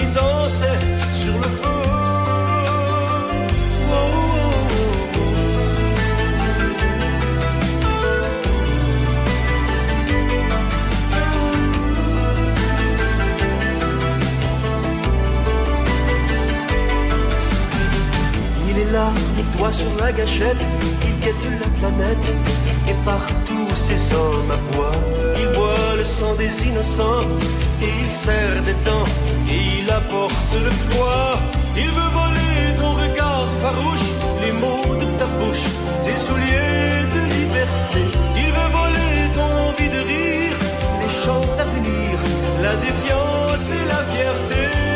qui dansait sur le feu. Oh, oh, oh. Il est là, les doigts sur la gâchette, il guette la planète, et partout ces hommes aboient. Il boit le sang des innocents, et il serre des dents, il apporte le froid. Il veut voler ton regard farouche, les mots de ta bouche, tes souliers de liberté. Il veut voler ton envie de rire, les chants d'avenir, la défiance et la fierté.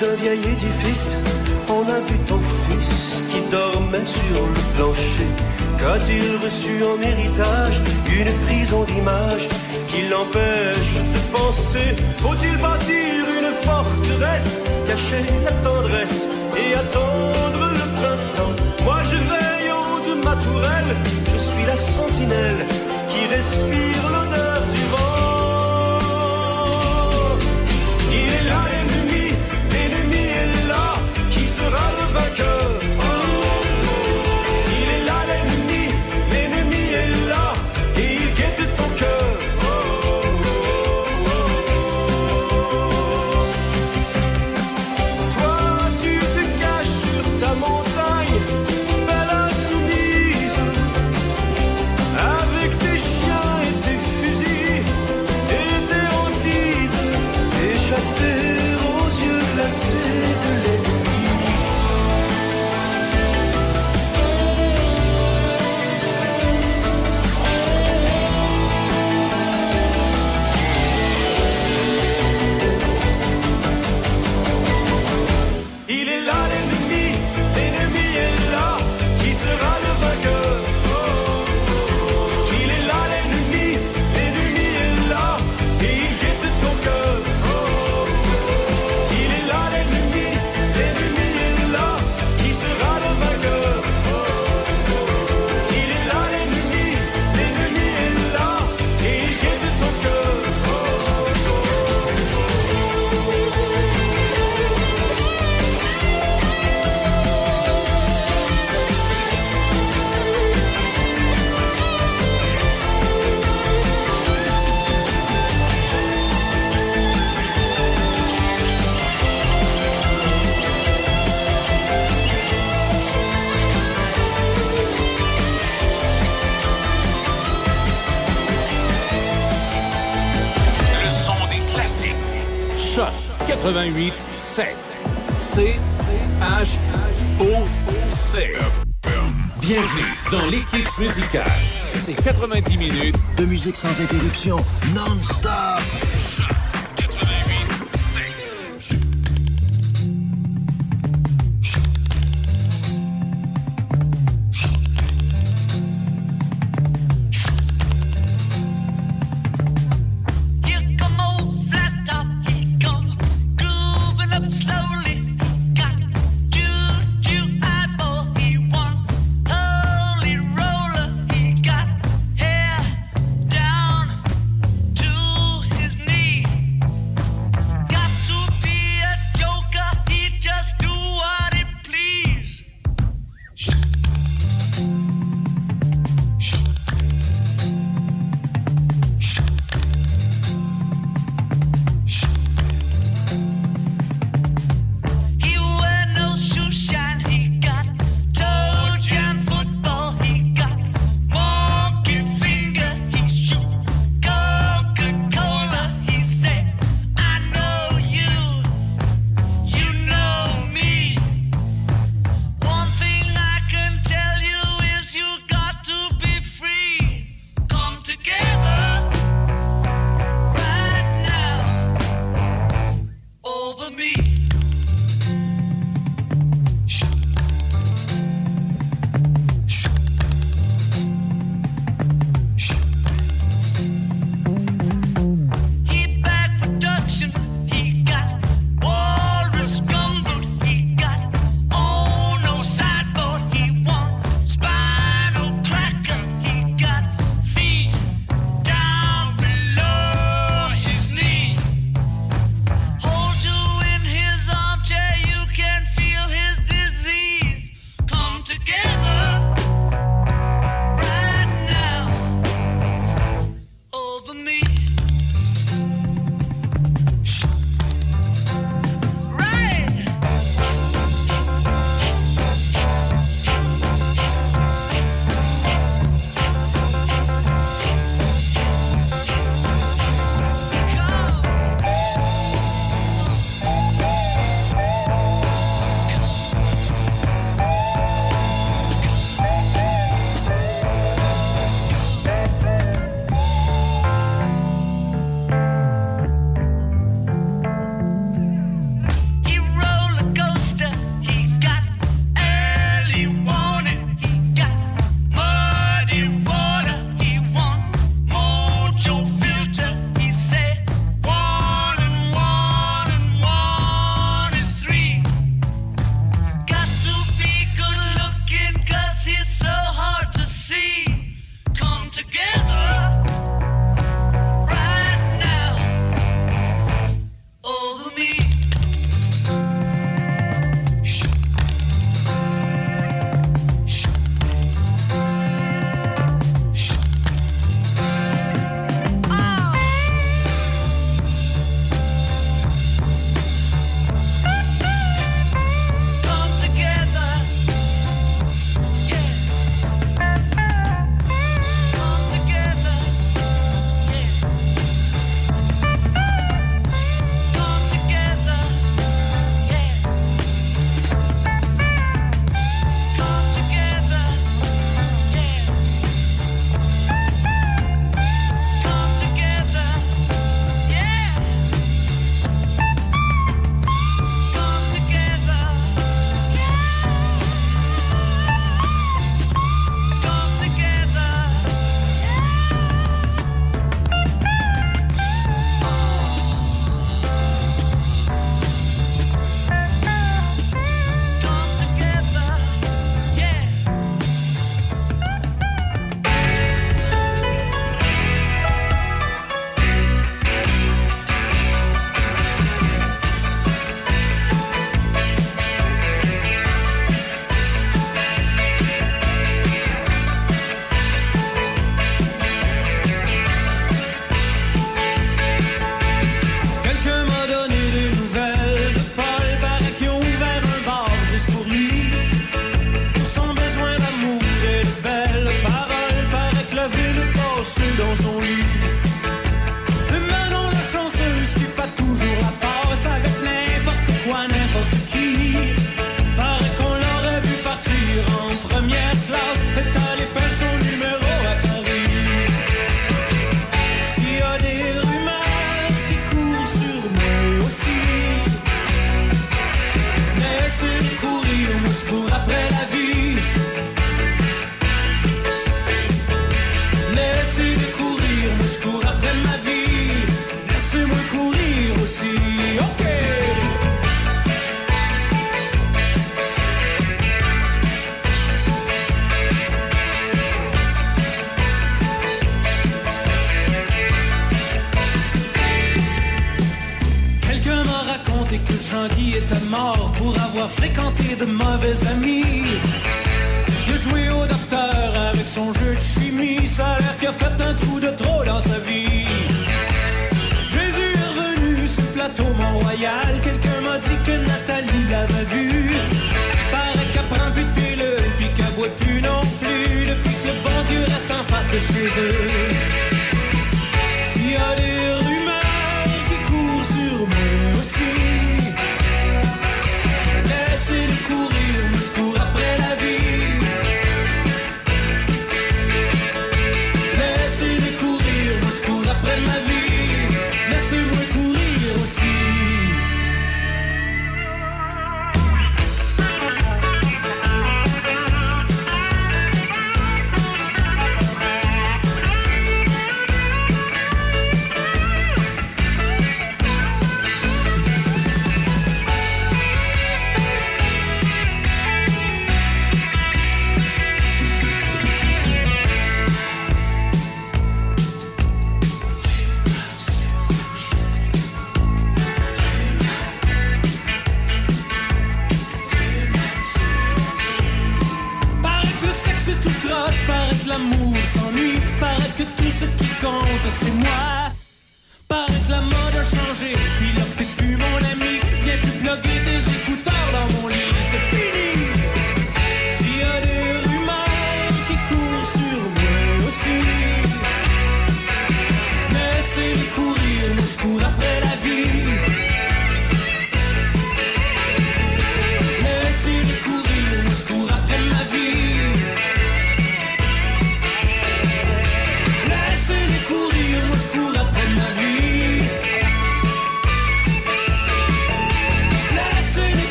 D'un vieil édifice, on a vu ton fils qui dormait sur le plancher. Qu'a-t-il reçu en héritage une prison d'image qui l'empêche de penser Faut-il bâtir une forteresse, cacher la tendresse et attendre le printemps? Moi je veille en haut de ma tourelle, je suis la sentinelle qui respire l'odeur du vent. Il est là vainqueur 88 7. C H O C. Bienvenue dans l'équipe musicale. C'est 90 minutes De musique sans interruption, non-stop.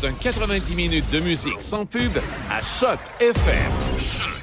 d'un 90 minutes de musique sans pub à Choc FM.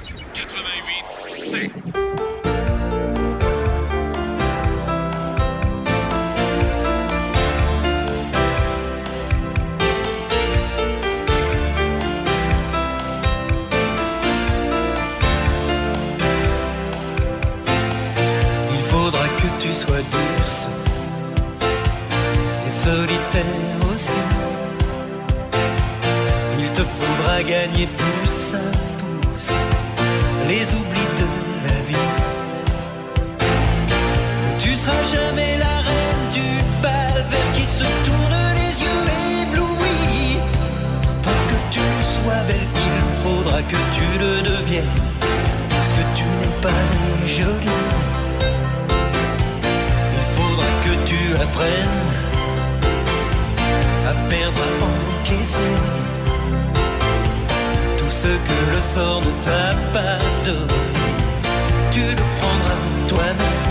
tu le prendras toi-même.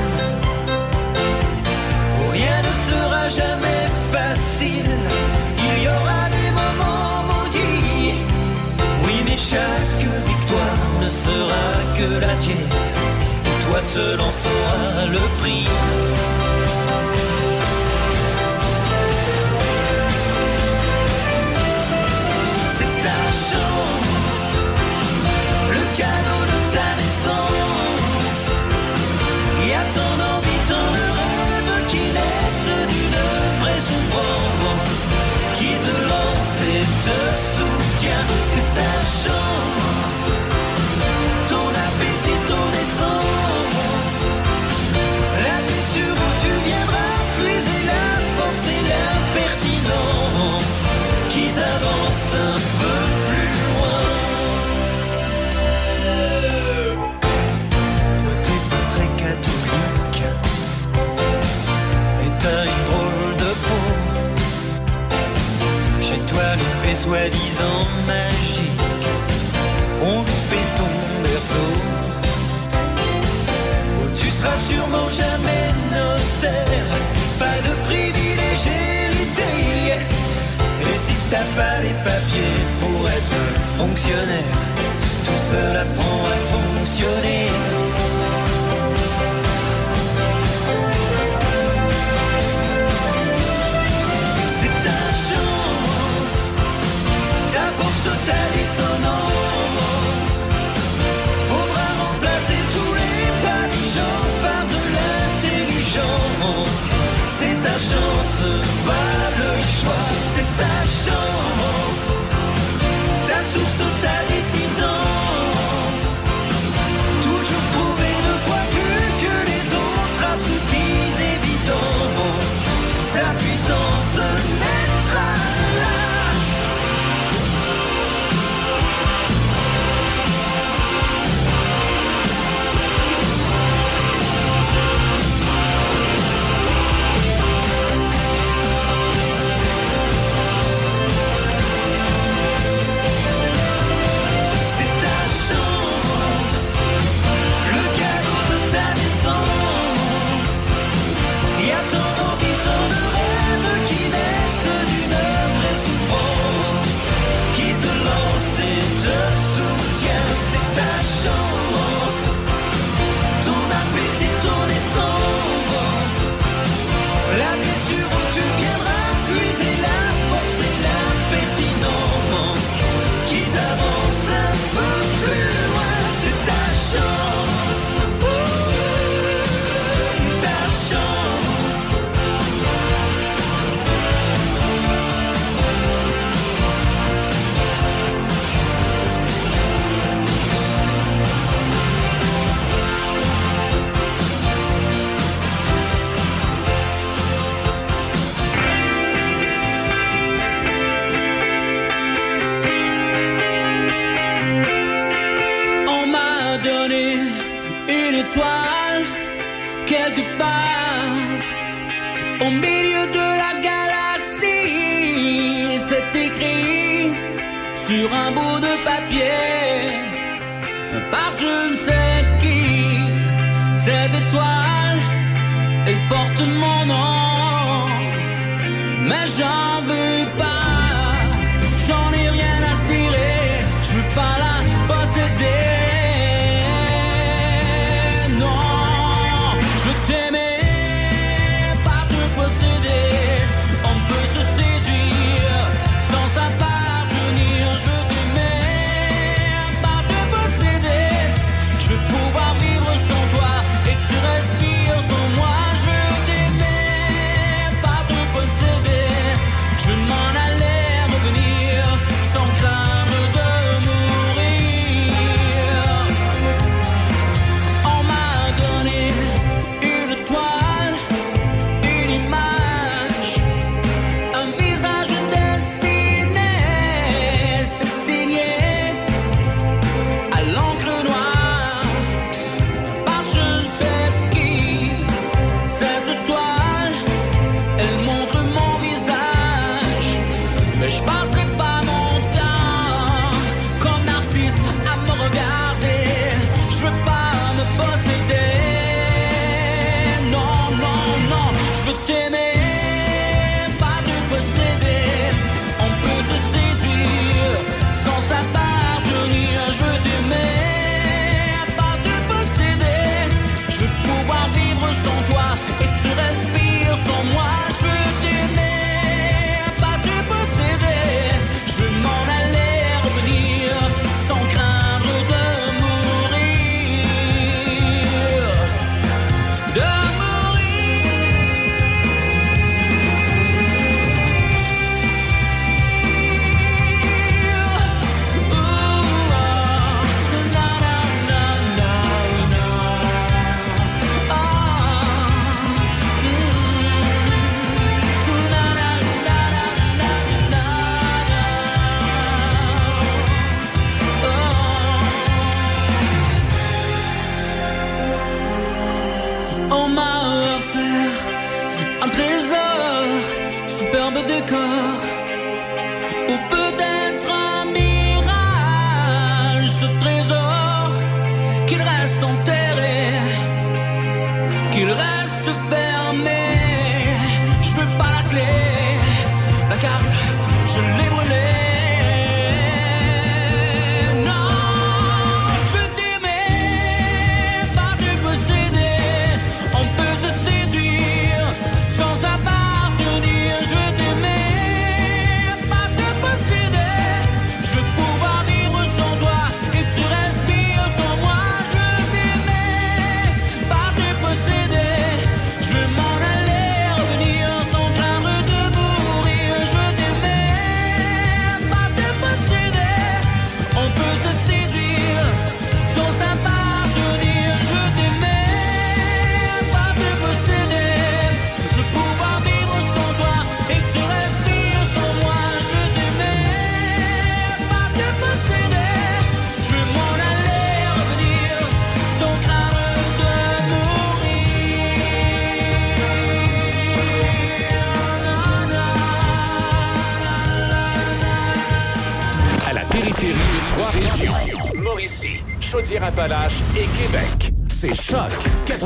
Rien ne sera jamais facile, il y aura des moments maudits. Oui, mais chaque victoire ne sera que la tienne, et toi seul en sauras le prix. soi-disant magique ont loupé ton berceau. Oh, tu seras sûrement jamais notaire, pas de privilège hérité. Et si t'as pas les papiers pour être fonctionnaire, tout cela apprend à fonctionner.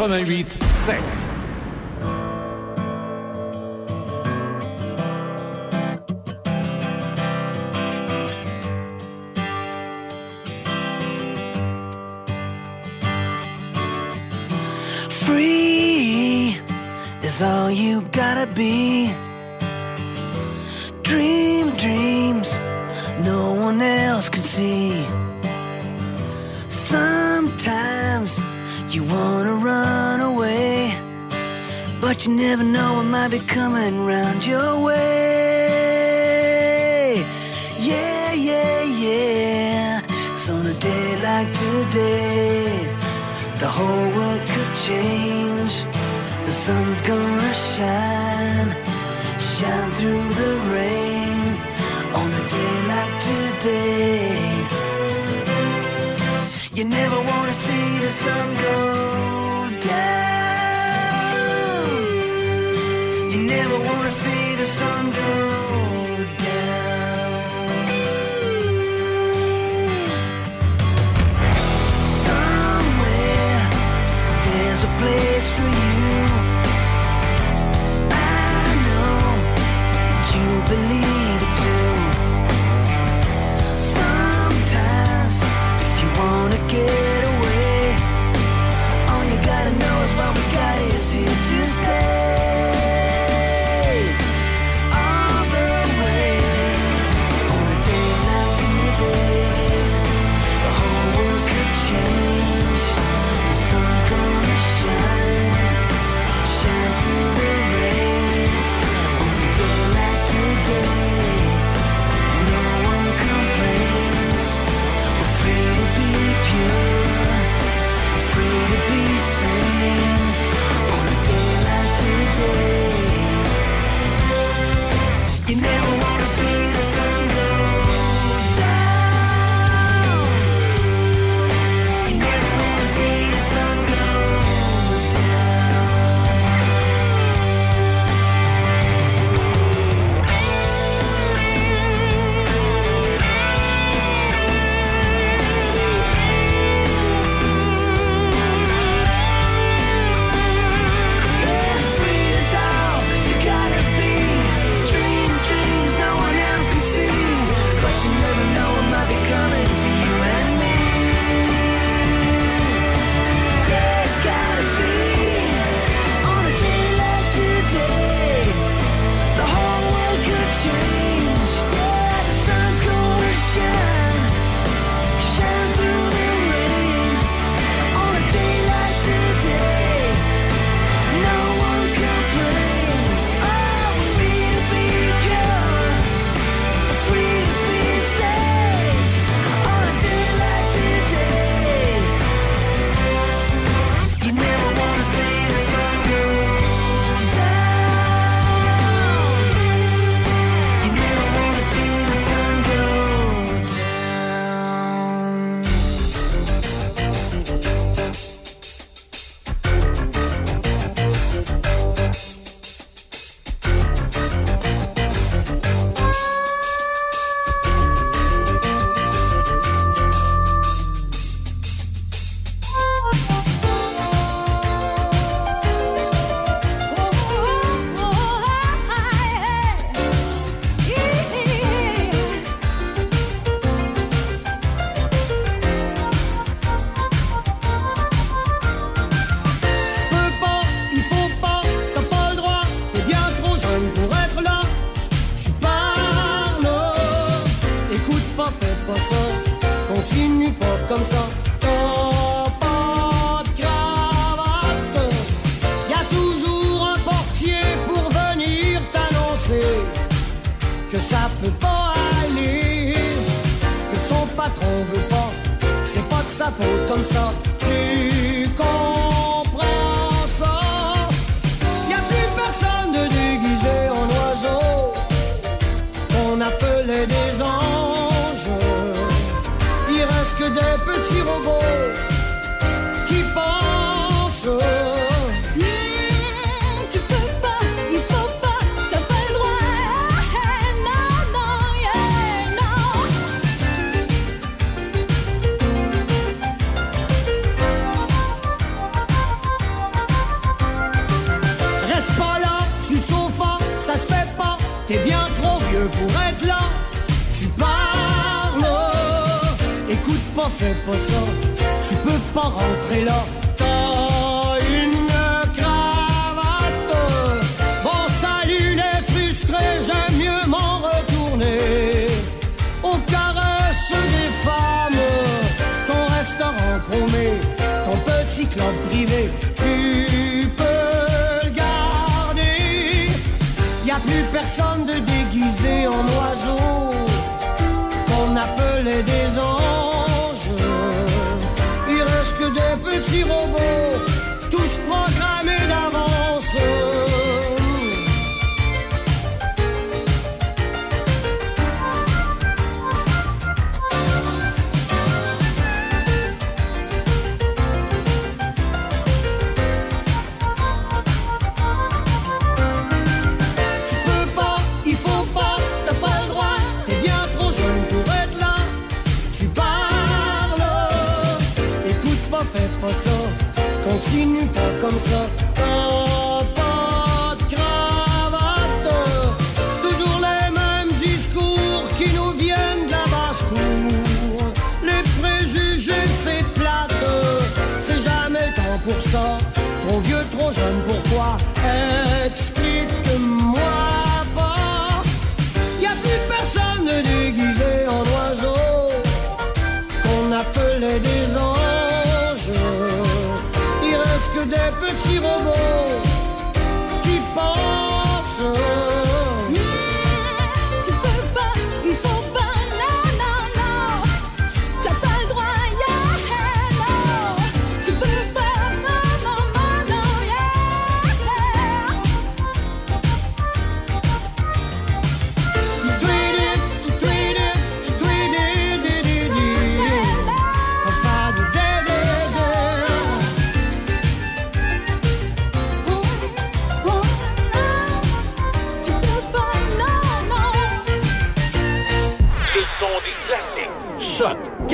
88 7. continue comme ça. Oh, pas de cravate, toujours les mêmes discours qui nous viennent de la basse-cour. Les préjugés, c'est plate, c'est jamais temps pour ça. Trop vieux, trop jeune, pourquoi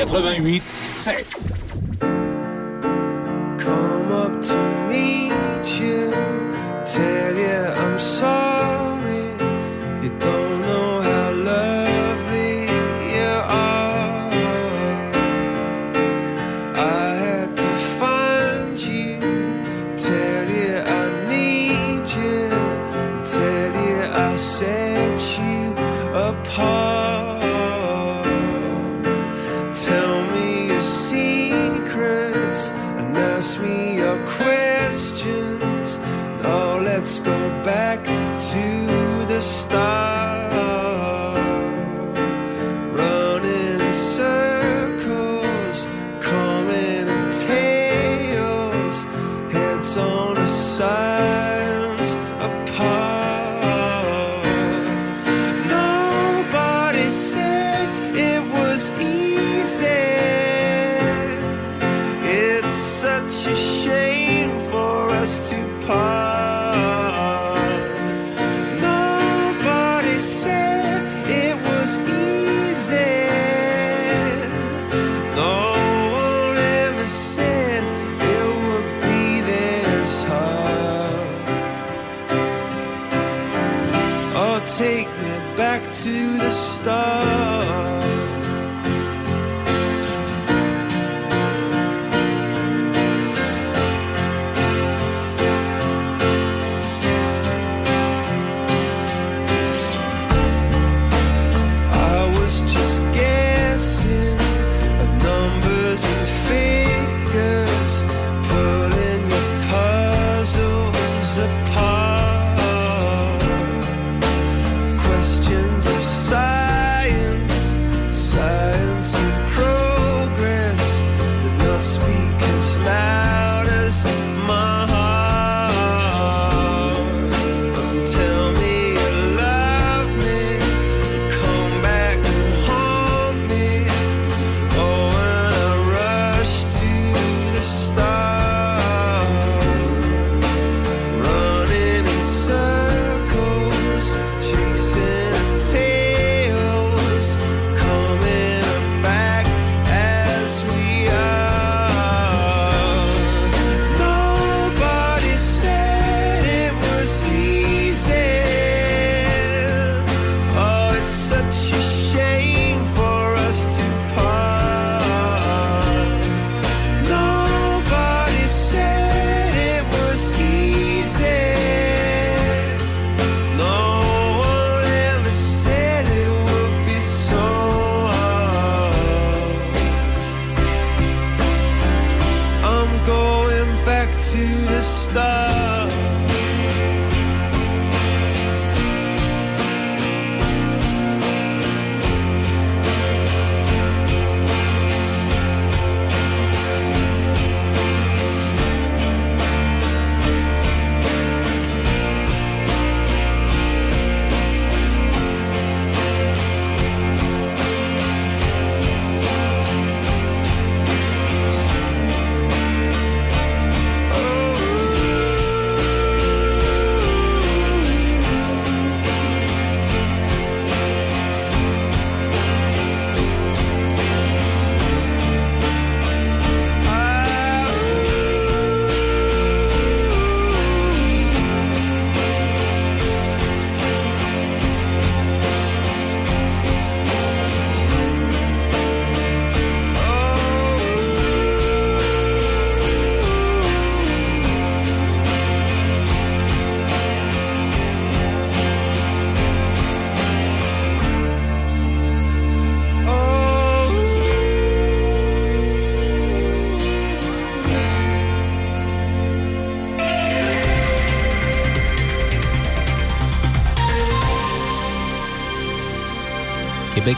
88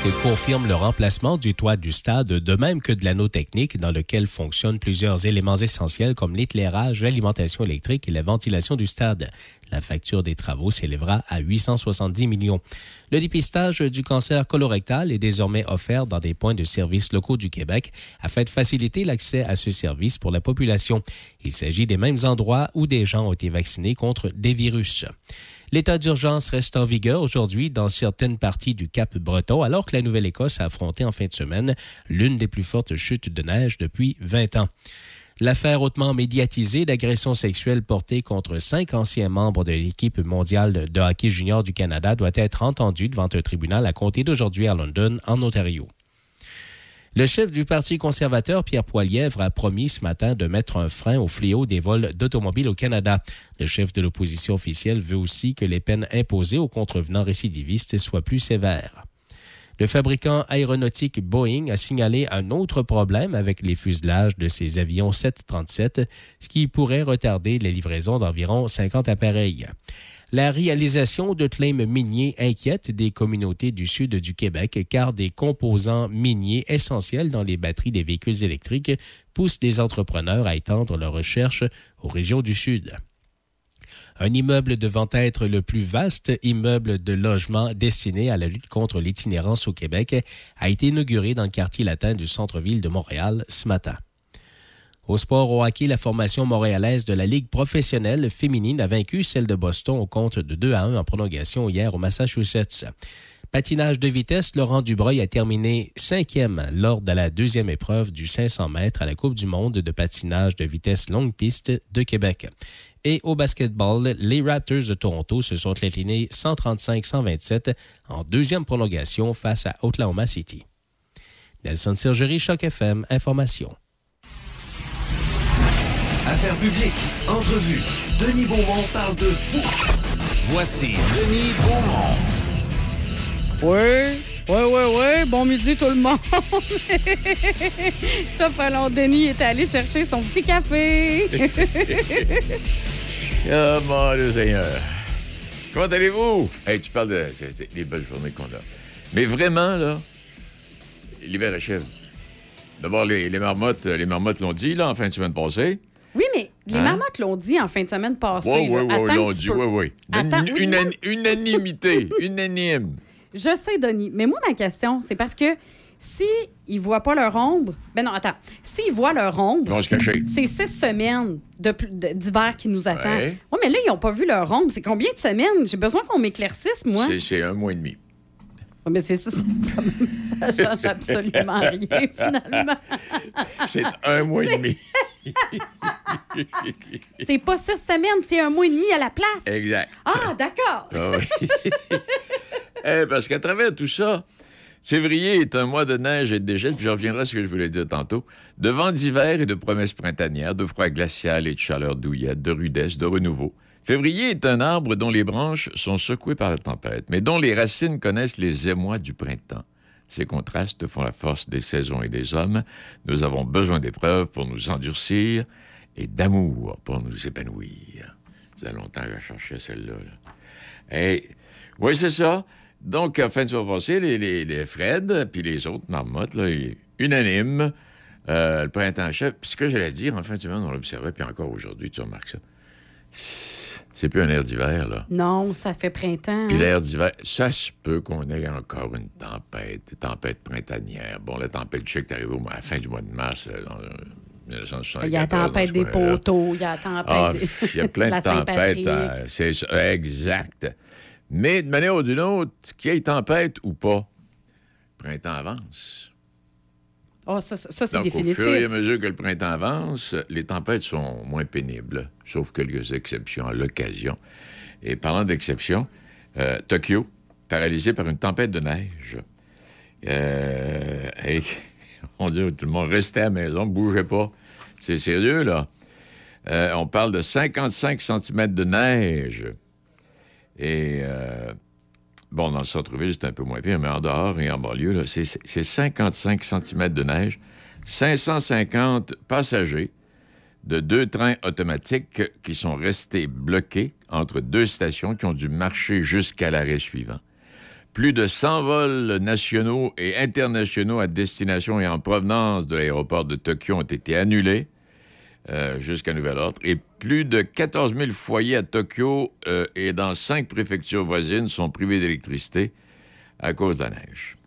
Québec confirme le remplacement du toit du stade, de même que de l'anneau technique dans lequel fonctionnent plusieurs éléments essentiels comme l'éclairage, l'alimentation électrique et la ventilation du stade. La facture des travaux s'élèvera à 870 millions. Le dépistage du cancer colorectal est désormais offert dans des points de service locaux du Québec afin de faciliter l'accès à ce service pour la population. Il s'agit des mêmes endroits où des gens ont été vaccinés contre des virus. L'état d'urgence reste en vigueur aujourd'hui dans certaines parties du Cap breton, alors que la Nouvelle-Écosse a affronté en fin de semaine l'une des plus fortes chutes de neige depuis 20 ans. L'affaire hautement médiatisée d'agression sexuelle portée contre cinq anciens membres de l'équipe mondiale de hockey junior du Canada doit être entendue devant un tribunal à compter d'aujourd'hui à London, en Ontario. Le chef du Parti conservateur, Pierre Poilièvre, a promis ce matin de mettre un frein au fléau des vols d'automobiles au Canada. Le chef de l'opposition officielle veut aussi que les peines imposées aux contrevenants récidivistes soient plus sévères. Le fabricant aéronautique Boeing a signalé un autre problème avec les fuselages de ses avions 737, ce qui pourrait retarder les livraisons d'environ 50 appareils. La réalisation de claims miniers inquiète des communautés du sud du Québec car des composants miniers essentiels dans les batteries des véhicules électriques poussent des entrepreneurs à étendre leurs recherches aux régions du sud. Un immeuble devant être le plus vaste immeuble de logement destiné à la lutte contre l'itinérance au Québec a été inauguré dans le quartier latin du centre-ville de Montréal ce matin. Au sport au hockey, la formation montréalaise de la Ligue professionnelle féminine a vaincu celle de Boston au compte de 2 à 1 en prolongation hier au Massachusetts. Patinage de vitesse, Laurent Dubreuil a terminé cinquième lors de la deuxième épreuve du 500 mètres à la Coupe du monde de patinage de vitesse longue piste de Québec. Et au basketball, les Raptors de Toronto se sont inclinés 135-127 en deuxième prolongation face à Oklahoma City. Nelson Sergerie, Choc FM, Information. Affaires publiques, entrevue. Denis Beaumont parle de vous. Voici Denis Beaumont. Oui, oui, oui, oui. Bon midi, tout le monde. Ça fait long. Denis est allé chercher son petit café. Ah, mon Dieu Seigneur. Comment allez-vous? Hey, tu parles de les belles journées qu'on a. Mais vraiment, là, l'hiver achève. D'abord, les, les marmottes, les marmottes l'ont dit, là, en fin de semaine passée. Oui, mais les Hein? marmottes l'ont dit en fin de semaine passée. Oui, oui, oui, l'ont dit, oui, oui. Attends, Une- oui, une- unanimité, unanime. Je sais, Denis, mais moi, ma question, c'est parce que si ils voient pas leur ombre... Ben non, attends. S'ils voient leur ombre, c'est six semaines d'hiver qui nous attend. Ouais. Oui, mais là, ils n'ont pas vu leur ombre. C'est combien de semaines? J'ai besoin qu'on m'éclaircisse, moi. C'est un mois et demi. Mais c'est ça, ça, ça change absolument rien, finalement. C'est un mois et demi. C'est pas six semaines, c'est un mois et demi à la place. Exact. Ah, d'accord. Ah oui. Eh, parce qu'à travers tout ça, février est un mois de neige et de dégel, puis je reviendrai à ce que je voulais dire tantôt, de vents d'hiver et de promesses printanières, de froid glacial et de chaleur douillette, de rudesse, de renouveau. Février est un arbre dont les branches sont secouées par la tempête, mais dont les racines connaissent les émois du printemps. Ces contrastes font la force des saisons et des hommes. Nous avons besoin d'épreuves pour nous endurcir et d'amour pour nous épanouir. Ça fait longtemps que celle-là. là. Et, oui, c'est ça. Donc, en fin de passée, les, les, les Fred, puis les autres marmottes, là, unanimes, euh, le printemps chef. Puis ce que j'allais dire, en fin de semaine, on l'observait, puis encore aujourd'hui, tu remarques ça. C'est plus un air d'hiver, là. Non, ça fait printemps. Puis hein. l'air d'hiver, ça se peut qu'on ait encore une tempête, tempête printanière. Bon, la tempête, je sais que au mois- à la fin du mois de mars, euh, en, euh, 1974. Il y a la tempête dans des poteaux, il y a la tempête Ah, des- il y a plein de tempêtes. Euh, c'est ça, exact. Mais de manière ou d'une autre, qu'il y ait tempête ou pas, printemps avance. Oh, ça, c'est définitif. au fur et à mesure que le printemps avance, les tempêtes sont moins pénibles, sauf quelques exceptions à l'occasion. Et parlant d'exceptions, euh, Tokyo, paralysé par une tempête de neige. Euh, et on dit tout le monde restait à la maison, bougez pas. C'est sérieux, là. Euh, on parle de 55 cm de neige. Et euh, bon, dans le centre-ville, c'est un peu moins pire, mais en dehors et en banlieue, c'est 55 cm de neige, 550 passagers de deux trains automatiques qui sont restés bloqués entre deux stations qui ont dû marcher jusqu'à l'arrêt suivant. Plus de 100 vols nationaux et internationaux à destination et en provenance de l'aéroport de Tokyo ont été annulés euh, jusqu'à nouvel ordre. Et plus de 14 000 foyers à Tokyo euh, et dans cinq préfectures voisines sont privés d'électricité à cause de la neige.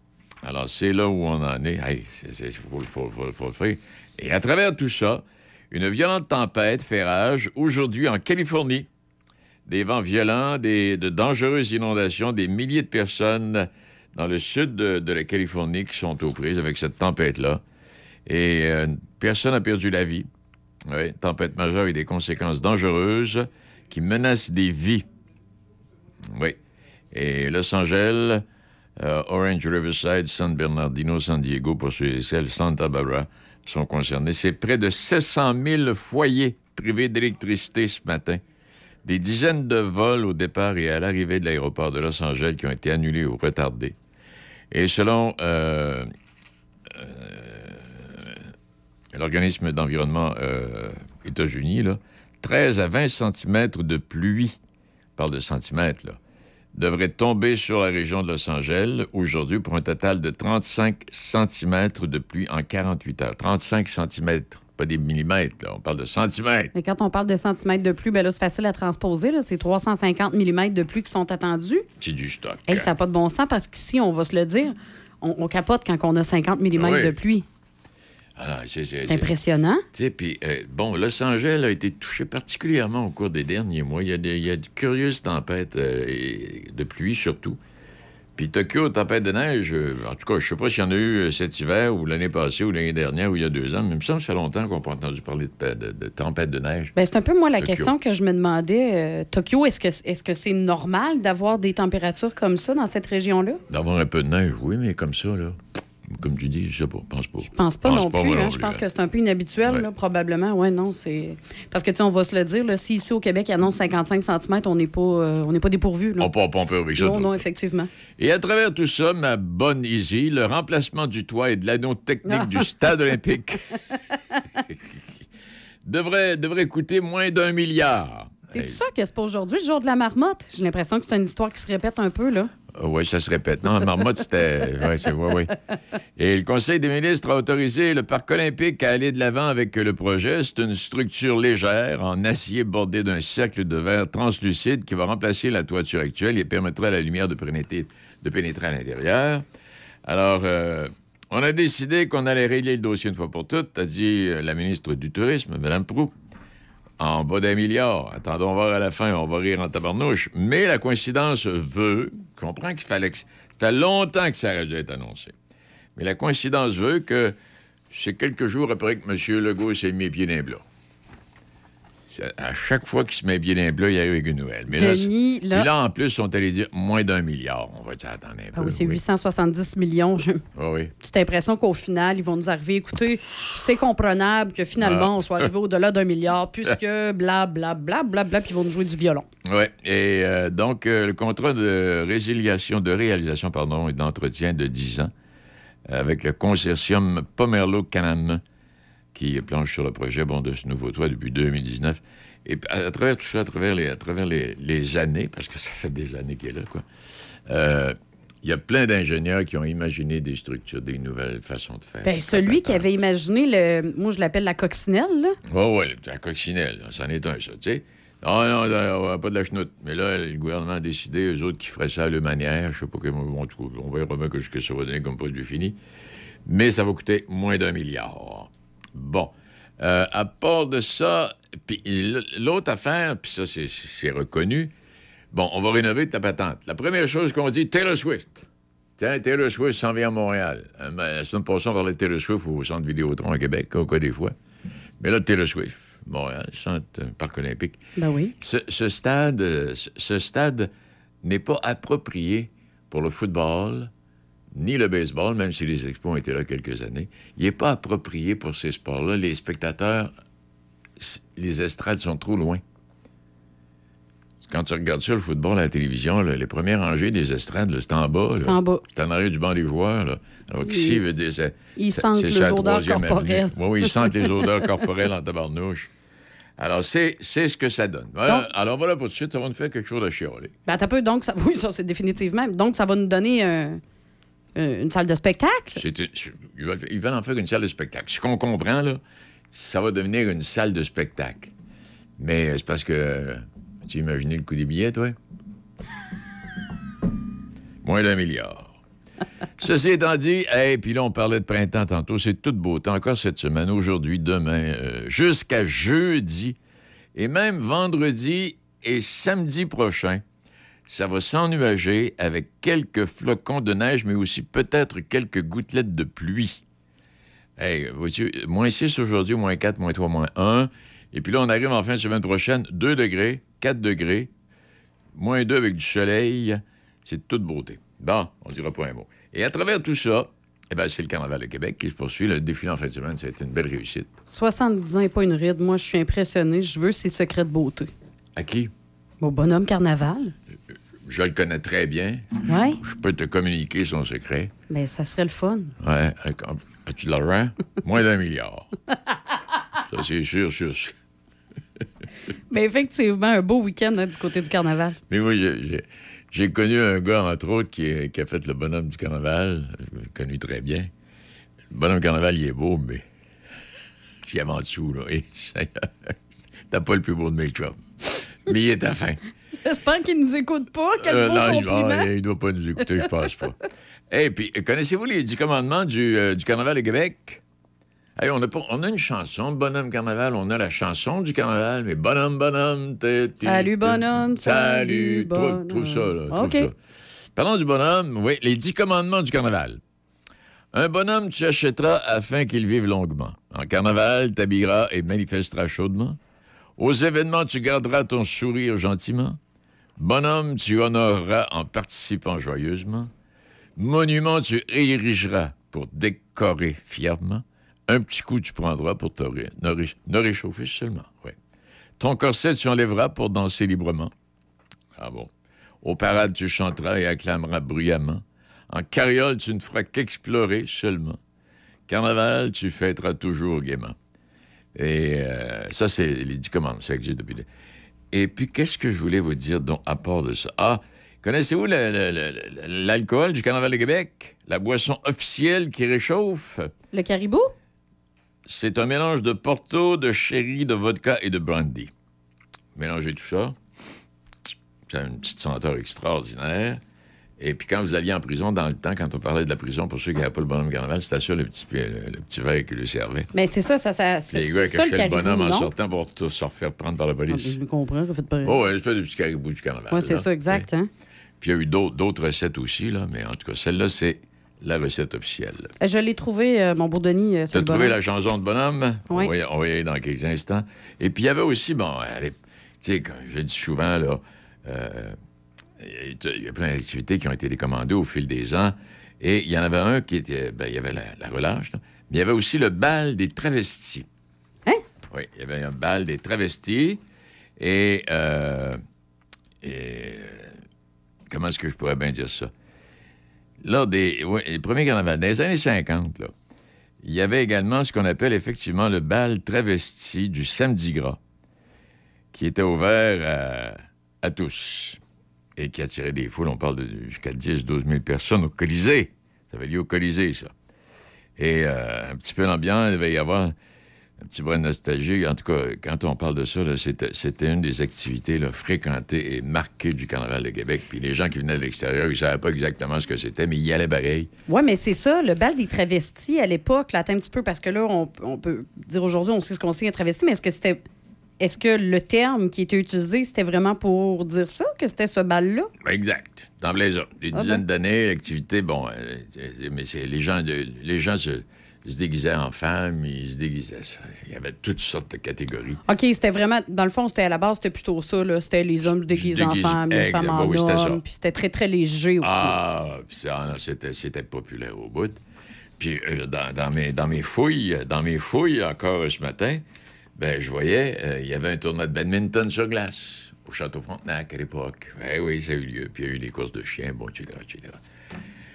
Alors, c'est là où on en est. Hey, il faut, faut- faut- faut le faire. Et à travers tout ça, une violente tempête fait rage aujourd'hui en Californie. Des vents violents, des, de dangereuses inondations, des milliers de personnes dans le sud de, de la Californie qui sont aux prises avec cette tempête-là. Et euh, personne n'a perdu la vie. Oui, tempête majeure avec des conséquences dangereuses qui menacent des vies. Oui. Et Los Angeles, euh, Orange Riverside, San Bernardino, San Diego, pour ceux et celles, Santa Barbara sont concernés. C'est près de 700 000 foyers privés d'électricité ce matin. Des dizaines de vols au départ et à l'arrivée de l'aéroport de Los Angeles qui ont été annulés ou retardés. Et selon euh, l'organisme d'environnement euh, États-Unis, là, 13 à 20 cm de pluie, on parle de centimètres, là, devrait tomber sur la région de Los Angeles aujourd'hui pour un total de 35 cm de pluie en 48 heures. 35 cm, pas des millimètres, là, on parle de centimètres. Mais quand on parle de centimètres de pluie, ben là, c'est facile à transposer. là. C'est 350 mm de pluie qui sont attendus. C'est du stock. Hey, ça n'a pas de bon sens parce qu'ici, on va se le dire, on, on capote quand on a 50 mm Oui. de pluie. C'est impressionnant. Tu sais, puis, euh, bon, Los Angeles a été touché particulièrement au cours des derniers mois. Il y a, des, il y a de curieuses tempêtes euh, et de pluie, surtout. Puis Tokyo, tempête de neige, euh, en tout cas, je sais pas s'il y en a eu cet hiver ou l'année passée ou l'année dernière ou il y a deux ans, mais il me semble que ça fait longtemps qu'on n'a pas entendu parler de, de- de tempête de neige. Ben, c'est un peu, moi, la Tokyo. question que je me demandais. Euh, Tokyo, est-ce que est-ce que c'est normal d'avoir des températures comme ça dans cette région-là? D'avoir un peu de neige, oui, mais comme ça, là, comme tu dis, je sais pas, pense pas. Je pense pas non plus. hein. Je pense que c'est un peu inhabituel, Ouais. là, probablement. Ouais, non, c'est. Parce que, tu sais, on va se le dire, là, si ici au Québec, il annonce 55 cm, on n'est pas, euh, on n'est pas dépourvu. là. On peut pas avec ça. Non, non, effectivement. Et à travers tout ça, ma bonne Izzy, le remplacement du toit et de l'anneau technique du stade olympique devrait, devrait coûter moins d'un milliard. T'es-tu sûr que c'est pas aujourd'hui, le jour de la marmotte? J'ai l'impression que c'est une histoire qui se répète un peu, là. Oui, ça se répète. Non, Marmotte, c'était. Oui, c'est oui, oui. Et le Conseil des ministres a autorisé le Parc olympique à aller de l'avant avec le projet. C'est une structure légère en acier bordée d'un cercle de verre translucide qui va remplacer la toiture actuelle et permettra à la lumière de pénétrer, de pénétrer à l'intérieur. Alors, euh, on a décidé qu'on allait régler le dossier une fois pour toutes, a dit euh, la ministre du Tourisme, Mme Proux en bas d'un milliard. Attendons voir à la fin, on va rire en tabarnouche. Mais la coïncidence veut, je comprends qu'il fallait que, ça fait longtemps que ça aurait dû être annoncé. Mais la coïncidence veut que c'est quelques jours après que M. Legault s'est mis pieds dans les À chaque fois qu'il se met dans les plats, il arrive avec une nouvelle. Mais là, Denis, là- là, en plus, ils sont allés dire moins d'un milliard. On va dire, attendez un Ah peu. oui, c'est 870 millions. Une Ah oui. petite impression qu'au final, ils vont nous arriver. Écoutez, c'est comprenable que finalement, Ah. on soit arrivé au-delà d'un milliard, puisque bla, bla, bla, bla, bla, puis ils vont nous jouer du violon. Oui. Et euh, donc, euh, le contrat de résiliation, de réalisation, pardon, et d'entretien de 10 ans avec le consortium Pomerleau-Canam qui planche sur le projet bon, de ce nouveau toit depuis 2019. Et à, travers tout ça, à travers les, à travers les, les années, parce que ça fait des années qu'il est là, quoi, euh, il y a plein d'ingénieurs qui ont imaginé des structures, des nouvelles façons de faire. Ben, celui qui avait imaginé le. Moi, je l'appelle la coccinelle, là. Oui, oui, la coccinelle, c'en est un, ça, tu sais. Non, non, non, pas de la chenoute. Mais là, le gouvernement a décidé, eux autres, qui feraient ça à leur manière. Je sais pas comment, on verra bien que ce que ça va donner comme produit fini. Mais ça va coûter moins d'un milliard. Bon. Euh, à part de ça, puis l'autre affaire, puis ça, c'est- reconnu. Bon, on va rénover ta patente. La première chose qu'on dit, Taylor Swift. Tiens, Taylor Swift s'en vient à Montréal. Euh, ben, La semaine passée, on parlait de Taylor Swift au centre Vidéotron à Québec, au cas des fois. Mais là, Taylor Swift, Montréal, centre euh, Parc olympique. Ben oui. Ce, ce stade, ce- ce stade n'est pas approprié pour le football ni le baseball, même si les expos ont été là quelques années. Il n'est pas approprié pour ces sports-là. Les spectateurs, les estrades sont trop loin. Quand tu regardes ça, le football à la télévision, là, les premières rangées des estrades, c'est en bas. C'est en bas. C'est en arrière du banc des joueurs. Là. Alors qu'ici, Ils- veut dire, c'est- ils c'est- sentent les odeurs corporelles. Oui, oui, ils sentent les odeurs corporelles en tabarnouche. Alors, c'est ce que ça donne. Voilà. Donc- Alors, voilà pour tout de suite, ça va nous faire quelque chose de chialer. Ben, t'as peu, donc, ça, oui, ça, c'est définitivement. Donc, ça va nous donner euh, une salle de spectacle? Ils, veulent, en faire une salle de spectacle. Ce qu'on comprend, là, ça va devenir une salle de spectacle. Mais euh, c'est parce que. euh, Tu imaginé le coût des billets, toi? Moins d'un milliard. Ceci étant dit, et puis là, on parlait de printemps tantôt, c'est toute beauté. Encore cette semaine, aujourd'hui, demain, euh, jusqu'à jeudi, et même vendredi et samedi prochain, ça va s'ennuager avec quelques flocons de neige, mais aussi peut-être quelques gouttelettes de pluie. Hey, vois-tu, moins 6 aujourd'hui, moins 4, moins 3, moins 1. Et puis là, on arrive en fin de semaine prochaine, 2 degrés, 4 degrés, moins 2 avec du soleil. C'est de toute beauté. Bon, on dira pas un mot. Et à travers tout ça, eh ben, c'est le Carnaval de Québec qui se poursuit. Le défilé en fin de semaine, ça a été une belle réussite. 70 ans et pas une ride. Moi, je suis impressionnée. Je veux ses secrets de beauté. À qui? Mon bonhomme carnaval. Je le connais très bien. Ouais. Je peux te communiquer son secret. Ben, ça serait le fun. Ouais. euh, As-tu de l'argent? Moins d'un milliard. Ça, c'est sûr, sûr. sûr. Mais effectivement, un beau week-end hein, du côté du carnaval. Mais moi, j'ai- connu un gars, entre autres, qui, est- qui a fait le bonhomme du carnaval. Je l'ai connu très bien. Le bonhomme du carnaval, il est beau, mais j'y avais en dessous, là. T'as pas le plus beau de mes. Mais il est à fin. J'espère qu'il nous écoute pas. Quel Euh, beau non, il- compliment. il doit pas nous écouter, je pense pas. Et puis, connaissez-vous les dix commandements du, euh, du Carnaval de Québec? Hey, on, a on a une chanson, Bonhomme Carnaval, on a la chanson du Carnaval, mais Bonhomme, Bonhomme, t'es... Salut, bonhomme, salut, Salut, trouve, trouve ça, là, trouve ça. Parlons du bonhomme, oui, les dix commandements du Carnaval. Un bonhomme, tu achèteras afin qu'il vive longuement. En carnaval, t'habilleras et manifesteras chaudement. Aux événements, tu garderas ton sourire gentiment. Bonhomme, tu honoreras en participant joyeusement. Monument, tu érigeras pour décorer fièrement. Un petit coup, tu prendras pour te ne, ré- ne réchauffer seulement. Ton corset, tu enlèveras pour danser librement. Ah bon. Au parade, tu chanteras et acclameras bruyamment. En carriole, tu ne feras qu'explorer seulement. Carnaval, tu fêteras toujours gaiement. Et euh, ça, c'est les dix commandements. Ça existe depuis. Et puis, qu'est-ce que je voulais vous dire donc, à part de ça? Ah, connaissez-vous l'alcool du Carnaval de Québec? La boisson officielle qui réchauffe? Le caribou? C'est un mélange de porto, de sherry, de vodka et de brandy. Mélangez tout ça. Ça a une petite senteur extraordinaire. Et puis quand vous alliez en prison, dans le temps, quand on parlait de la prison, pour ceux qui n'avaient pas le bonhomme carnaval, c'était ça le petit, le, le petit verre qui lui servait. Mais c'est ça, ça, ça c'est Les gars ça le bonhomme en sortant pour tout se refaire prendre par la Ah, police. je comprends, vous faites pas... Oh, une espèce de petit caribou du carnaval. ouais, c'est ça, exact. Hein? Puis il y a eu d'autres recettes aussi, là, mais en tout cas, celle-là, c'est la recette officielle. Euh, Je l'ai trouvé, euh, mon beau Denis. euh, Tu as trouvé la chanson de bonhomme? Oui. On, va y, on va y aller dans quelques instants. Et puis, il y avait aussi, bon, allez, tu sais, comme je le dis souvent, là, euh, il y a plein d'activités qui ont été décommandées au fil des ans. Et il y en avait un qui était, ben, il y avait la, la relâche, là, mais il y avait aussi le bal des travestis. Hein? Oui, il y avait un bal des travestis. Et, euh, et, comment est-ce que je pourrais bien dire ça? Lors des ouais, les premiers carnavals, dans les années 50, là, il y avait également ce qu'on appelle effectivement le bal travesti du samedi gras, qui était ouvert à, à tous et qui attirait des foules. On parle de jusqu'à 10, 12 000 personnes au Colisée. Ça avait lieu au Colisée, ça. Et euh, un petit peu l'ambiance, il devait y avoir un petit brin de nostalgie. En tout cas, quand on parle de ça, c'était, une des activités fréquentées et marquées du Carnaval de Québec. Puis les gens qui venaient de l'extérieur, ils ne savaient pas exactement ce que c'était, mais ils y allaient pareil. Oui, mais c'est ça, le bal des travestis à l'époque, là, un petit peu, parce que là, on, on peut dire aujourd'hui, on sait ce qu'on sait un travesti, mais est-ce que c'était. Est-ce que le terme qui était utilisé, c'était vraiment pour dire ça, que c'était ce bal-là? Exact. D'emblée, ça. Des Ah dizaines ben. d'années, l'activité, bon, euh, mais c'est les gens, de- les gens se, se déguisaient en femmes, ils se déguisaient. Il y avait toutes sortes de catégories. OK, c'était vraiment. Dans le fond, c'était à la base, c'était plutôt ça, là. C'était les hommes déguisés en déguise- femmes, les femmes en oui, hommes, puis c'était très, très léger aussi. Ah, c'était, c'était populaire au bout. Puis euh, dans, dans mes, dans mes fouilles, dans mes fouilles encore ce matin, ben je voyais, euh, il y avait un tournoi de badminton sur glace au Château Frontenac à l'époque. Ben oui, ça a eu lieu. Puis il y a eu des courses de chiens, bon, etc., etc.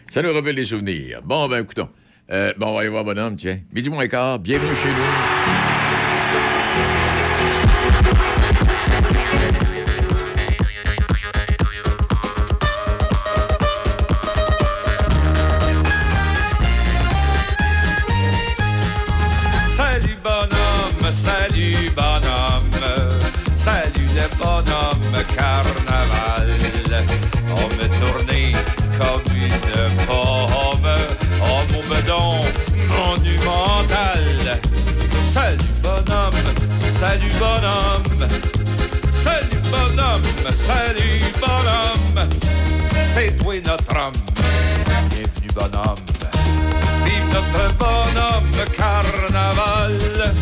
Ça nous rappelle des souvenirs. Bon, ben écoutons. Euh, bon, on va aller voir Bonhomme, tiens. Midi moins quart, bienvenue chez nous. Bienvenue bonhomme, vive notre bonhomme carnaval.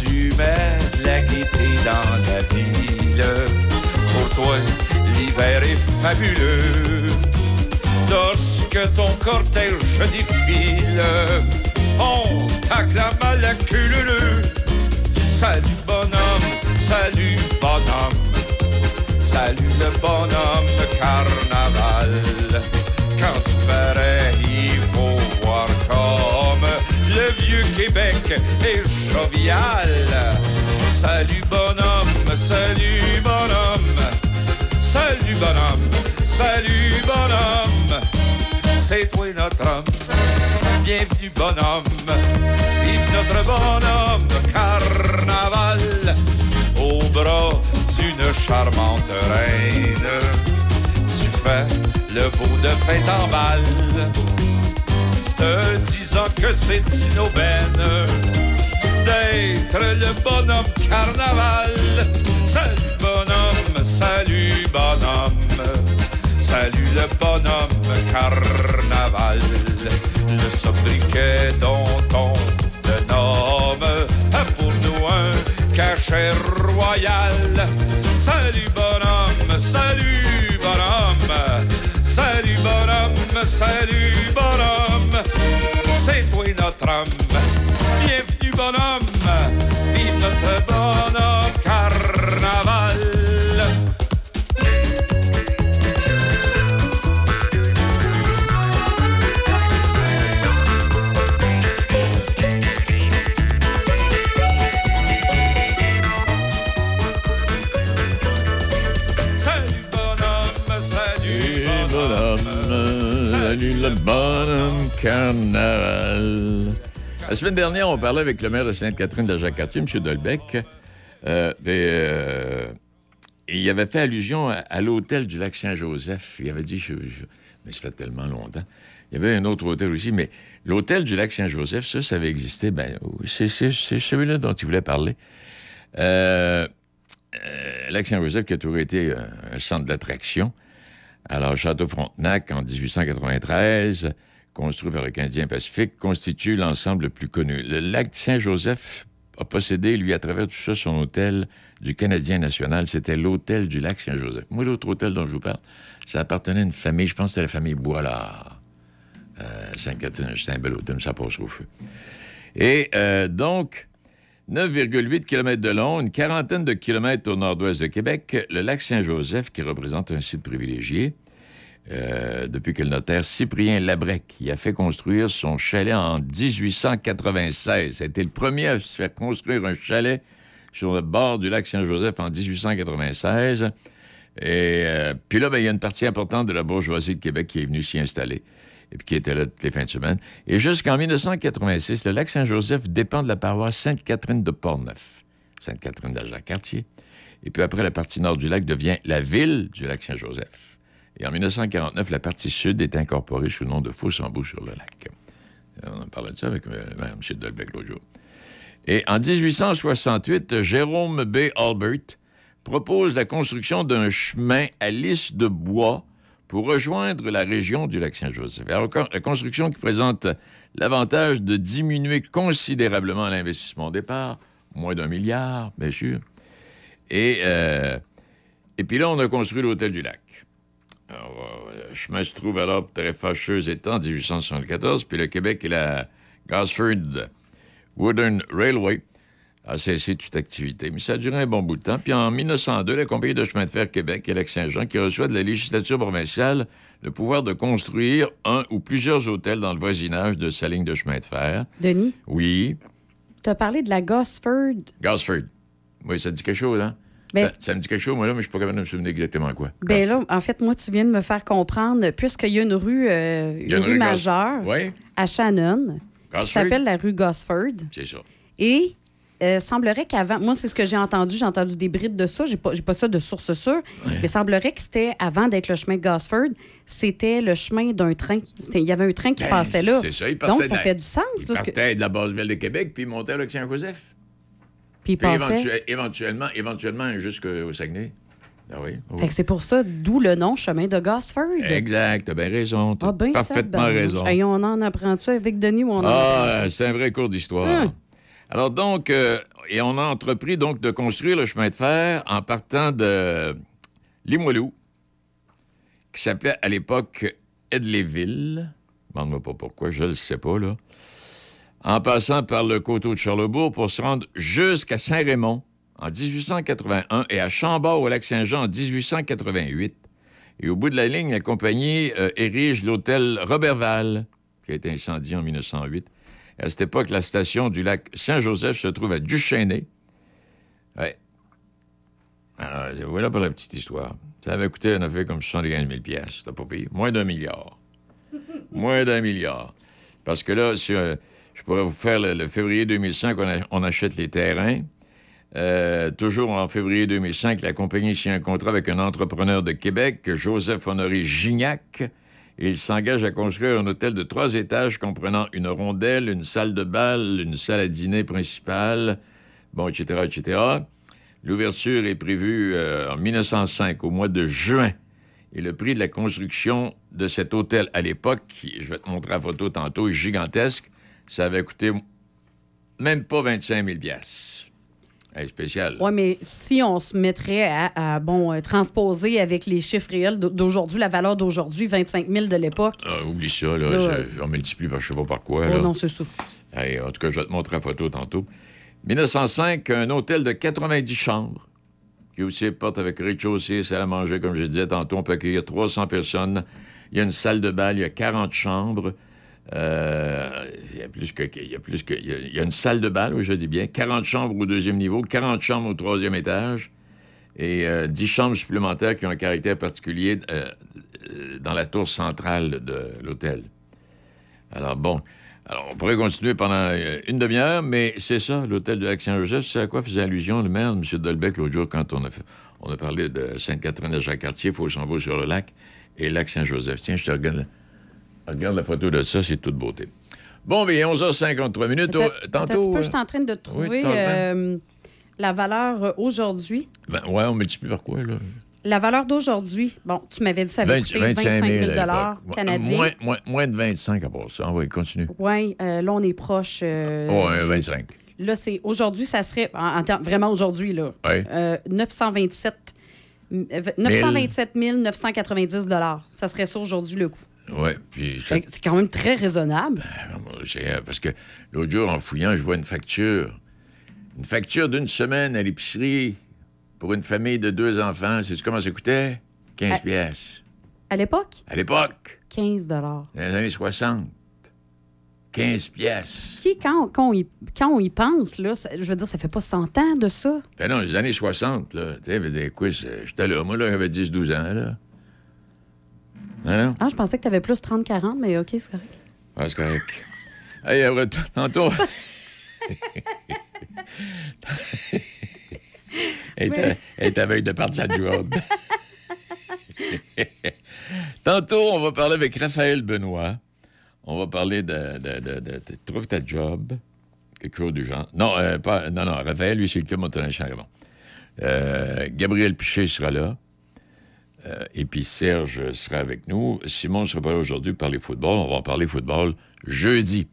Tu mets la gaieté dans la ville. Pour toi, l'hiver est fabuleux. Lorsque ton cortège défile, on t'acclame à la queue Salut bonhomme, salut bonhomme, salut le bonhomme carnaval. Quand tu parais, il faut voir comme le vieux Québec est jovial. Salut bonhomme, salut bonhomme, salut bonhomme, salut bonhomme, c'est toi notre homme. Bienvenue bonhomme, vive notre bonhomme carnaval au bras d'une charmante reine. Tu fais le beau de fête en balle, te disant que c'est une aubaine d'être le bonhomme carnaval. Salut bonhomme, salut bonhomme, salut le bonhomme carnaval. Le sobriquet dont on un cachet royal. Salut bonhomme, salut bonhomme, salut bonhomme, salut bonhomme, c'est toi notre homme. Bienvenue bonhomme, carnaval. La semaine dernière, on parlait avec le maire de Sainte-Catherine de Jacques-Cartier, M. Dolbec. Euh, euh, et il avait fait allusion à, l'hôtel du lac Saint-Joseph. Il avait dit, je, je- mais ça fait tellement longtemps. Il y avait un autre hôtel aussi, mais l'hôtel du lac Saint-Joseph, ça, ça avait existé. Ben, c'est celui-là dont il voulait parler. Euh, lac Saint-Joseph qui a toujours été un centre d'attraction. Alors, Château Frontenac, en 1893, construit par le Canadien Pacifique, constitue l'ensemble le plus connu. Le lac Saint-Joseph a possédé, lui, à travers tout ça, son hôtel du Canadien national. C'était l'hôtel du lac Saint-Joseph. Moi, l'autre hôtel dont je vous parle, ça appartenait à une famille, je pense que c'était la famille Boilard. Euh, Sainte-Catherine, c'était un bel hôtel, ça passe au feu. Et euh, donc, 9,8 km de long, une quarantaine de kilomètres au nord-ouest de Québec, le lac Saint-Joseph, qui représente un site privilégié, euh, depuis que le notaire Cyprien Labrec y a fait construire son chalet en 1896. C'était le premier à se faire construire un chalet sur le bord du lac Saint-Joseph en 1896. Et euh, puis là, ben, il y a une partie importante de la bourgeoisie de Québec qui est venue s'y installer et qui était là toutes les fins de semaine. Et jusqu'en 1986, le lac Saint-Joseph dépend de la paroisse Sainte-Catherine de Portneuf, Sainte-Catherine d'Agen-Cartier. Et puis après, la partie nord du lac devient la ville du lac Saint-Joseph. Et en 1949, la partie sud est incorporée sous le nom de Fossambeau sur le lac. On en parlait de ça avec euh, M. Dolbec l'autre jour. Et en 1868, Jérôme B. Albert propose la construction d'un chemin à lisse de bois pour rejoindre la région du lac Saint-Joseph. Alors, la construction qui présente l'avantage de diminuer considérablement l'investissement au départ, moins d'un milliard, bien sûr. Et, euh, et puis là, on a construit l'hôtel du lac. Alors, euh, le chemin se trouve alors très fâcheux étant en 1874, puis le Québec et la Gosford Wooden Railway a cessé toute activité. Mais ça a duré un bon bout de temps. Puis en 1902, la Compagnie de chemin de fer Québec et Lac-Saint-Jean, qui reçoit de la législature provinciale le pouvoir de construire un ou plusieurs hôtels dans le voisinage de sa ligne de chemin de fer. Denis, Oui, tu as parlé de la Gosford? Gosford. Oui, ça dit quelque chose, hein? Ben, ça, ça me dit quelque chose, moi, là, mais je suis pas capable de me souvenir exactement quoi. Ben là, en fait, moi, tu viens de me faire comprendre, puisqu'il y a une rue, euh, une une rue majeure Oui. à Shannon qui s'appelle la rue Gosford. C'est ça. Et euh, semblerait qu'avant, moi, c'est ce que j'ai entendu, j'ai entendu des brides de ça, j'ai pas, pas ça de source sûre, mais semblerait que c'était, avant d'être le chemin de Gosford, c'était le chemin d'un train. Il y avait un train qui Ben, passait là. C'est ça, il partait Donc, ça fait du sens. Il que- partait de la base ville de Québec, puis il montait à Saint-Joseph. Puis il Puis passait. éventu- éventuellement, éventuellement jusqu'au Saguenay. Ah oui. oui. Fait que c'est pour ça, d'où le nom Chemin de Gosford. Exact, t'as bien raison. T'as Ah, ben, parfaitement raison. Hey, on en apprend ça avec Denis ou on en Ah, c'est un vrai cours d'histoire. Hein? Alors donc, euh, et on a entrepris donc de construire le chemin de fer en partant de Limoilou, qui s'appelait à l'époque Edleyville. Demande-moi pas pourquoi, je ne le sais pas, là. En passant par le coteau de Charlebourg pour se rendre jusqu'à Saint-Raymond en 1881 et à Chambord au lac Saint-Jean en 1888. Et au bout de la ligne, la compagnie euh, érige l'hôtel Robertval, qui a été incendié en 1908. À cette époque, la station du lac Saint-Joseph se trouve à Duchesnay. Ouais. Alors, voilà pour la petite histoire. Ça avait coûté un affaire comme 75 000 piastres. C'était pas payé. Moins d'un milliard. Moins d'un milliard. Parce que là, si, euh, pourrais vous faire le, février 2005, on, achète les terrains. Euh, toujours en février 2005, la compagnie signe un contrat avec un entrepreneur de Québec, Joseph Honoré Gignac. Il s'engage à construire un hôtel de trois étages comprenant une rondelle, une salle de bal, une salle à dîner principale, bon, etc., etc. L'ouverture est prévue euh, en 1905, au mois de juin. Et le prix de la construction de cet hôtel à l'époque, je vais te montrer la photo tantôt, est gigantesque. Ça avait coûté même pas 25 000 piastres. Hey, spécial. Oui, mais si on se mettrait à, à, bon, euh, transposer avec les chiffres réels d'au- d'aujourd'hui, la valeur d'aujourd'hui, 25 000 de l'époque. Ah, oublie ça, là. J'en multiplie par je sais pas par quoi, Oh là. non, c'est ça. Hey, en tout cas, je vais te montrer la photo tantôt. 1905, un hôtel de 90 chambres, qui aussi des portes avec rez-de-chaussée, salle à manger, comme je disais tantôt. On peut accueillir 300 personnes. Il y a une salle de bal, il y a 40 chambres. Euh, il y a y une salle de bal, je dis bien. 40 chambres au deuxième niveau, 40 chambres au troisième étage et euh, 10 chambres supplémentaires qui ont un caractère particulier euh, euh, dans la tour centrale de l'hôtel. Alors bon, alors on pourrait continuer pendant euh, une demi-heure, mais c'est ça, l'hôtel de Lac-Saint-Joseph. C'est à quoi faisait allusion le maire, M. Dolbec, l'autre jour, quand on a, parlé de Sainte-Catherine de Jacques-Cartier, Fauchambault sur le lac et Lac-Saint-Joseph. Tiens, je te regarde, regarde la photo de ça, c'est toute beauté. Bon, bien, 11h53 minutes. Oh, tantôt. peu, euh, je suis en train de trouver euh, la valeur euh, aujourd'hui. ben, ouais, on multiplie par quoi, là? La valeur d'aujourd'hui, bon, tu m'avais dit que ça avait 20 coûté 25 000 à l'époque. canadiens. Moins, moins, moins de 25 à part ça. Oui, continue. Oui, là, on est proche. euh, Oh, du- 25. Là, c'est aujourd'hui, ça serait, en, en temps- vraiment aujourd'hui, là, euh, 927, euh, 927 990 Ça serait ça aujourd'hui, le coût. Oui, puis... C'est quand même très raisonnable. C'est, euh, Parce que l'autre jour, en fouillant, je vois une facture. Une facture d'une semaine à l'épicerie pour une famille de deux enfants. Sais-tu comment ça coûtait? 15 À- pièces. À l'époque, À l'époque, 15 dans les années 60. 15 pièces. Qui, quand, quand, on y, quand on y pense, là, ça- je veux dire, ça fait pas 100 ans de ça. Ben non, les années 60, là. Tu sais, ben, c'est- j'étais là. Moi, là, j'avais 10-12 ans, là. Hein? Ah, je pensais que tu avais plus 30-40, mais OK, c'est correct. Ah, c'est correct. Hey, tantôt. Elle elle était à veille de partir sa job. Tantôt, on va parler avec Raphaël Benoît. On va parler de, de, de, Trouve ta job? Quelque chose du genre. Non, euh, pas, non, non. Raphaël, lui, c'est le club motorin Charlemont. Euh, Gabriel Piché sera là. Euh, et puis Serge sera avec nous. Simon ne sera pas là aujourd'hui pour parler football. On va en parler football jeudi,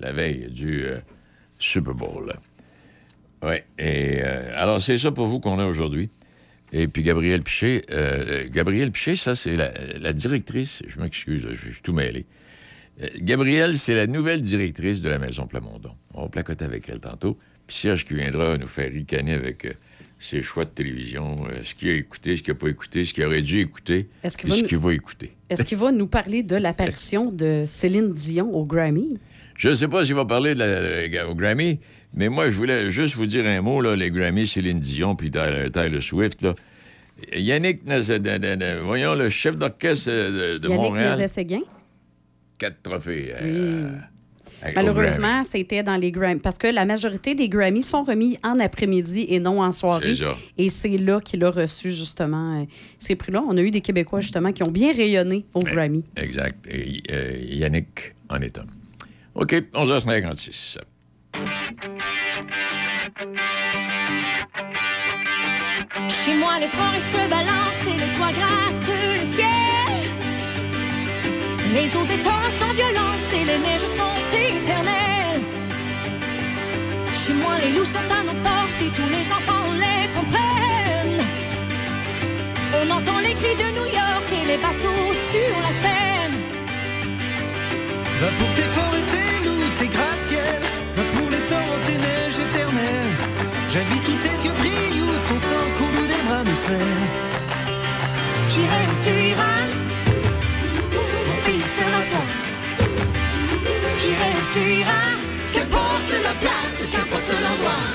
la veille du euh, Super Bowl. Oui. Et euh, alors, c'est ça pour vous qu'on a aujourd'hui. Et puis Gabriel Piché. Gabriel Piché, ça, c'est la, directrice. Je m'excuse, je suis tout mêlé. Gabrielle, c'est la nouvelle directrice de la Maison Plamondon. On va placoter avec elle tantôt. Puis Serge qui viendra nous faire ricaner avec ses choix de télévision, euh, ce qu'il a écouté, ce qu'il n'a pas écouté, ce qu'il aurait dû écouter, Est-ce qu'il puis va ce nous- qu'il va écouter. Est-ce qu'il va nous parler de l'apparition de Céline Dion au Grammy? Je ne sais pas s'il va parler de la- la- au Grammy, mais moi, je voulais juste vous dire un mot, là, les Grammys, Céline Dion, puis Tyler, Tyler Swift, là. Yannick, voyons, le chef d'orchestre euh, de, de Yannick Montréal, Nézet-Séguin? quatre trophées. euh, Malheureusement, c'était dans les Grammys. Parce que la majorité des Grammys sont remis en après-midi et non en soirée. Et c'est là qu'il a reçu, justement, euh, ces prix-là. On a eu des Québécois, justement, qui ont bien rayonné au Grammy. Grammy. Exact. Et euh, Yannick en est un. OK, 11h56. Chez moi, les forêts se balancent et les toits grattent le ciel. Les eaux des sont violentes et les neiges sont Chez moi, les loups sont à nos portes et tous les enfants les comprennent. On entend les cris de New York et les bateaux sur la Seine. Va pour tes forêts, tes loups, tes gratte-ciel. Va pour les torrents, tes neiges éternelles. J'habite où tes yeux brillent, où ton sang coule, des bras me serrent. J'irai où tu iras, J'irai tu iras, qu'importe la place, qu'importe l'endroit.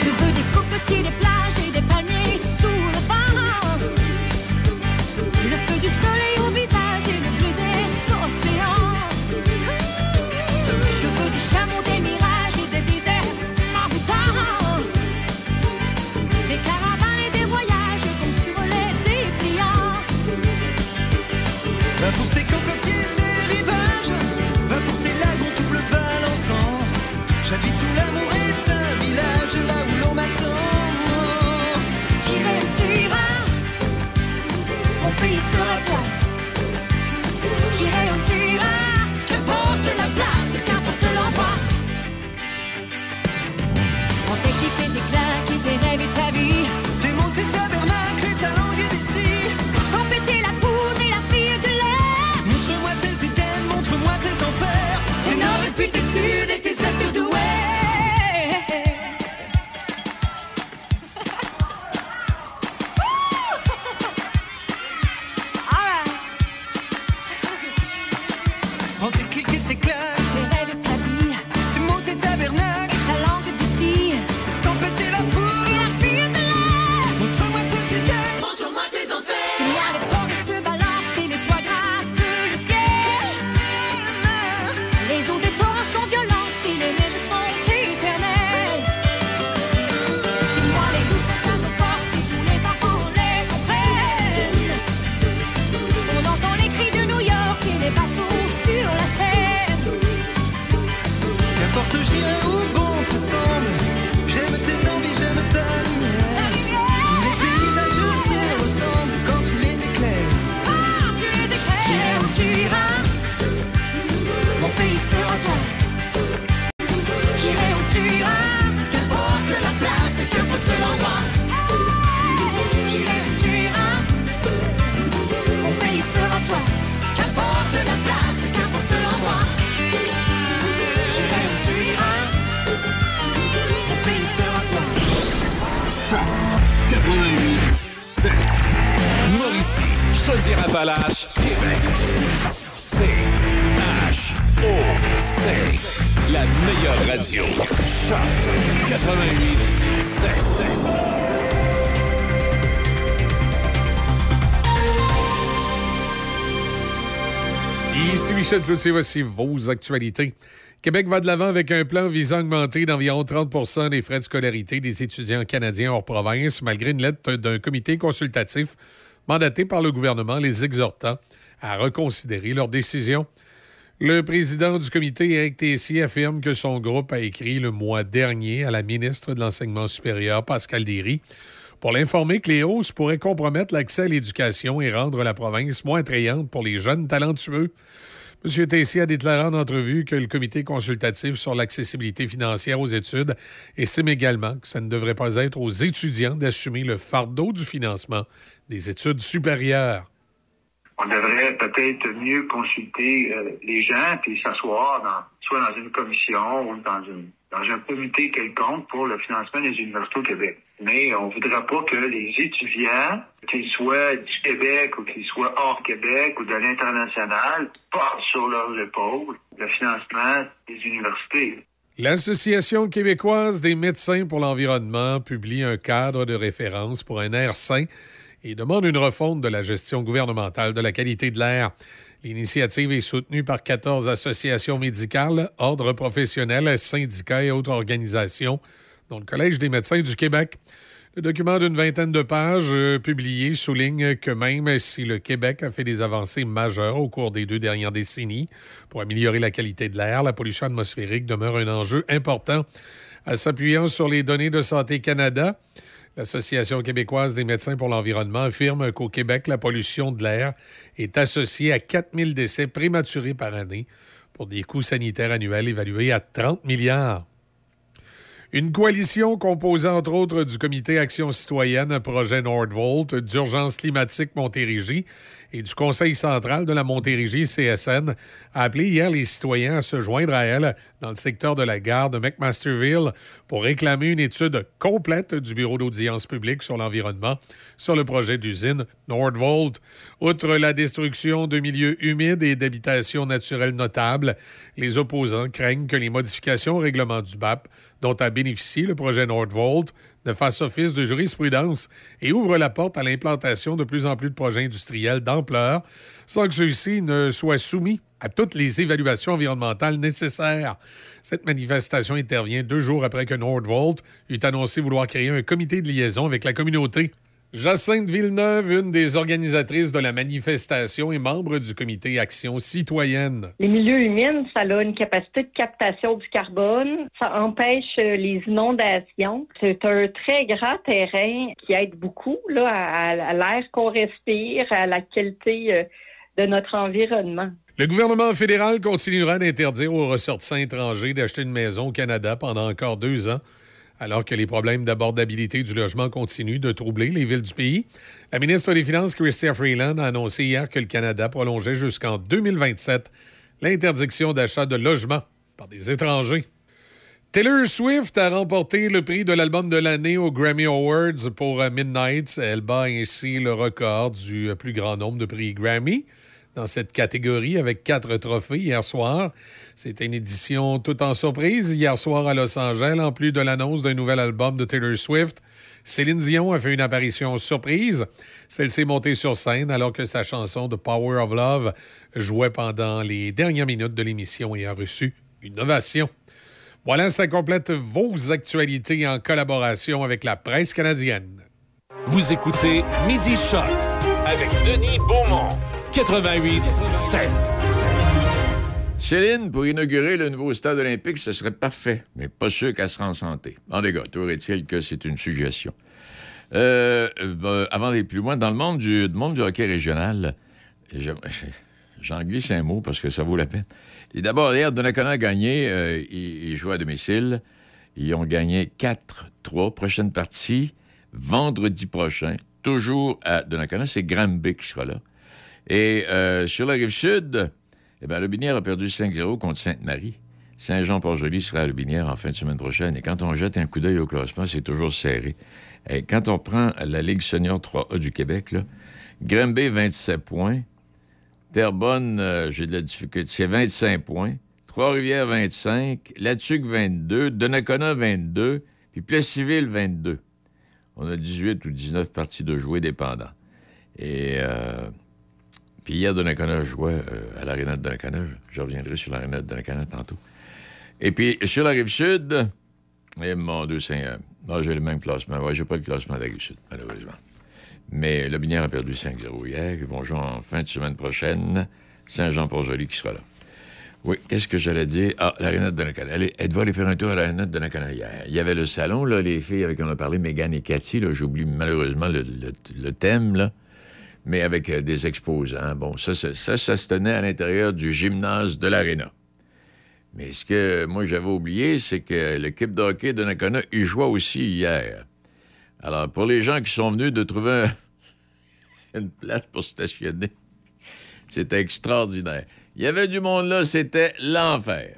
Je veux des cocotiers, des plages Tes Chaudière-Appalaches, Québec. C H O C. La meilleure radio. Choc 88 7. Ici Michel Cloutier, voici vos actualités. Québec va de l'avant avec un plan visant à augmenter d'environ 30% les frais de scolarité des étudiants canadiens hors province, malgré une lettre d'un comité consultatif mandaté par le gouvernement les exhortant à reconsidérer leur décision. Le président du comité, Éric Tessier, affirme que son groupe a écrit le mois dernier à la ministre de l'Enseignement supérieur, Pascal Derry, pour l'informer que les hausses pourraient compromettre l'accès à l'éducation et rendre la province moins attrayante pour les jeunes talentueux. M. Tessier a déclaré en entrevue que le comité consultatif sur l'accessibilité financière aux études estime également que ça ne devrait pas être aux étudiants d'assumer le fardeau du financement des études supérieures. on devrait peut-être mieux consulter euh, les gens puis s'asseoir dans, soit dans une commission ou dans, une, dans un comité quelconque pour le financement des universités au Québec. Mais on ne voudra pas que les étudiants, qu'ils soient du Québec ou qu'ils soient hors Québec ou de l'international, portent sur leurs épaules le financement des universités. L'Association québécoise des médecins pour l'environnement publie un cadre de référence pour un air sain et demande une refonte de la gestion gouvernementale de la qualité de l'air. L'initiative est soutenue par 14 associations médicales, ordres professionnels, syndicats et autres organisations, dont le Collège des médecins du Québec. Le document d'une vingtaine de pages euh, publié souligne que même si le Québec a fait des avancées majeures au cours des deux dernières décennies pour améliorer la qualité de l'air, la pollution atmosphérique demeure un enjeu important. En s'appuyant sur les données de Santé Canada, L'Association québécoise des médecins pour l'environnement affirme qu'au Québec, la pollution de l'air est associée à 4 000 décès prématurés par année pour des coûts sanitaires annuels évalués à 30 milliards. Une coalition composée entre autres du Comité Action citoyenne Projet Nordvolt, d'Urgence climatique Montérégie et du Conseil central de la Montérégie CSN a appelé hier les citoyens à se joindre à elle dans le secteur de la gare de McMasterville pour réclamer une étude complète du Bureau d'audience publique sur l'environnement sur le projet d'usine Nordvolt. Outre la destruction de milieux humides et d'habitations naturelles notables, les opposants craignent que les modifications au règlement du BAP dont a bénéficié le projet Nordvolt fassent office de jurisprudence et ouvrent la porte à l'implantation de plus en plus de projets industriels d'ampleur sans que ceux-ci ne soient soumis à toutes les évaluations environnementales nécessaires. Cette manifestation intervient deux jours après que Nordvolt eut annoncé vouloir créer un comité de liaison avec la communauté. Jacinthe Villeneuve, une des organisatrices de la manifestation et membre du comité Action citoyenne. Les milieux humides, ça a une capacité de captation du carbone. Ça empêche euh, les inondations. C'est un très grand terrain qui aide beaucoup là, à, à l'air qu'on respire, à la qualité euh, de notre environnement. Le gouvernement fédéral continuera d'interdire aux ressortissants étrangers d'acheter une maison au Canada pendant encore deux ans, alors que les problèmes d'abordabilité du logement continuent de troubler les villes du pays. La ministre des Finances, Chrystia Freeland, a annoncé hier que le Canada prolongeait jusqu'en 2027 l'interdiction d'achat de logements par des étrangers. Taylor Swift a remporté le prix de l'album de l'année aux Grammy Awards pour Midnight. Elle bat ainsi le record du plus grand nombre de prix Grammy dans cette catégorie avec quatre trophées hier soir. C'était une édition tout en surprise hier soir à Los Angeles, en plus de l'annonce d'un nouvel album de Taylor Swift. Céline Dion a fait une apparition surprise. Celle-ci est montée sur scène alors que sa chanson The Power of Love jouait pendant les dernières minutes de l'émission et a reçu une ovation. Voilà, ça complète vos actualités en collaboration avec la presse canadienne. Vous écoutez Midi Choc avec Denis Beaumont, 88 7. Céline, pour inaugurer le nouveau stade olympique, ce serait parfait, mais pas sûr qu'elle sera en santé. En dégâts, tout est-il que c'est une suggestion. Euh, ben, avant d'aller plus loin, dans le monde du, monde du hockey régional, je- j'en glisse un mot parce que ça vaut la peine. Et d'abord, hier, Donnacona a gagné. euh, ils, jouaient à domicile. Ils ont gagné 4-3. Prochaine partie, vendredi prochain, toujours à Donnacona. C'est Granby qui sera là. Et euh, sur la rive sud, eh bien, le Binière a perdu 5-0 contre Sainte-Marie. Saint-Jean-Port-Joli sera à le Binière en fin de semaine prochaine. Et quand on jette un coup d'œil au classement, c'est toujours serré. Et quand on prend la Ligue senior 3A du Québec, là, Granby, 27 points. Terrebonne, euh, j'ai de la difficulté, c'est 25 points. Trois-Rivières, 25. Latuc, 22. Donnacona, 22. Puis Plessisville, 22. On a 18 ou 19 parties de jouer dépendants. Et euh, puis hier, Donnacona jouait euh, à l'aréna de Donnacona. Je- reviendrai sur l'aréna de Donnacona tantôt. Et puis, sur la rive sud, et mon Dieu, c'est... euh, non, j'ai le même classement. Ouais, j'ai pas le classement de la rive sud, malheureusement. Mais le Binière a perdu 5-0 hier. Ils vont jouer en fin de semaine prochaine. Saint-Jean-Port-Joli qui sera là. Oui, qu'est-ce que j'allais dire? Ah, l'aréna de Donnacona. Allez, êtes-vous allé faire un tour à l'aréna de Donnacona hier? Il y avait le salon, là, les filles avec qui on a parlé, Mégane et Cathy, là, j'oublie malheureusement le, le- le thème, là, mais avec euh, des exposants. Bon, ça, ça, ça, ça se tenait à l'intérieur du gymnase de l'aréna. Mais ce que moi j'avais oublié, c'est que l'équipe de hockey de Nakona, il jouait aussi hier. Alors, pour les gens qui sont venus de trouver un- une place pour stationner, c'était extraordinaire. Il y avait du monde là, c'était l'enfer.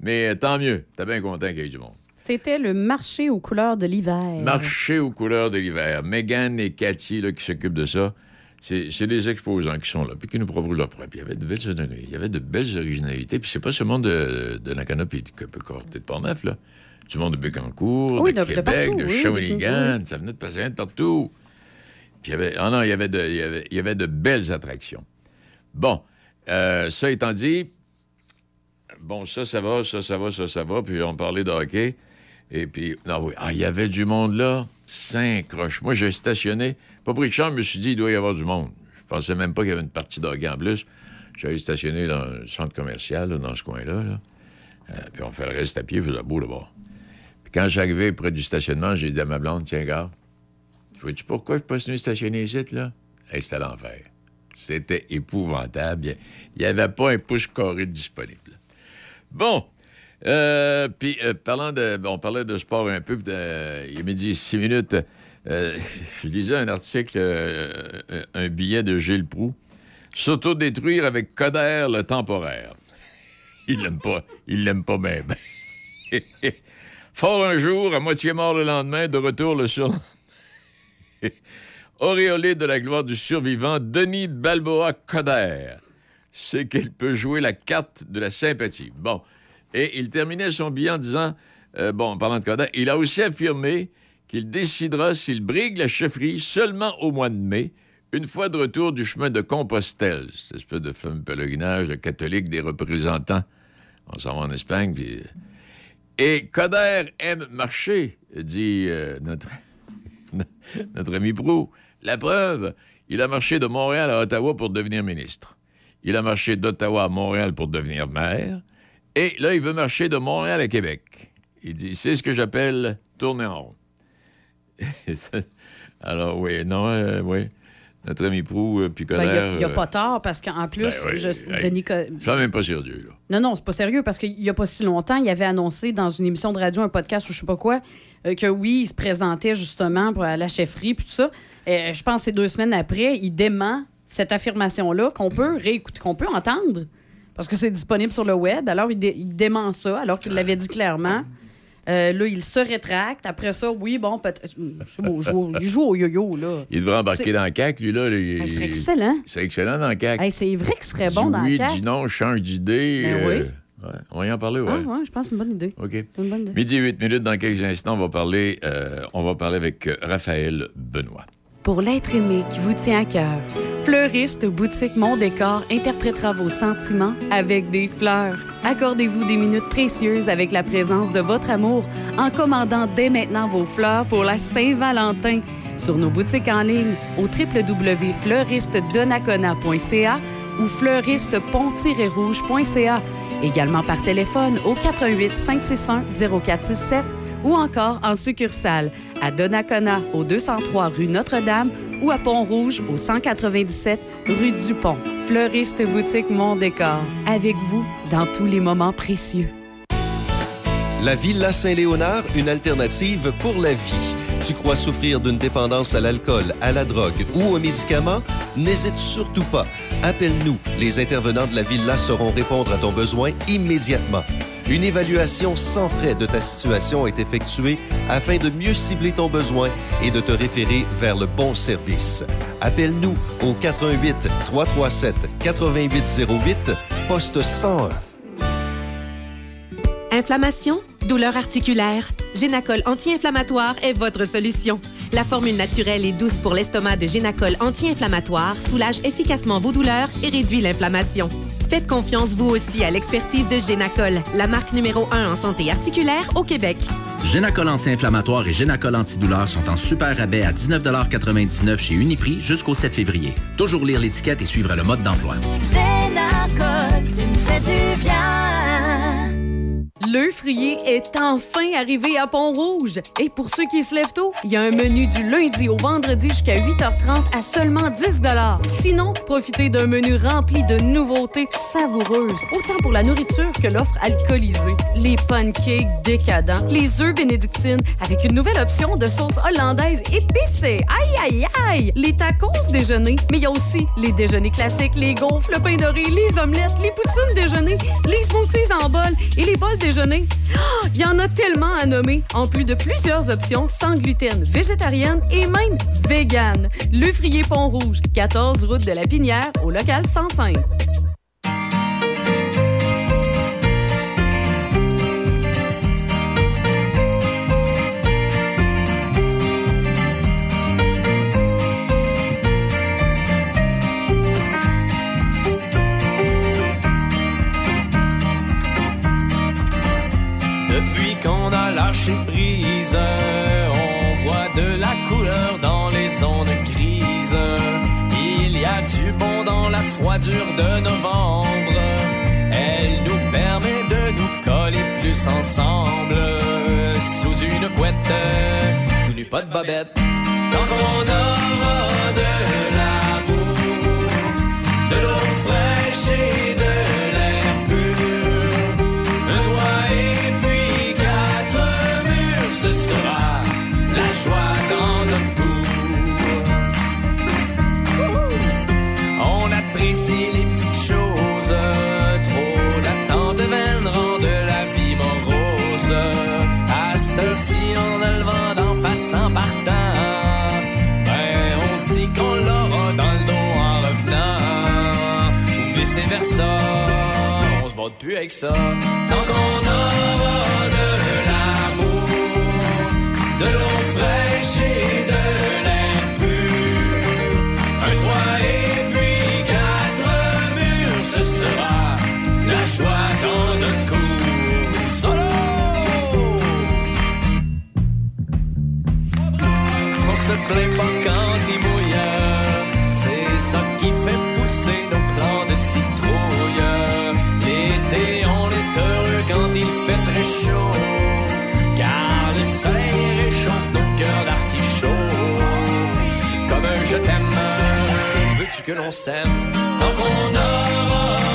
Mais euh, tant mieux, t'es bien content qu'il y ait du monde. C'était le marché aux couleurs de l'hiver. Marché aux couleurs de l'hiver. Megan et Cathy là, qui s'occupent de ça, c'est des exposants qui sont là, puis qui nous proposent leur propre. Il y avait de belles, il y avait de belles originalités. Puis c'est pas seulement de, de Nakano puis de Côté de Portneuf, là. Du monde de Bécancourt, Oui, de, de- de Québec, partout, de oui, Shawinigan, ça venait de passer de partout. Puis il y avait, ah non, il y avait de, il y avait, il y avait de belles attractions. Bon, euh, ça étant dit, bon, ça, ça va, ça, ça va, ça, ça va. Puis on parlait de hockey. Et puis, non. Ah, il y avait du monde là. Cinq croches. Moi, j'ai stationné. Pas pris de chambre, je me suis dit, il doit y avoir du monde. Je pensais même pas qu'il y avait une partie hockey en plus. J'allais stationner dans le centre commercial, dans ce coin-là. là. Euh, puis on fait le reste à pied, il faisait beau là-bas. Puis quand j'arrivais près du stationnement, j'ai dit à ma blonde, tiens, gars, Tu vois-tu pourquoi je suis pas stationner ici, là? Hey, c'était l'enfer. C'était épouvantable. Il n'y avait pas un push carré disponible. Bon. Euh, puis, euh, parlant de. on parlait de sport un peu. il est midi six minutes. Euh, je lisais un article, un billet de Gilles Proux. S'autodétruire avec Coder le temporaire. Il l'aime pas. Il l'aime pas même. Fort un jour, à moitié mort le lendemain, de retour le surlendemain. Auréolé de la gloire du survivant, Denis Balboa Coder. C'est qu'il peut jouer la carte de la sympathie. Bon. Et il terminait son billet en disant, euh, bon, en parlant de Coder, il a aussi affirmé qu'il décidera s'il brigue la chefferie seulement au mois de mai, une fois de retour du chemin de Compostelle, cette espèce de fameux pèlerinage catholique des représentants. On s'en va en Espagne, puis... Et Coder aime marcher, dit euh, notre, notre ami Prou. La preuve, il a marché de Montréal à Ottawa pour devenir ministre. Il a marché d'Ottawa à Montréal pour devenir maire. Et là, il veut marcher de Montréal à Québec. Il dit, c'est ce que j'appelle tourner en rond. Ça- Alors, oui, non, euh, oui. Notre ami Prou, euh, puis Ben. Il n'y a, euh, pas tort parce qu'en plus, ben oui, je- hey, même pas sur Dieu, là. Non, non, c'est pas sérieux parce qu'il n'y a pas si longtemps, il avait annoncé dans une émission de radio, un podcast ou je sais pas quoi, euh, que oui, il se présentait justement pour à la chefferie puis tout ça. Je pense que c'est deux semaines après, il dément cette affirmation-là qu'on peut réécouter, qu'on peut entendre parce que c'est disponible sur le web. Alors, il, dé- il dément ça alors qu'il l'avait dit clairement. Euh, là, il se rétracte. Après ça, oui, bon, peut-être. C'est il joue- il joue au yo-yo, là. Il devrait embarquer C'est- dans le CAC, lui, là. Il, Il serait excellent. Il serait excellent dans le CAC. Hey, c'est vrai qu'il serait bon Dis dans oui, le CAQ. dis non, change d'idée. Ben euh, oui. ouais, on va y en parler, ouais. Ah, ouais, je pense que c'est une bonne idée. OK. C'est une bonne idée. Midi 8 minutes, dans quelques instants, on va parler, euh, on va parler avec Raphaël Benoît. Pour l'être aimé qui vous tient à cœur, Fleuriste Boutique Mon Décor interprétera vos sentiments avec des fleurs. Accordez-vous des minutes précieuses avec la présence de votre amour en commandant dès maintenant vos fleurs pour la Saint-Valentin sur nos boutiques en ligne au www.fleuristedonacona.ca ou fleuristepont-rouge.ca. Également par téléphone au 88 561 0467 ou encore en succursale à Donnacona au 203 rue Notre-Dame ou à Pont-Rouge au 197 rue Dupont. Fleuriste boutique Mon Décor, avec vous dans tous les moments précieux. La Villa Saint-Léonard, une alternative pour la vie. Tu crois souffrir d'une dépendance à l'alcool, à la drogue ou aux médicaments? N'hésite surtout pas. Appelle-nous. Les intervenants de la Villa sauront répondre à ton besoin immédiatement. Une évaluation sans frais de ta situation est effectuée afin de mieux cibler ton besoin et de te référer vers le bon service. Appelle-nous au 88 337 8808 poste 101. Inflammation, douleur articulaire, Génacol anti-inflammatoire est votre solution. La formule naturelle et douce pour l'estomac de Génacol anti-inflammatoire soulage efficacement vos douleurs et réduit l'inflammation. Faites confiance vous aussi à l'expertise de Génacol, la marque numéro 1 en santé articulaire au Québec. Génacol anti-inflammatoire et Génacol antidouleur sont en super rabais à 19,99 chez Uniprix jusqu'au 7 février. Toujours lire l'étiquette et suivre le mode d'emploi. Génacol, tu me fais du bien. Le frier est enfin arrivé à Pont-Rouge. Et pour ceux qui se lèvent tôt, il y a un menu du lundi au vendredi jusqu'à 8h30 à seulement 10 Sinon, profitez d'un menu rempli de nouveautés savoureuses, autant pour la nourriture que l'offre alcoolisée. Les pancakes décadents, les œufs bénédictines avec une nouvelle option de sauce hollandaise épicée. Aïe, aïe, aïe! Les tacos déjeuner, mais il y a aussi les déjeuners classiques, les gaufres, le pain doré, les omelettes, les poutines déjeuner, les smoothies en bol et les bols Il y en a tellement à nommer, en plus de plusieurs options sans gluten, végétarienne et même vegan. Le Frier Pont-Rouge, 14 route de la Pinière, au local 105. De novembre. Elle nous permet de nous coller plus ensemble. Sous une couette, tout nu pas de bobette. Tant qu'on aura On se bat plus avec ça. Tant qu'on aura de l'amour, de l'eau fraîche et de l'air pur, un toit et puis quatre murs, ce sera la joie dans notre cour. Solo! On se plaint pas quand veux-tu que l'on s'aime? Tant qu'on aura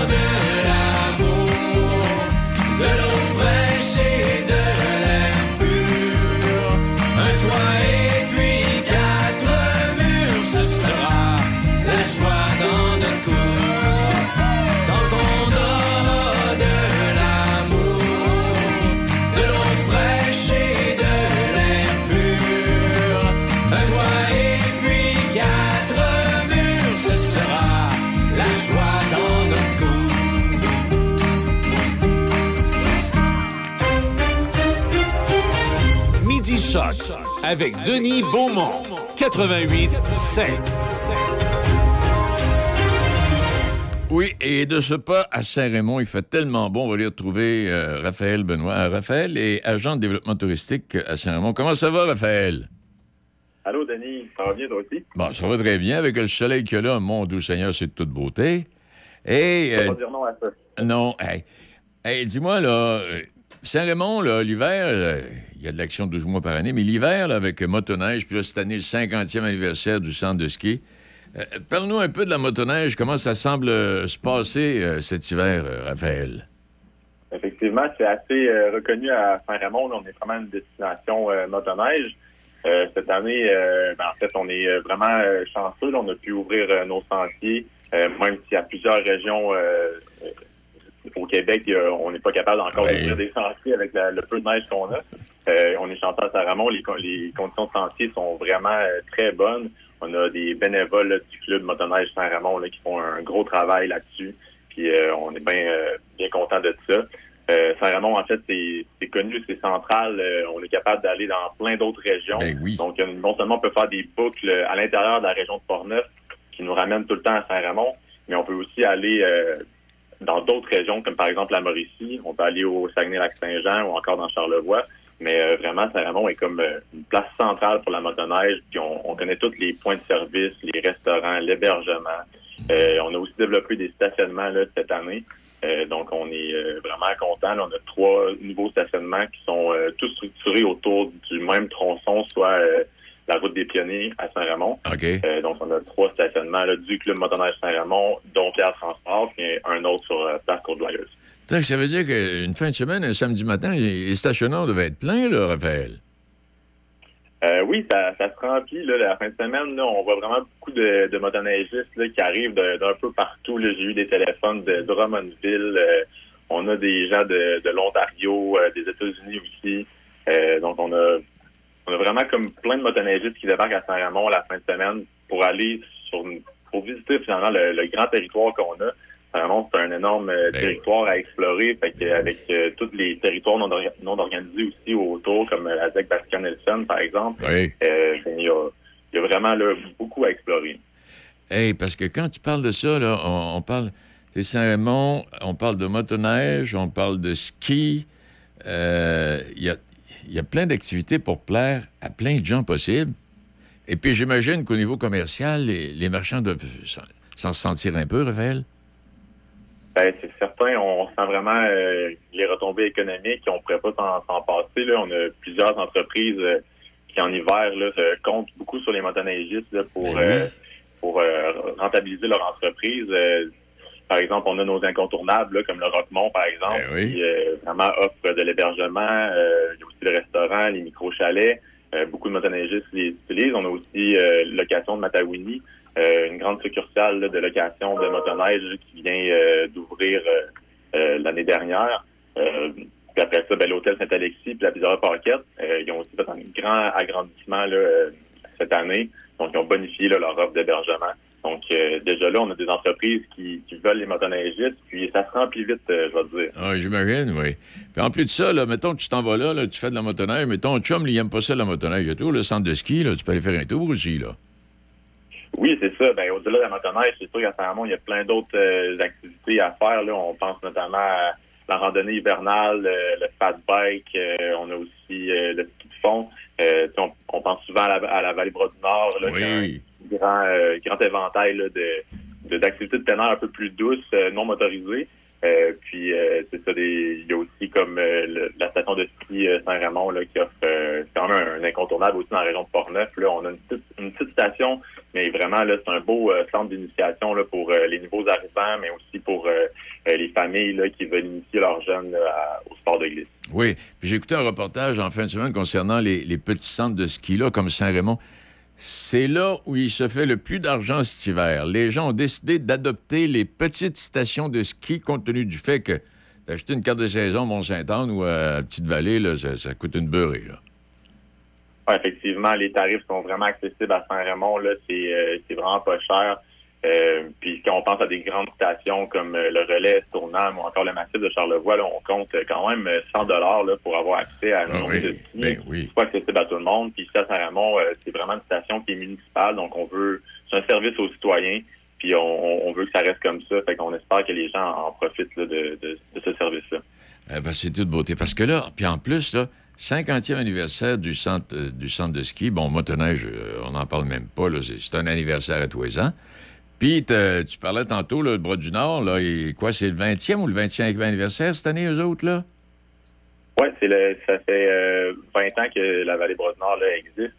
avec Denis Beaumont. 88 5. Oui, et de ce pas à Saint-Raymond, il fait tellement bon. On va aller retrouver euh, Raphaël Benoît. Euh, Raphaël est agent de développement touristique à Saint-Raymond. Comment ça va, Raphaël? Allô, Denis, ça va bien, toi aussi? Bon, ça va très bien. Avec le soleil qu'il y a là, mon doux Seigneur, c'est de toute beauté. Et. Je vais euh, pas dire non à ça. non, hey, Hey, dis-moi, là, Saint-Raymond, là, l'hiver, euh, il y a de l'action 12 mois par année, mais l'hiver, là, avec motoneige, puis là, cette année, le 50e anniversaire du centre de ski. euh, Parle-nous un peu de la motoneige, comment ça semble euh, se passer euh, cet hiver, Raphaël? Effectivement, c'est assez reconnu à Saint-Raymond. là, On est vraiment une destination motoneige. Cette année, ben, en fait, on est vraiment chanceux. là. On a pu ouvrir nos sentiers, même s'il y a plusieurs régions au Québec, on n'est pas capable encore Ouais. d'ouvrir des sentiers avec la- le peu de neige qu'on a. Euh, on est chanceux à Saint-Ramon. Les, les conditions de sentier sont vraiment euh, très bonnes. On a des bénévoles là, du club motoneige Saint-Ramon là, qui font un gros travail là-dessus. Puis euh, on est bien euh, bien content de ça. Euh, Saint-Ramon, en fait, c'est c'est connu, c'est central. Euh, on est capable d'aller dans plein d'autres régions. Donc, euh, non seulement on peut faire des boucles à l'intérieur de la région de Portneuf qui nous ramènent tout le temps à Saint-Ramon, mais on peut aussi aller euh, dans d'autres régions, comme par exemple la Mauricie. On peut aller au Saguenay-Lac-Saint-Jean ou encore dans Charlevoix. Mais euh, vraiment, Saint-Ramon est comme euh, une place centrale pour la motoneige. Puis on, on connaît tous les points de service, les restaurants, l'hébergement. Euh, on a aussi développé des stationnements là, cette année. Euh, donc, on est euh, vraiment content. On a trois nouveaux stationnements qui sont euh, tous structurés autour du même tronçon, soit euh, la route des pionniers à Saint-Ramon. Euh, donc, on a trois stationnements là, du Club Motoneige Saint-Ramon, dont Pierre Transport, puis un autre sur euh, Place Côte-Joyeuse. Tain, Ça veut dire qu'une fin de semaine, un samedi matin, les stationnements devaient être pleins, là, Raphaël. Euh, oui, ça, se remplit. Là, la fin de semaine, on voit vraiment beaucoup de, motoneigistes là, qui arrivent d'un peu partout. J'ai eu des téléphones de Drummondville. euh, on a des gens de, de l'Ontario, euh, des États-Unis aussi. Donc, on a, on a vraiment comme plein de motoneigistes qui débarquent à Saint-Ramon la fin de semaine pour aller sur pour visiter finalement le, le grand territoire qu'on a. Saint-Ramon, c'est un énorme euh, territoire à explorer. Fait que, avec euh, tous les territoires non, non organisés aussi autour, comme euh, la ZEC Bastien Nelson, par exemple, Oui. euh, ben, il y, a, il y a vraiment là, beaucoup à explorer. Hey, parce que quand tu parles de ça, là, on, on parle. C'est Saint-Raymond, on parle de motoneige, on parle de ski. euh, Il y, a, y a plein d'activités pour plaire à plein de gens possibles. Et puis, j'imagine qu'au niveau commercial, les, les marchands doivent s'en- s'en sentir un peu, Raphaël? Ben, c'est certain, on sent vraiment euh, les retombées économiques. On ne pourrait pas s'en passer. Là. On a plusieurs entreprises euh, qui en hiver là, se comptent beaucoup sur les motoneigistes là, pour, Ben oui. euh, pour euh, rentabiliser leur entreprise. Euh, par exemple, on a nos incontournables, là, comme le Roquemont, par exemple, qui euh, vraiment offre de l'hébergement. Euh, il y a aussi le restaurant, les micro-chalets. Euh, beaucoup de motoneigistes les utilisent. On a aussi euh, location de Matawini, une grande succursale de location de motoneige qui vient euh, d'ouvrir euh, euh, l'année dernière. Euh, puis après ça, ben, l'hôtel Saint-Alexis puis la Pizzeria Parquette, euh, ils ont aussi fait un grand agrandissement euh, cette année. Donc, ils ont bonifié leur offre d'hébergement. Donc, euh, déjà là, on a des entreprises qui, veulent les motoneigistes, puis ça se remplit vite, euh, je vais te dire. Ah, j'imagine, oui. Puis en plus de ça, là, mettons que tu t'en vas là, tu fais de la motoneige, mais ton chum, il aime pas ça, la motoneige. A toujours le centre de ski, là, tu peux aller faire un tour aussi, là. Oui, c'est ça. Ben, au-delà de la motoneige, c'est sûr qu'à Saint-Ramon, il y a plein d'autres euh, activités à faire. Là. On pense notamment à la randonnée hivernale, euh, le fat bike. euh, on a aussi euh, le ski de fond. Euh, on, on pense souvent à la, à la vallée Bras du Nord, là, qui a un grand, euh, grand éventail là, de, de- d'activités de plein air un peu plus douces, euh, non motorisées. Euh, puis euh, c'est ça, des- il y a aussi comme euh, la station de ski Saint-Ramon là, qui offre quand même un, incontournable aussi dans la région de Portneuf. Là, on a une petite, une petite station, mais vraiment là, c'est un beau centre d'initiation là, pour les nouveaux arrivants, mais aussi pour les familles là, qui veulent initier leurs jeunes là, au sport de glisse. Oui. Puis j'ai écouté un reportage en fin de semaine concernant les, les petits centres de ski, là, comme Saint-Raymond. C'est là où il se fait le plus d'argent cet hiver. Les gens ont décidé d'adopter les petites stations de ski compte tenu du fait que d'acheter une carte de saison Mont-Saint-Anne ou à Petite-Vallée, là, ça, coûte une beurrée. Là. Effectivement, les tarifs sont vraiment accessibles à Saint-Raymond. Euh, c'est vraiment pas cher. Euh, puis quand on pense à des grandes stations comme euh, le Relais, Tournam ou encore le Massif de Charlevoix, là, on compte euh, quand même euh, 100 dollars là, pour avoir accès à une Ah journée oui, de ski. ben oui. C'est pas accessible à tout le monde. Puis Saint-Ramond, euh, c'est vraiment une station qui est municipale, donc on veut c'est un service aux citoyens. Puis on, on veut que ça reste comme ça. Fait qu'on espère que les gens en profitent là, de, de, de ce service-là. Eh ben, c'est toute beauté. Parce que là, puis en plus, là, 50e anniversaire du centre, euh, du centre de ski. Bon, motoneige, on n'en parle même pas. c'est un anniversaire à tous les ans. Puis, tu parlais tantôt, là, le Bras du Nord, là, et quoi, c'est le 20e ou le 25e anniversaire cette année, eux autres, là? Oui, c'est le, ça fait euh, 20 ans que la vallée Bras-du-Nord là, existe.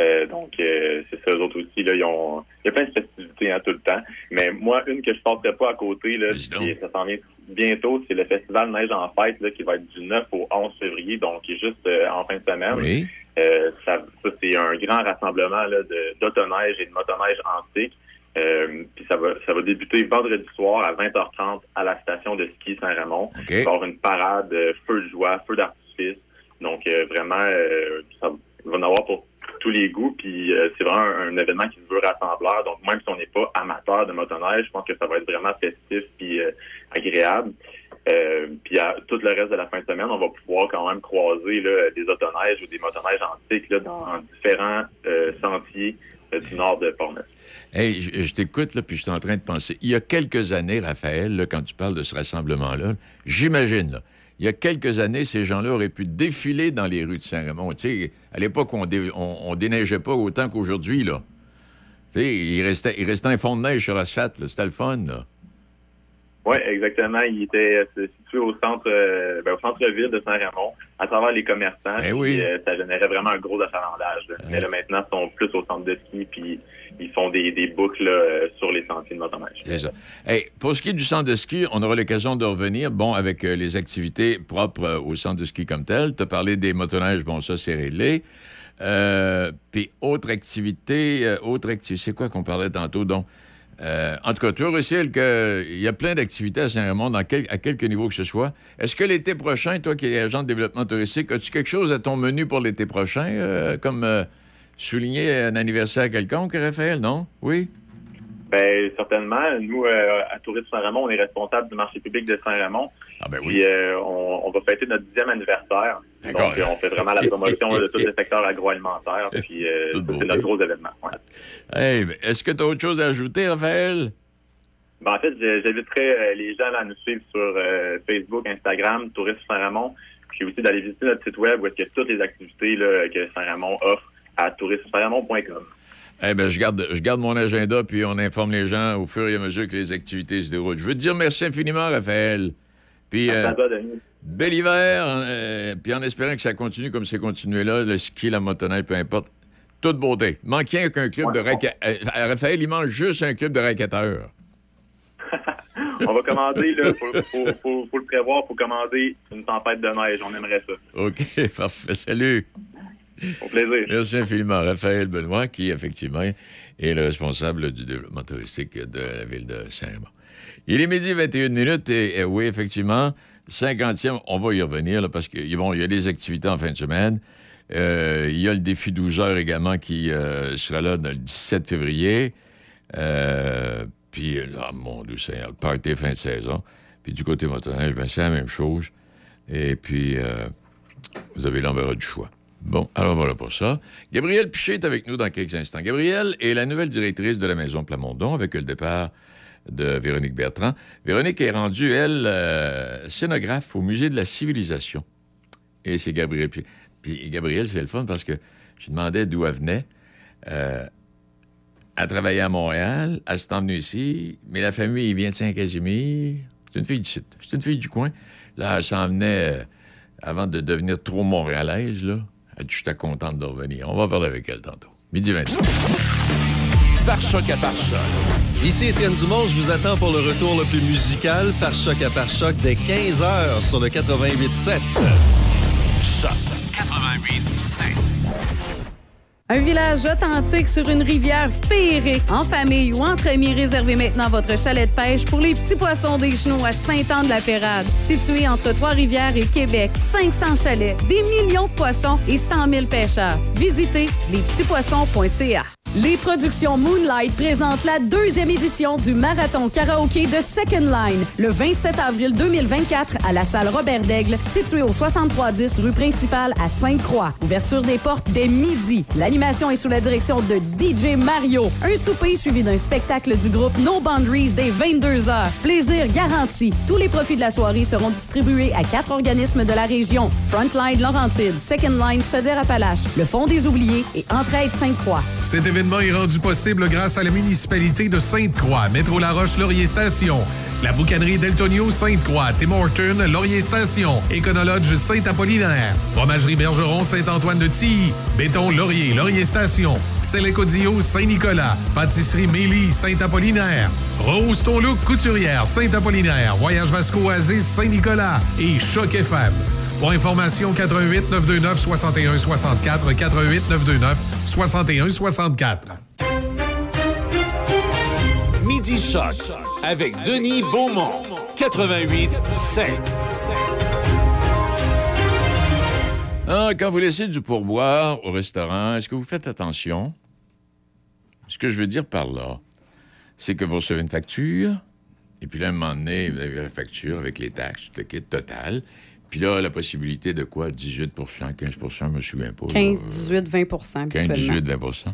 Euh, donc, euh, c'est ça, eux autres aussi, là, ils ont, il y a plein de festivités hein, tout le temps. Mais moi, une que je ne pas à côté, là, puis ça s'en vient bientôt, c'est le festival Neige en fête, là, qui va être du 9 au 11 février, donc juste euh, en fin de semaine. Oui. Euh, ça, ça, c'est un grand rassemblement là, de, d'autoneige et de motoneige antique. Euh, puis ça va, ça va débuter vendredi soir à 20h30 à la station de ski Saint-Ramon. Il va y avoir une parade, euh, feu de joie, feu d'artifice. Donc euh, vraiment, euh, ça il va en avoir pour tous les goûts. Puis euh, c'est vraiment un, un événement qui se veut rassembleur. Donc même si on n'est pas amateur de motoneige, je pense que ça va être vraiment festif puis euh, agréable. Euh, puis à tout le reste de la fin de semaine, on va pouvoir quand même croiser là, des autoneiges ou des motoneiges antiques là, dans différents euh, sentiers du nord de Portneuf. Hey, je, je t'écoute, là, puis je suis en train de penser. Il y a quelques années, Raphaël, là, quand tu parles de ce rassemblement-là, j'imagine, là, il y a quelques années, ces gens-là auraient pu défiler dans les rues de Saint-Raymond. Tu sais, à l'époque, on, dé- on, on déneigeait pas autant qu'aujourd'hui, là. Tu sais, il restait, il restait un fond de neige sur l'asphalte, là. C'était le fun, là. Oui, exactement. Il était au centre, euh, ben, au centre-ville de Saint-Ramond, à travers les commerçants. Eh puis, euh, ça générait vraiment un gros achalandage. là. Mais là, maintenant, ils sont plus au centre de ski, puis ils font des, des boucles là, euh, sur les sentiers de motoneige. C'est ça. Hey, pour ce qui est du centre de ski, on aura l'occasion de revenir, bon, avec euh, les activités propres au centre de ski comme tel. Tu as parlé des motoneiges, bon, ça, c'est réglé. Puis, autre activité, autre activité, c'est quoi qu'on parlait tantôt, donc? Euh, en tout cas, tu Russell, qu'il y a plein d'activités à Saint-Raymond, quel- à quelque niveau que ce soit. Est-ce que l'été prochain, toi qui es agent de développement touristique, as-tu quelque chose à ton menu pour l'été prochain, euh, comme euh, souligner un anniversaire quelconque, Raphaël, non? Oui? Ben, certainement. Nous, euh, à Tourisme Saint-Ramond, on est responsable du marché public de Saint-Ramond. Ah ben Puis, euh, on, on va fêter notre dixième anniversaire. Donc, euh, on fait vraiment la promotion de tous les secteurs agroalimentaires. Puis, euh, c'est notre gros événement. ouais. Hey, est-ce que tu as autre chose à ajouter, Raphaël? Ben, en fait, j'inviterais euh, les gens à nous suivre sur Facebook, Instagram, Tourisme Saint-Ramond, puis aussi d'aller visiter notre site web où est-ce a toutes les activités là, que Saint-Ramond offre à tourismesaintramond.com. Eh bien, je garde, je garde mon agenda, puis on informe les gens au fur et à mesure que les activités se déroulent. Je veux te dire merci infiniment, Raphaël. Puis, Merci euh. Bel hiver, euh, puis en espérant que ça continue comme c'est continué là, le ski, la motoneige, peu importe. Toute beauté. Manquait qu'un club de raquetteurs. Raphaël, il mange juste un club de raquetteurs. On va commander, là, faut, faut, faut- faut le prévoir, faut commander une tempête de neige. On aimerait ça. OK, parfait. Salut. Merci infiniment. Raphaël Benoît, qui, effectivement, est le responsable du développement touristique de la ville de Saint-Raymond. Il est midi 21 minutes et, et oui, effectivement, 50e, on va y revenir, parce qu'il bon, il y a des activités en fin de semaine. Euh, il y a le défi 12 heures également qui euh, sera là le 17 février. Euh, puis, là, mon Dieu le party fin de saison. Puis du côté motoneige, ben, c'est la même chose. Et puis, vous avez l'embarras du choix. Bon, alors voilà pour ça. Gabrielle Piché est avec nous dans quelques instants. Gabrielle est la nouvelle directrice de la Maison Plamondon avec le départ de Véronique Bertrand. Véronique est rendue, elle, euh, scénographe au Musée de la Civilisation. Et c'est Gabrielle Piché. Puis Gabrielle, c'est le fun parce que je demandais d'où elle venait. Euh, elle travaillait à Montréal, elle s'est emmenée ici, mais la famille, il vient de Saint-Casimir. C'est une fille du site. C'est une fille du coin. Là, elle s'en venait euh, avant de devenir trop montréalaise, là. Elle dit, j'étais contente de revenir. On va parler avec elle tantôt. Midi 20. Par choc à par choc. Ici Étienne Dumont, je vous attends pour le retour le plus musical par choc à par choc dès 15h sur le 88.7. Choc 88.7. Un village authentique sur une rivière féerique, en famille ou entre amis, réservez maintenant votre chalet de pêche pour les petits poissons des genoux à Saint-Anne-de-la-Pérade. Situé entre Trois-Rivières et Québec, 500 chalets, des millions de poissons et 100 000 pêcheurs. Visitez lespetitspoissons.ca. Les productions Moonlight présentent la deuxième édition du marathon karaoké de Second Line le 27 avril 2024 à la salle Robert Daigle, située au 6310 rue principale à Sainte-Croix. Ouverture des portes dès midi. L'animation est sous la direction de DJ Mario. Un souper suivi d'un spectacle du groupe No Boundaries dès 22 heures. Plaisir garanti. Tous les profits de la soirée seront distribués à quatre organismes de la région. Frontline Laurentide, Second Line Chaudière-Appalaches, le Fonds des oubliés et Entraide Sainte-Croix. Événement est rendu possible grâce à la municipalité de Sainte-Croix, Métro Laroche Laurier Station, la boucanerie Deltonio Sainte-Croix, Tim Horton Laurier Station, Éconologe Saint-Apollinaire, Fromagerie Bergeron Saint-Antoine de Tilly, Béton Laurier Laurier Station, Sélécodio Saint-Nicolas, Pâtisserie Mélie Saint-Apollinaire, Rose Ton Look Couturière Saint-Apollinaire, Voyage Vasco Oasis Saint-Nicolas. Et Choc FM. Pour information, 88 929 61 64 88 929 61 64. Midi Choc avec Denis Beaumont. 88 7. Ah, quand vous laissez du pourboire au restaurant, est-ce que vous faites attention? Ce que je veux dire par là, c'est que vous recevez une facture, et puis là, à un moment donné, vous avez la facture avec les taxes, tout le kit total. Puis là, la possibilité de quoi? 18% 15% je me souviens pas. là. 15, 18, 20 15, habituellement. 18, 20%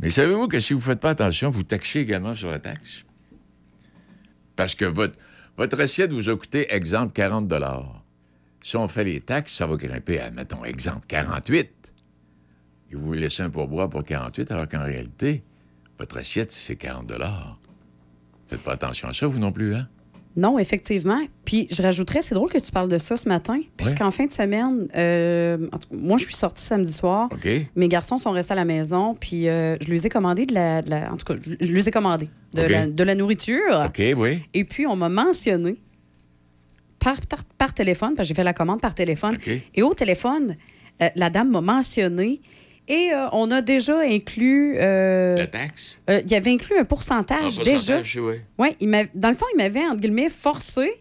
Mais savez-vous que si vous ne faites pas attention, vous taxez également sur la taxe? Parce que votre, votre assiette vous a coûté, exemple, 40 Si on fait les taxes, ça va grimper à, mettons, exemple, 48 Et vous vous laissez un pourboire pour 48 alors qu'en réalité, votre assiette, c'est 40 Faites pas attention à ça, vous non plus, hein? Non, effectivement. Puis je rajouterais, c'est drôle que tu parles de ça ce matin, puisqu'en fin de semaine, euh, moi, je suis sortie samedi soir. Mes garçons sont restés à la maison, puis euh, je lui ai commandé de la, de la- En tout cas, je, ai commandé de, la, de la nourriture. OK, oui. Et puis, on m'a mentionné par, par, par téléphone, parce que j'ai fait la commande par téléphone. Et au téléphone, euh, la dame m'a mentionné. Et euh, on a déjà inclus. euh, La taxe? euh, il y avait inclus un pourcentage, Un déjà. pourcentage, oui. Ouais, il dans le fond, il m'avait, entre guillemets, forcé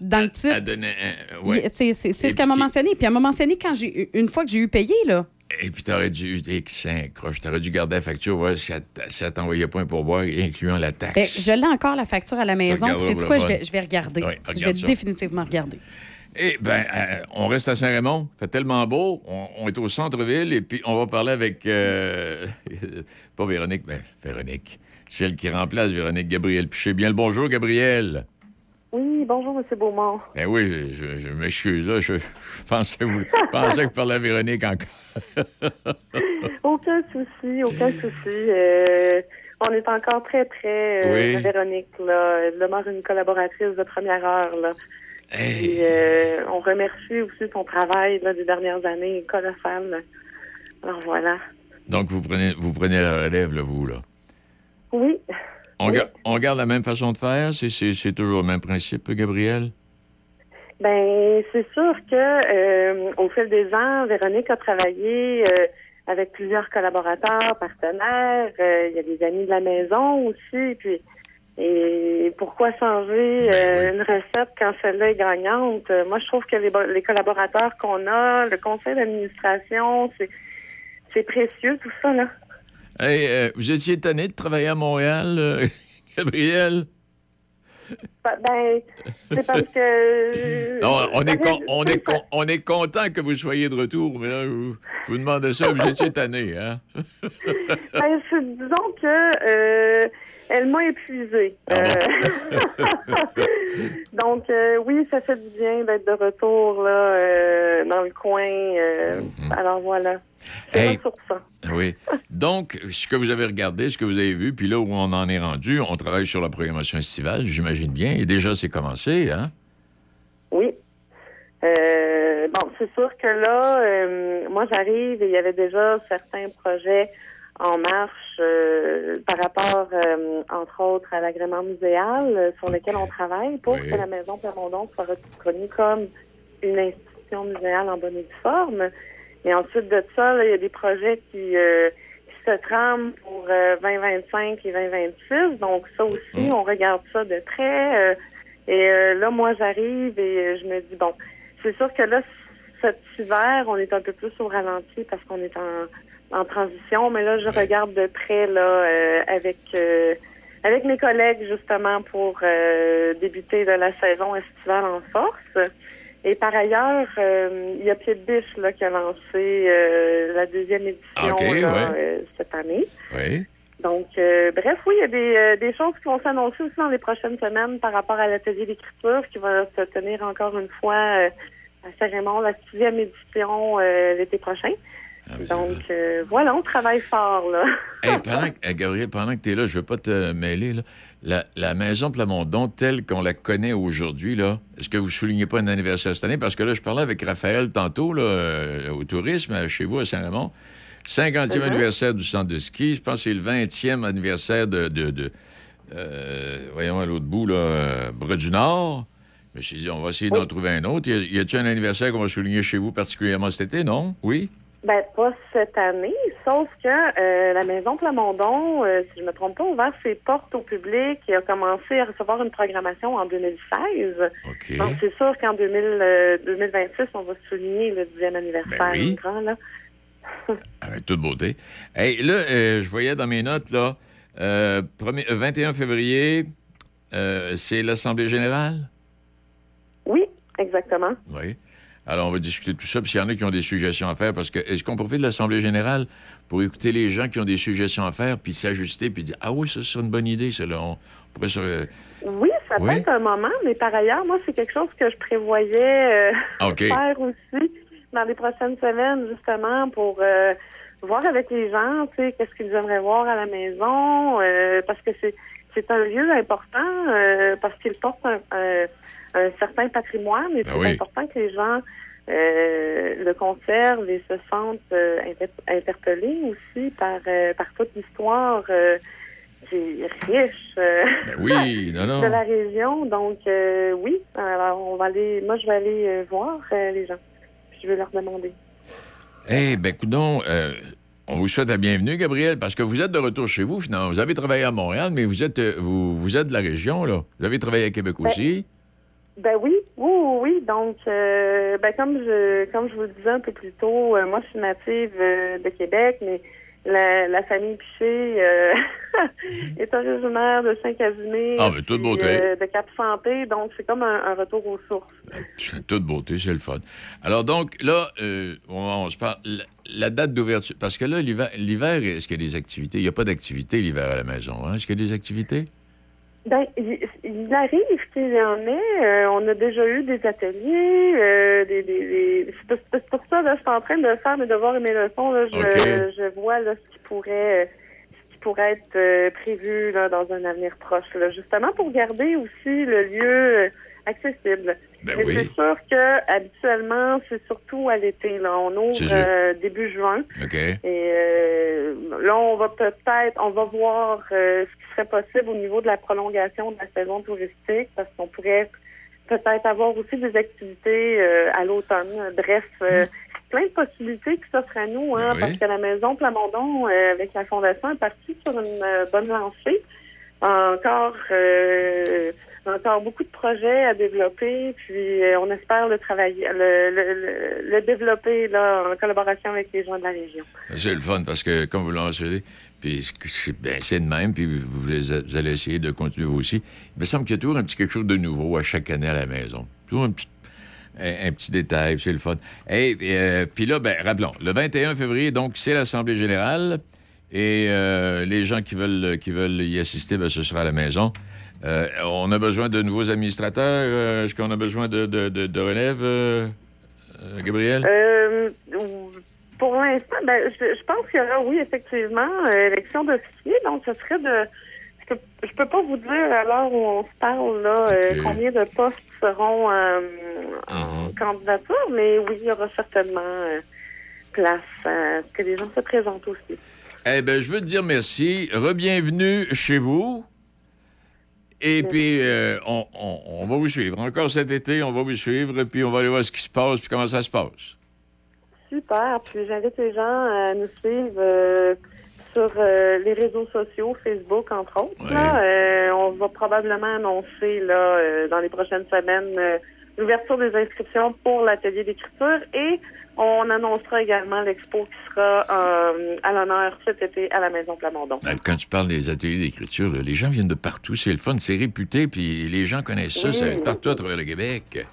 dans le titre. Un- ouais. C'est ce qu'elle m'a mentionné. Puis elle m'a mentionné quand j'ai une fois que j'ai eu payé, là. Et puis, t'aurais dû, X5, croche, t'aurais dû garder la facture, voir si elle t'envoyait pas un pourboire, incluant la taxe. Ben, je l'ai encore la facture à la maison. C'est quoi? Je vais, je vais regarder. Ouais, je vais ça. définitivement regarder. Eh bien, on reste à Saint-Raymond. fait tellement beau. On, on est au centre-ville et puis on va parler avec. euh, pas Véronique, mais Véronique. Celle qui remplace Véronique Gabriel Piché. Bien le bonjour, Gabriel. Oui, bonjour, M. Beaumont. Ben oui, je, je m'excuse, là. Je, je pensais, que vous, pensais que vous parliez à Véronique encore. aucun souci, aucun souci. Euh, on est encore très, très, euh, Oui. Véronique, là. Elle demeure une collaboratrice de première heure, là. Puis, euh, on remercie aussi son travail là, des dernières années, colossal. Alors voilà. Donc, vous prenez, vous prenez la relève, là, vous, là. Oui. On, ga- on garde la même façon de faire? C'est- toujours le même principe, Gabriel? Ben, c'est sûr que euh, au fil des ans, Véronique a travaillé euh, avec plusieurs collaborateurs, partenaires. Il y a des amis de la maison aussi. Puis, et pourquoi changer euh, une recette quand celle-là est gagnante? Euh, Moi, je trouve que les, bo- les collaborateurs qu'on a, le conseil d'administration, c'est précieux tout ça là. Hey, euh, vous étiez tanné de travailler à Montréal, Gabriel? Ben, c'est parce que. euh, Non, on, est ça con- vient- on, est con- on est content que vous soyez de retour, mais là, je vous, vous demandais ça, vous étiez tanné, hein? Ben, disons que euh, elle m'a épuisée. Ah Euh, Donc euh, oui, ça fait du bien d'être de retour là dans le coin. euh, Alors voilà. Hey. ça. Oui. Donc, ce que vous avez regardé, ce que vous avez vu, puis là où on en est rendu, on travaille sur la programmation estivale, j'imagine bien, et déjà c'est commencé, hein? Oui. Euh, bon, c'est sûr que là, euh, moi j'arrive et il y avait déjà certains projets en marche euh, par rapport, entre autres, à l'agrément muséal sur lequel on travaille pour Oui. que la Maison Plamondon soit reconnue comme une institution muséale en bonne et due forme. Et ensuite de ça, là, il y a des projets qui, euh, qui se trament pour euh, 2025 et 2026. Donc ça aussi, on regarde ça de près. euh, et euh, là, moi, j'arrive et euh, je me dis, bon, c'est sûr que là, cet hiver, on est un peu plus au ralenti parce qu'on est en, en transition. Mais là, je regarde de près là euh, avec euh, avec mes collègues justement pour euh, débuter de la saison estivale en force. Et par ailleurs, euh, il y a Pied de Biche là, qui a lancé euh, la deuxième édition Ah, OK, là, ouais. euh, cette année. Oui. Donc, bref, oui, il y a des, des choses qui vont s'annoncer aussi dans les prochaines semaines par rapport à l'atelier d'écriture qui va se tenir encore une fois à Saint-Raymond, la sixième édition l'été prochain. Donc, euh, voilà, on travaille fort, là. Hey, pendant que- Gabriel, pendant que tu es là, je ne veux pas te mêler, là. La, la maison Plamondon, telle qu'on la connaît aujourd'hui, là, est-ce que vous soulignez pas un anniversaire cette année? Parce que là, je parlais avec Raphaël tantôt, là, euh, au tourisme, euh, chez vous, à Saint-Raymond. 50e Mhm. anniversaire du centre de ski. Je pense que c'est le 20e anniversaire de. de, de, euh, voyons, à l'autre bout, là, euh, Bras du Nord. Je me suis dit, on va essayer d'en trouver un autre. Y a-t-il un anniversaire qu'on va souligner chez vous particulièrement cet été, non? Oui? Ben, pas cette année, sauf que euh, la Maison Plamondon, euh, si je me trompe pas, a ouvert ses portes au public et a commencé à recevoir une programmation en 2016. Donc, c'est sûr qu'en 2000, euh, 2026, on va souligner le 10e anniversaire Ben oui. grand, là. Avec toute beauté. Hey, là, euh, je voyais dans mes notes, là, euh, premier- euh, 21 février, c'est l'Assemblée générale? Oui, exactement. Oui. Alors, on va discuter de tout ça, puis s'il y en a qui ont des suggestions à faire, parce que est-ce qu'on profite de l'Assemblée générale pour écouter les gens qui ont des suggestions à faire, puis s'ajuster, puis dire Ah oui, ça, c'est une bonne idée, ça, là. On pourrait se. Oui, ça peut Oui? être un moment, mais par ailleurs, moi, c'est quelque chose que je prévoyais euh, faire aussi dans les prochaines semaines, justement, pour euh, voir avec les gens, tu sais, qu'est-ce qu'ils aimeraient voir à la maison, euh, parce que c'est c'est un lieu important, euh, parce qu'il porte un, un- un certain patrimoine, et Ben c'est oui. important que les gens euh, le conservent et se sentent euh, inter- interpellés aussi par, euh, par toute l'histoire qui est riche. Ben oui, non, non. de la région. Donc, oui, alors on va aller, moi, je vais aller voir les gens. Puis je vais leur demander. Eh ben, coudonc, euh, on vous souhaite la bienvenue, Gabriel, parce que vous êtes de retour chez vous, finalement. Vous avez travaillé à Montréal, mais vous êtes, vous, vous êtes de la région, là. Vous avez travaillé à Québec Ben, aussi. Ben oui, oui, oui, oui. Donc, euh, ben comme je comme je vous le disais un peu plus tôt, euh, moi, je suis native euh, de Québec, mais la, la famille Piché est originaire de Saint-Casimir, Ah, ben, toute puis, beauté. de Cap-Santé. Donc, c'est comme un, un retour aux sources. C'est toute beauté, c'est le fun. Alors donc, là, on, on se parle. La, la date d'ouverture. Parce que là, l'hiver, l'hiver, est-ce qu'il y a des activités? Il n'y a pas d'activité l'hiver à la maison. Hein? Est-ce qu'il y a des activités? Ben, il, il arrive qu'il y en ait. Euh, on a déjà eu des ateliers, euh, des, des, des- c'est pour- ça là, je suis en train de faire mes devoirs et mes leçons. Là, je, je vois là, ce qui pourrait, ce qui pourrait être euh, prévu là, dans un avenir proche, là, justement pour garder aussi le lieu euh, accessible. Ben oui. C'est sûr que habituellement, c'est surtout à l'été. Là, on ouvre euh, début juin. Et euh, là, on va peut-être, on va voir euh, ce qui serait possible au niveau de la prolongation de la saison touristique, parce qu'on pourrait peut-être avoir aussi des activités à l'automne. Bref, euh, plein de possibilités qui s'offrent à nous, hein, Ben oui. parce que la maison Plamondon, euh, avec la fondation, est partie sur une euh, bonne lancée. Encore, euh, encore beaucoup de projets à développer, puis euh, on espère le travailler, le, développer là en collaboration avec les gens de la région. C'est le fun parce que, comme vous l'enseignez, puis c'est ben, de même, puis vous, allez essayer de continuer vous aussi. Il me semble qu'il y a toujours un petit quelque chose de nouveau à chaque année à la maison. Toujours un petit, détail, c'est le fun. Et euh, puis là, ben, rappelons, le 21 février, donc, c'est l'Assemblée générale. Et euh, les gens qui veulent, qui veulent y assister, ben, ce sera à la maison. Euh, on a besoin de nouveaux administrateurs. euh, Est-ce qu'on a besoin de, de, de- de relève, Gabriel? Pour l'instant, ben, je, je pense qu'il y aura, oui, effectivement, élection d'officiers. Donc, ce serait de. Je peux, pas vous dire à l'heure où on se parle là euh, combien de postes seront euh, en candidature, mais oui, il y aura certainement euh, place à ce que les gens se présentent aussi. Eh bien, je veux te dire merci. Rebienvenue chez vous. Et puis, euh, on, on- on va vous suivre. Encore cet été, on va vous suivre, puis on va aller voir ce qui se passe, puis comment ça se passe. Super. Puis j'invite les gens à nous suivre euh, sur euh, les réseaux sociaux, Facebook entre autres. là. On va probablement annoncer là dans les prochaines semaines l'ouverture des inscriptions pour l'atelier d'écriture et on annoncera également l'expo qui sera euh, à l'honneur cet été à la Maison Plamondon. Quand tu parles des ateliers d'écriture, les gens viennent de partout. C'est le fun, c'est réputé, puis les gens connaissent ça, Oui. c'est partout à travers le Québec.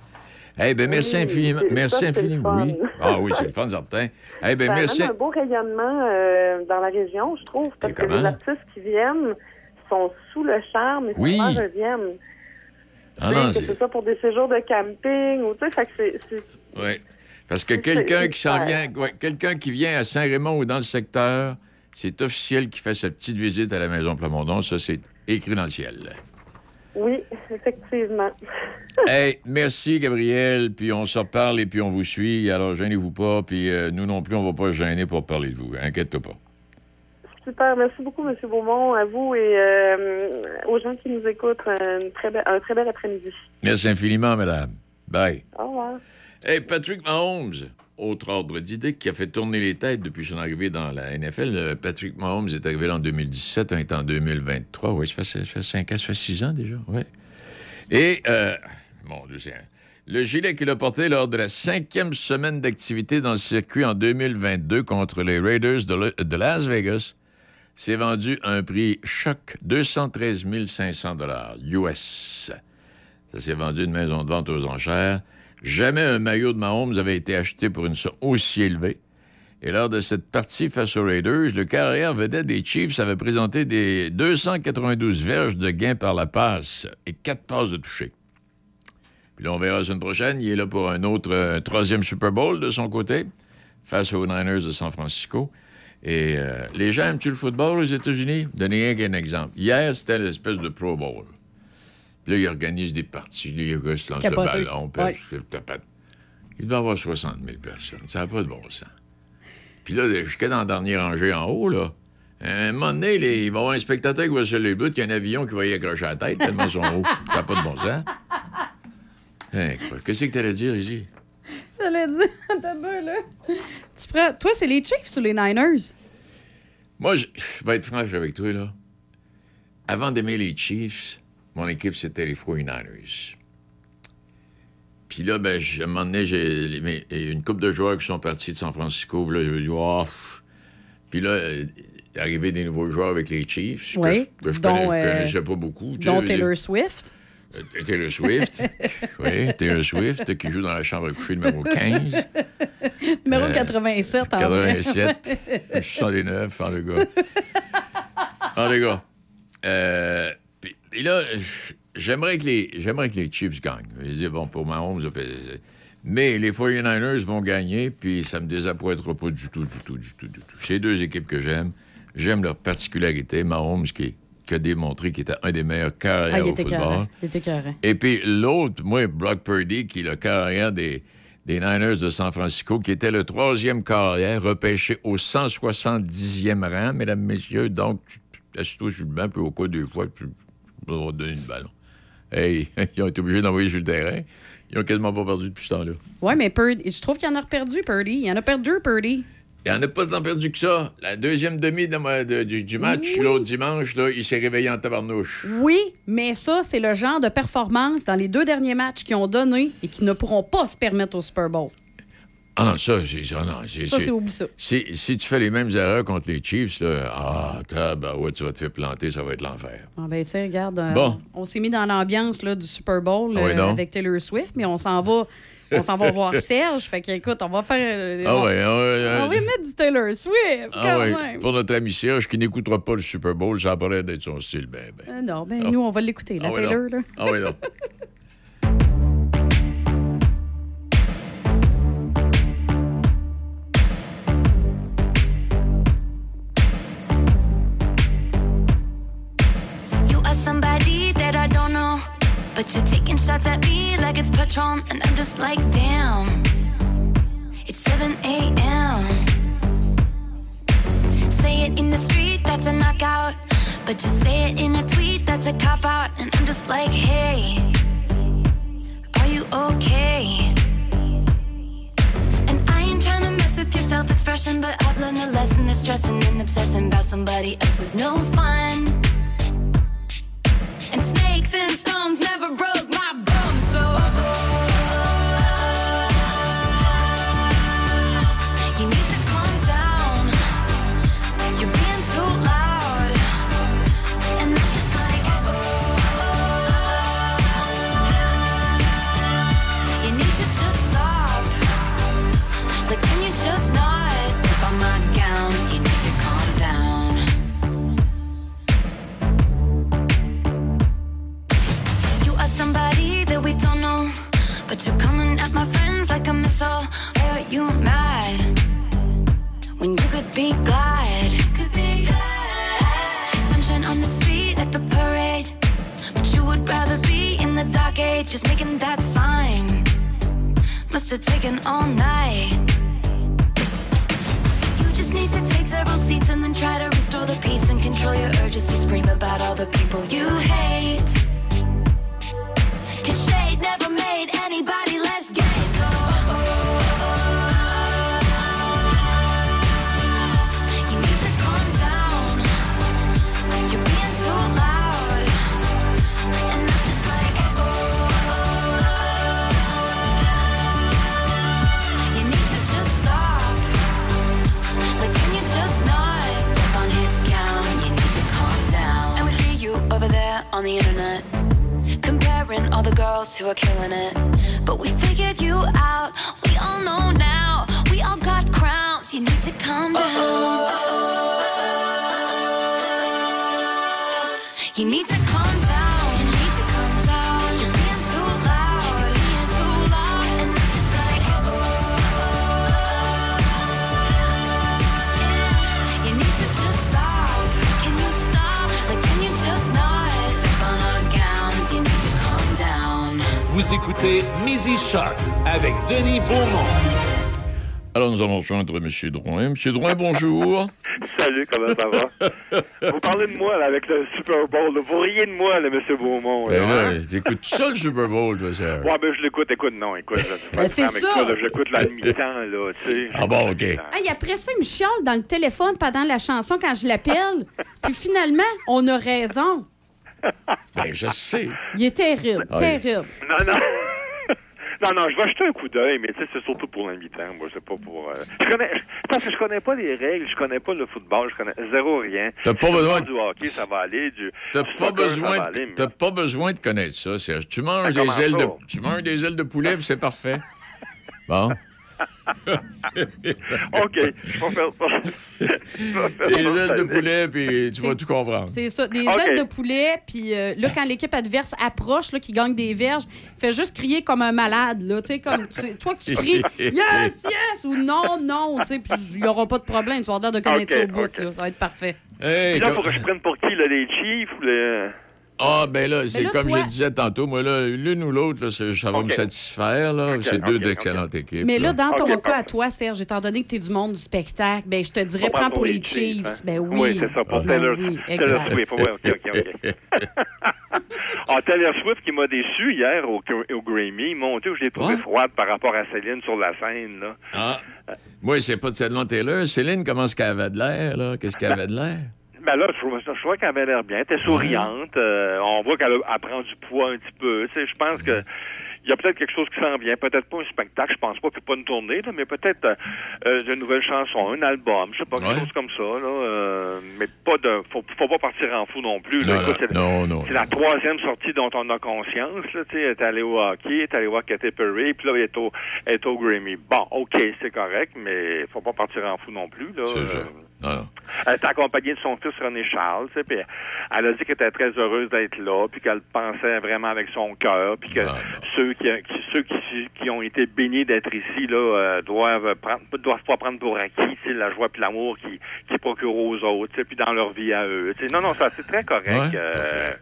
Eh bien, merci Oui, infiniment. Merci ça, infiniment. Oui. Ah oui, c'est le fun, certain. Eh bien, Ça merci. un beau rayonnement euh, dans la région, je trouve, parce que comment? les artistes qui viennent sont sous le charme et Oui. souvent reviennent. Ah non, que c'est- ce soit pour des séjours de camping ou tu sais, fait que c'est- Oui. Parce que quelqu'un qui s'en vient, ouais, quelqu'un qui vient à Saint-Raymond ou dans le secteur, c'est officiel qui fait sa petite visite à la Maison Plamondon. Ça, c'est écrit dans le ciel. oui, effectivement. hey, merci, Gabriel. Puis on se reparle et puis on vous suit. Alors, gênez-vous pas. Puis euh, nous non plus, on va pas se gêner pour parler de vous. Inquiète-toi pas. Super, merci beaucoup, M. Beaumont, à vous et euh, aux gens qui nous écoutent. Un très bel, un très bel après-midi. Merci infiniment, madame. Bye. Au revoir. Hey, Patrick Mahomes, autre ordre d'idée qui a fait tourner les têtes depuis son arrivée dans la NFL. Euh, Patrick Mahomes est arrivé là en 2017, on est en 2023. Oui, ça fait, ça fait 5 ans, ça fait 6 ans déjà. Oui. Et, euh, mon Dieu, c'est le gilet qu'il a porté lors de la cinquième semaine d'activité dans le circuit en 2022 contre les Raiders de, Le- de Las Vegas s'est vendu à un prix choc 213 500 US. Ça s'est vendu une maison de vente aux enchères. Jamais un maillot de Mahomes avait été acheté pour une somme aussi élevée. Et lors de cette partie face aux Raiders, le carrière vedette des Chiefs avait présenté des 292 verges de gains par la passe et 4 passes de toucher. Puis là, on verra la semaine prochaine. Il est là pour un autre, euh, troisième Super Bowl de son côté, face aux Niners de San Francisco. Et euh, les gens aiment-tu le football aux États-Unis? Donnez rien qu'un exemple. Hier, c'était l'espèce de Pro Bowl. Puis là, ils organisent des parties, les gars se lancent le ballon. puis Ouais. Il doit y avoir 60 000 personnes. Ça n'a pas de bon sens. Puis là, jusqu'à dans la dernière rangée en haut, là, à un moment donné, les- il va y avoir un spectateur qui va se lever le bout, il y a un avion qui va y accrocher la tête tellement ils sont hauts. Ça n'a pas de bon sens. Hein. Qu'est-ce que tu allais dire ici? J'allais dire, t'as peu, là. Tu prends... Toi, c'est les Chiefs ou les Niners? Moi, je je vais être franche avec toi, là. Avant d'aimer les Chiefs, mon équipe, c'était les 49ers. Puis là, ben, je- à un moment donné, j'ai les- mais- il y a une couple de joueurs qui sont partis de San Francisco. Puis là, je me dis, oh. Puis là, euh, il est arrivé des nouveaux joueurs avec les Chiefs. que Oui, je- Que, je connais- euh, connaissais pas beaucoup. Dont Taylor Swift. Euh, Taylor Swift. oui, Taylor Swift, qui joue dans la chambre à coucher numéro 15. Numéro Euh, 87, en vrai. 87. Je suis 109, en le gars. En le gars. Euh, puis, puis là, j'aimerais que, les, j'aimerais que les Chiefs gagnent. Je dis, bon, pour Mahomes, mais les 49ers vont gagner, puis ça me désappointera pas du tout, du tout, du tout, du tout. C'est deux équipes que j'aime. J'aime leur particularité. Mahomes, qui est, qui a démontré qu'il était un des meilleurs carrières Ah, il au était football. carré. Il était carré. Et puis l'autre, moi, Brock Purdy, qui est le carrière des, des Niners de San Francisco, qui était le troisième carrière, repêché au 170e rang, mesdames, messieurs. Donc, assis-toi sur le banc, puis au cas deux fois, tu vas donner le ballon. Hey, ils ont été obligés d'envoyer sur le terrain. Ils ont quasiment pas perdu depuis ce temps-là. Ouais, mais Purdy, je trouve qu'il en a perdu, Purdy. Il en a perdu, Purdy. Il en a pas tant perdu que ça. La deuxième demi de ma- de- du, du match, l'autre dimanche, là, il s'est réveillé en tabarnouche. Oui, mais ça, c'est le genre de performance dans les deux derniers matchs qu'ils ont donné et qui ne pourront pas se permettre au Super Bowl. Ah non, ça, c'est ça, non. Ça, c'est- oublie ça. Si, si tu fais les mêmes erreurs contre les Chiefs, là, ah, tabarouette, tu vas te faire planter, ça va être l'enfer. Ah ben, tu sais, regarde, euh, Bon. on, on s'est mis dans l'ambiance là, du Super Bowl Ah oui, euh, avec Taylor Swift, mais on s'en va, on s'en va voir Serge. Fait que, écoute, on va faire. euh, Ah on, ouais, ah on va euh, y mettre du Taylor Swift, ah quand ouais, même. Pour notre ami Serge, qui n'écoutera pas le Super Bowl, ça paraît d'être son style, ben, ben. Euh, non, ben Ah. nous, on va l'écouter, la Ah Taylor. Là. Ah oui, non. but you're taking shots at me like it's Patron, and I'm just like, damn. It's 7 a.m. Say it in the street, that's a knockout. But just say it in a tweet, that's a cop out. And I'm just like, hey, are you okay? And I ain't trying mess with your self expression, but I've learned a lesson that stressing and obsessing about somebody else is no fun. And snakes and stones never broke missile. Why are you mad? When you could be glad. Could be glad. Sunshine on the street at the parade. But you would rather be in the dark age, just making that sign. Must have taken all night. You just need to take several seats and then try to restore the peace and control your urges to scream about all the people you hate. Cause shade never made anybody on the internet. Comparing all the girls who are killing it. But we figured you out. We all know now. We all got crowns. You need to calm down. You need to Vous écoutez Midi Shark avec Denis Beaumont. Alors, nous allons rejoindre M. Drouin. M. Drouin, bonjour. Salut, comment ça va? Vous parlez de moi là, avec le Super Bowl. là. Vous riez de moi, là, M. Beaumont. Là, Ben là, hein? ça, le Super Bowl, toi, Serge? Ouais, ben je l'écoute, écoute, non, écoute. Ben, c'est ça. toi, là, J'écoute la mi-temps, là, tu sais. Ah bon, OK. Hey, après ça, il me chiale dans le téléphone pendant la chanson quand je l'appelle. Puis finalement, on a raison. Ben, je sais. Il est terrible, Ah, terrible. Non, non. Non, non, je vais jeter un coup d'œil, mais tu sais, c'est surtout pour mi-temps. Moi, c'est pas pour. euh, Je connais. Parce que je connais pas les règles, je connais pas le football, je connais zéro rien. T'as pas besoin de- Du hockey, ça va aller. Du, T'as pas, besoin de, t'as pas besoin de connaître ça, Serge. Tu manges, des ailes de, tu manges des ailes de poulet, puis c'est parfait. Bon. OK, je vais faire ça. Des ailes de poulet, puis tu vas tout comprendre. C'est ça, des ailes de poulet, puis euh, là, quand l'équipe adverse approche, là, qui gagne des verges, fais juste crier comme un malade, là, tu sais, comme, tu- toi que tu cries « Yes, yes » ou « Non, non », tu sais, puis il n'y aura pas de problème, tu vas avoir l'air de connaître ça au bout, là, ça va être parfait. Hey, Puis là, faut que je prenne pour qui, là, les Chiefs ou les... Ah, ben là, c'est comme toi- je disais tantôt, moi, là, l'une ou l'autre, ça va me satisfaire, là. C'est deux d'excellentes équipes. Mais là, dans ton cas à toi, Serge, étant donné que tu es du monde du spectacle, ben, je te dirais, prends pour les Chiefs. hein? Ben oui. Oui, c'est ça, pour Ben Taylor, oui, Taylor. Swift. Ouais, OK, OK, OK. ah, Taylor Swift qui m'a déçu hier au, au Grammy. Mon Dieu, je l'ai trouvé Ouais? froide par rapport à Céline sur la scène, là. Ah. Moi, c'est pas de Céline Taylor. Céline, comment est-ce qu'elle avait de l'air, là? Qu'est-ce qu'elle avait de l'air? Ben là, je trouvais, ça- je trouvais qu'elle avait l'air bien. Elle était souriante. euh, on voit qu'elle prend du poids un petit peu. Tu sais, je pense que il y a peut-être quelque chose qui s'en vient. Peut-être pas un spectacle, je pense pas, puis pas une tournée, là, mais peut-être euh, euh, de nouvelles chansons, un album, je sais pas, quelque Ouais. chose comme ça. Là, euh, mais pas de. Faut, faut pas partir en fou non plus. Là. Non, Écoute, c'est- non, non, C'est la troisième sortie dont on a conscience. Là, elle est allée au hockey, elle est allée voir Katy Perry, puis là, elle est au, elle est au Grammy. Bon, OK, c'est correct, mais faut pas partir en fou non plus. Là. Non. elle était accompagnée de son fils René Charles, tu sais, puis elle a dit qu'elle était très heureuse d'être là, puis qu'elle pensait vraiment avec son cœur, puis que ceux qui, qui- ceux qui, qui ont été bénis d'être ici là euh, doivent prendre doivent pas prendre pour acquis, tu sais, la joie puis l'amour qui qui procurent aux autres, tu sais, puis dans leur vie à eux. tu sais. Non non, ça c'est très correct. Ouais, euh,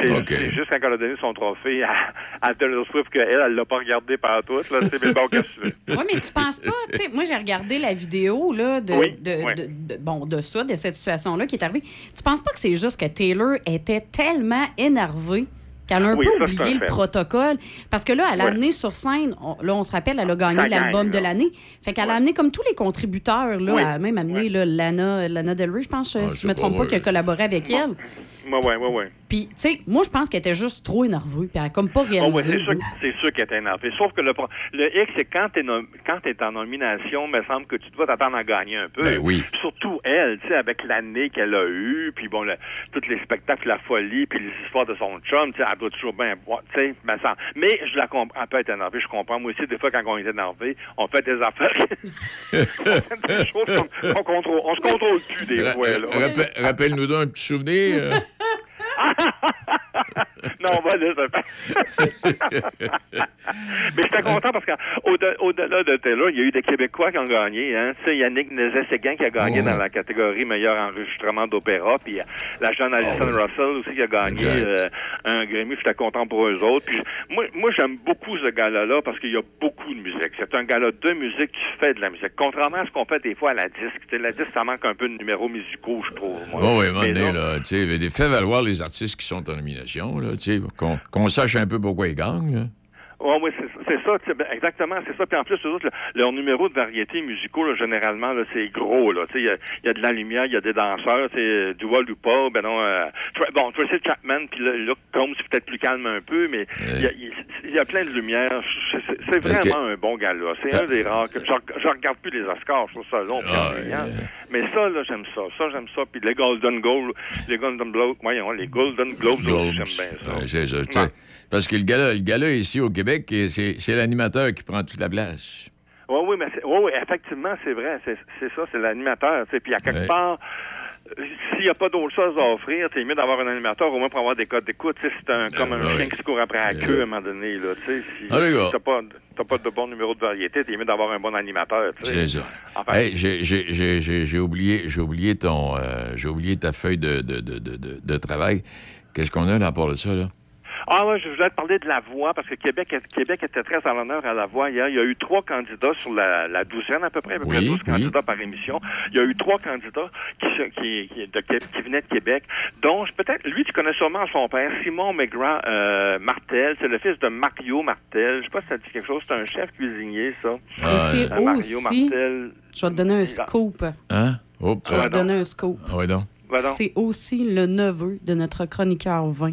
c'est juste quand elle a donné son trophée à, à Taylor Swift qu'elle, elle l'a pas regardé par tout, là, c'est mais bon, qu'est-ce que tu veux? Oui, mais tu penses pas, tu sais, moi j'ai regardé la vidéo là, de, Oui, de, oui. de- de- bon, de ça, de cette situation-là qui est arrivée. Tu penses pas que c'est juste que Taylor était tellement énervée qu'elle a un Oui, peu ça, c'est un oublié le fait. protocole? Parce que là, elle a Ouais. amené sur scène, on- là, on se rappelle, elle a gagné l'album de l'année. Fait qu'elle a amené comme tous les contributeurs, là, Oui. elle a même amené là, Lana, Lana Del Rey, je pense, Ah, si je c'est me trompe pas pas, qui a collaboré avec elle. Ouais, ouais, ouais, ouais. Puis, tu sais, moi, je pense qu'elle était juste trop énervée, puis elle a comme pas Oh, ouais, réalisé. c'est sûr, c'est sûr qu'elle est énervée. Sauf que le, le X, c'est quand t'es nom- quand t'es en nomination, me semble que tu dois t'attendre à gagner un peu. Ben oui. Surtout elle, tu sais, avec l'année qu'elle a eue, puis bon, le, tous les spectacles, la folie, puis les histoires de son chum, tu sais, elle doit toujours bien boire, tu sais, me semble. Mais je la comprends, elle peut être énervée, je comprends. Moi aussi, des fois, quand on est énervé, on fait des affaires, on fait des choses qu'on qu'on contrôle, on se contrôle plus des fois, là. rappel- Rappelle-nous donc un petit souvenir. Non, on va laisser Mais j'étais content parce qu'au-delà de Taylor, il y a eu des Québécois qui ont gagné. Hein. Yannick Nézet-Séguin qui a gagné Ouais. dans la catégorie meilleur enregistrement d'opéra. Puis euh, la jeune Alison Russell aussi qui a gagné euh, un Grammy. J'étais content pour eux autres. Puis moi, moi j'aime beaucoup ce gala-là parce qu'il y a beaucoup de musique. C'est un gala de musique qui fait de la musique. Contrairement à ce qu'on fait des fois à la disque. La disque, ça manque un peu de numéros musicaux, je trouve. moi. Oh, oui, Mais là, là, tu sais, fais valoir les artistes qui sont en nomination, qu'on sache un peu pourquoi ils gagnent, là. Oui, oui, c'est c'est ça, tu sais, ben, exactement, c'est ça. Puis en plus, eux autres, le- leur numéro de variété musicaux, là, généralement, là, c'est gros, là. Tu sais, il y a- y, a de la lumière, il y a des danseurs, sais, du wall ou pas, ben non, euh, bon, Tracy Chapman, puis là, Luke Combs, c'est peut-être plus calme un peu, mais il y a- y, plein de lumière. C'est- vraiment un bon gars, là. C'est un des rares que, je, reg- je regarde plus les Oscars, je trouve ça long, Ah. Mais ça, là, j'aime ça. Ça, j'aime ça. Puis les Golden Globes, les Golden Globes, voyons, les Golden Globes, j'aime bien ça. Ouais, Parce que le gala, le ici au Québec, c'est c'est l'animateur qui prend toute la place. Oui, oui, mais c'est- oui, oui, effectivement, c'est vrai. C'est ça, c'est l'animateur. Puis à quelque Ouais. part, euh, s'il n'y a pas d'autre chose à offrir, c'est mieux d'avoir un animateur au moins pour avoir des codes d'écoute. C'est un, comme un chien qui se court après la queue à un moment donné. Là, si Ah, t'as pas, pas de bon numéro de variété, c'est mieux d'avoir un bon animateur. C'est ça. Enfin, Hey, j'ai- oublié, ton, euh, j'ai oublié ta feuille de, de, de, de, travail. Qu'est-ce qu'on a là de ça, là? Ah ouais, je voulais te parler de la voix, parce que Québec, Québec était très à l'honneur à la voix hier. Il y a eu trois candidats sur la, la douzaine à peu près, à peu près Oui, 12 oui. candidats par émission. Il y a eu trois candidats qui, qui, qui, de Qué- qui venaient de Québec, dont je- peut-être, lui, tu connais sûrement son père, Simon McGrath euh, Martel. C'est le fils de Mario Martel. Je sais pas si ça dit quelque chose. C'est un chef cuisinier, ça. Et c'est Euh, Mario aussi, Martel. je vais te donner un scoop. Hein? Oups. Je vais te donner un scoop. Ah donc. Donc. C'est aussi le neveu de notre chroniqueur vin,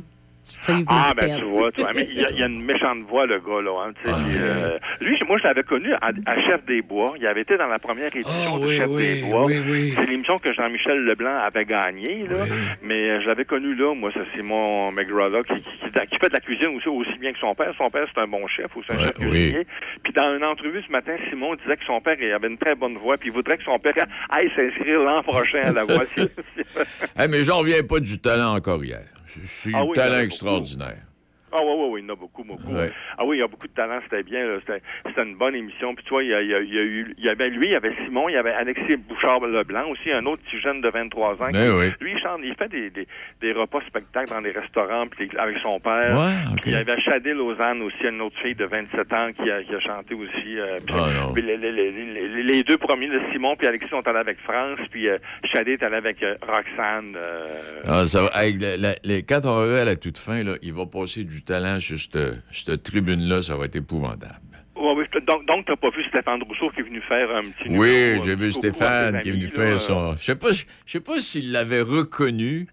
Steve Ah, ben tu vois, tu vois. Mais il y, a- il y a une méchante voix, le gars, là. Hein, puis, euh, lui, moi, je l'avais connu à, à Chef des Bois. Il avait été dans la première édition de oui, Chef oui, des Bois. oui, oui. C'est l'émission que Jean-Michel Leblanc avait gagnée, là. Mais euh, je l'avais connu là, moi, c'est Simon McGraw, qui, qui, qui- qui fait de la cuisine aussi, aussi bien que son père. Son père, c'est un bon chef, ou c'est un chef cuisinier. Puis dans une entrevue ce matin, Simon disait que son père il avait une très bonne voix, puis il voudrait que son père aille s'inscrire l'an prochain à la voix. Eh, mais j'en reviens pas du talent encore hier. C'est Ah un oui, talent extraordinaire. Ah oui, oui, oui, il y en a beaucoup, beaucoup. Ouais. Ah oui, il y a beaucoup de talent, c'était bien, c'était, c'était une bonne émission. Puis tu vois, il y a, il y a- il y a eu, il y avait lui, il y avait Simon, il y avait Alexis Bouchard-Leblanc aussi, un autre petit jeune de 23 ans. Ben qui- oui. Lui, il chante, il fait des, des, des repas spectacles dans des restaurants puis avec son père. Ouais, ok. Puis il y avait Shadé Lausanne aussi, une autre fille de 27 ans qui a, qui a chanté aussi. euh, puis, Ah, puis les, les- les- les- les deux premiers, le Simon puis Alexis sont allés avec France, puis euh, Shadé est allé avec euh, Roxane. euh, Ah, ça va, avec la- la- les, quand on va à la toute fin, là, il va passer du talent sur cette, cette tribune-là, ça va être épouvantable. Ouais, oui, donc, donc t'as pas vu Stéphane Rousseau qui est venu faire un petit Oui, euh, j'ai vu à Stéphane qui est venu faire son. Je sais pas, je sais pas s'il l'avait reconnu,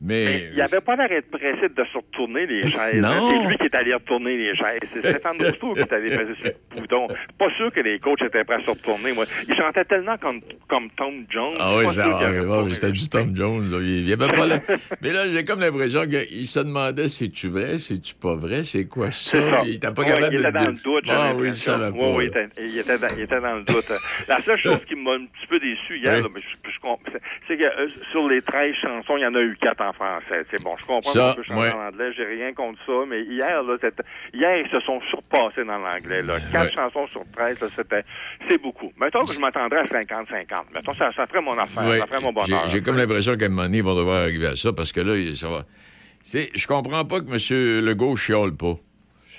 mais. Il avait pas l'air d'être pressé de se retourner les chaises. Non. hein. C'est lui qui est allé retourner les chaises. C'est Stéphane Rousseau qui est allé faire sur le bouton. Pas sûr que les coachs étaient prêts à se retourner. Moi, il chantait tellement comme, comme Tom Jones. Ah oui, ça, ah, oui, c'était du Tom Jones. là. Il y avait pas la- Mais là, j'ai comme l'impression qu'il se demandait c'est-tu vrai, c'est-tu pas vrai, c'est quoi ça? Ça. Il était pas Ouais, capable il de. était dans le doute. Ah oui, il pas. Ouais, ouais, il, était, il, était dans, il était dans le doute. La seule chose qui m'a un petit peu déçu hier, Oui. c'est que euh, sur les 13 chansons, il y en a eu 4 en français. C'est bon, je comprends Ça, chanter ouais. en anglais, j'ai rien contre ça, mais hier, là, hier, ils se sont surpassés dans l'anglais. Là. 4 Ouais. chansons sur 13, là, c'était, c'est beaucoup. Mettons que je m'attendrais à 50-50. Mettons, ça, ça ferait mon affaire, Ouais. ça ferait mon bonheur. J'ai comme l'impression qu'à un moment donné, ils vont devoir arriver à ça parce que là, ça va. C'est- Je comprends pas que M. Legault chiole pas.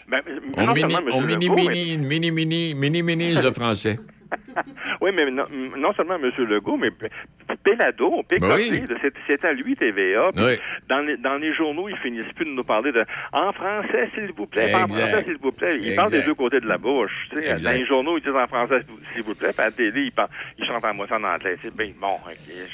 Ben, On mini, on mini, mini, mini, mini, mini, mini le français. Oui, mais non, non seulement M. Legault, mais P- Pélado, Pécoté, Ben oui. c'est- à lui TVA. Oui. Dans, les, dans les journaux, ils finissent plus de nous parler de en français, s'il vous plaît, en français, s'il vous plaît. Ils parlent des deux côtés de la bouche. tu sais. Exact. Dans les journaux, ils disent en français, s'il vous plaît, puis à la télé, ils, parlent- ils chantent en moitié en anglais. C'est bien bon.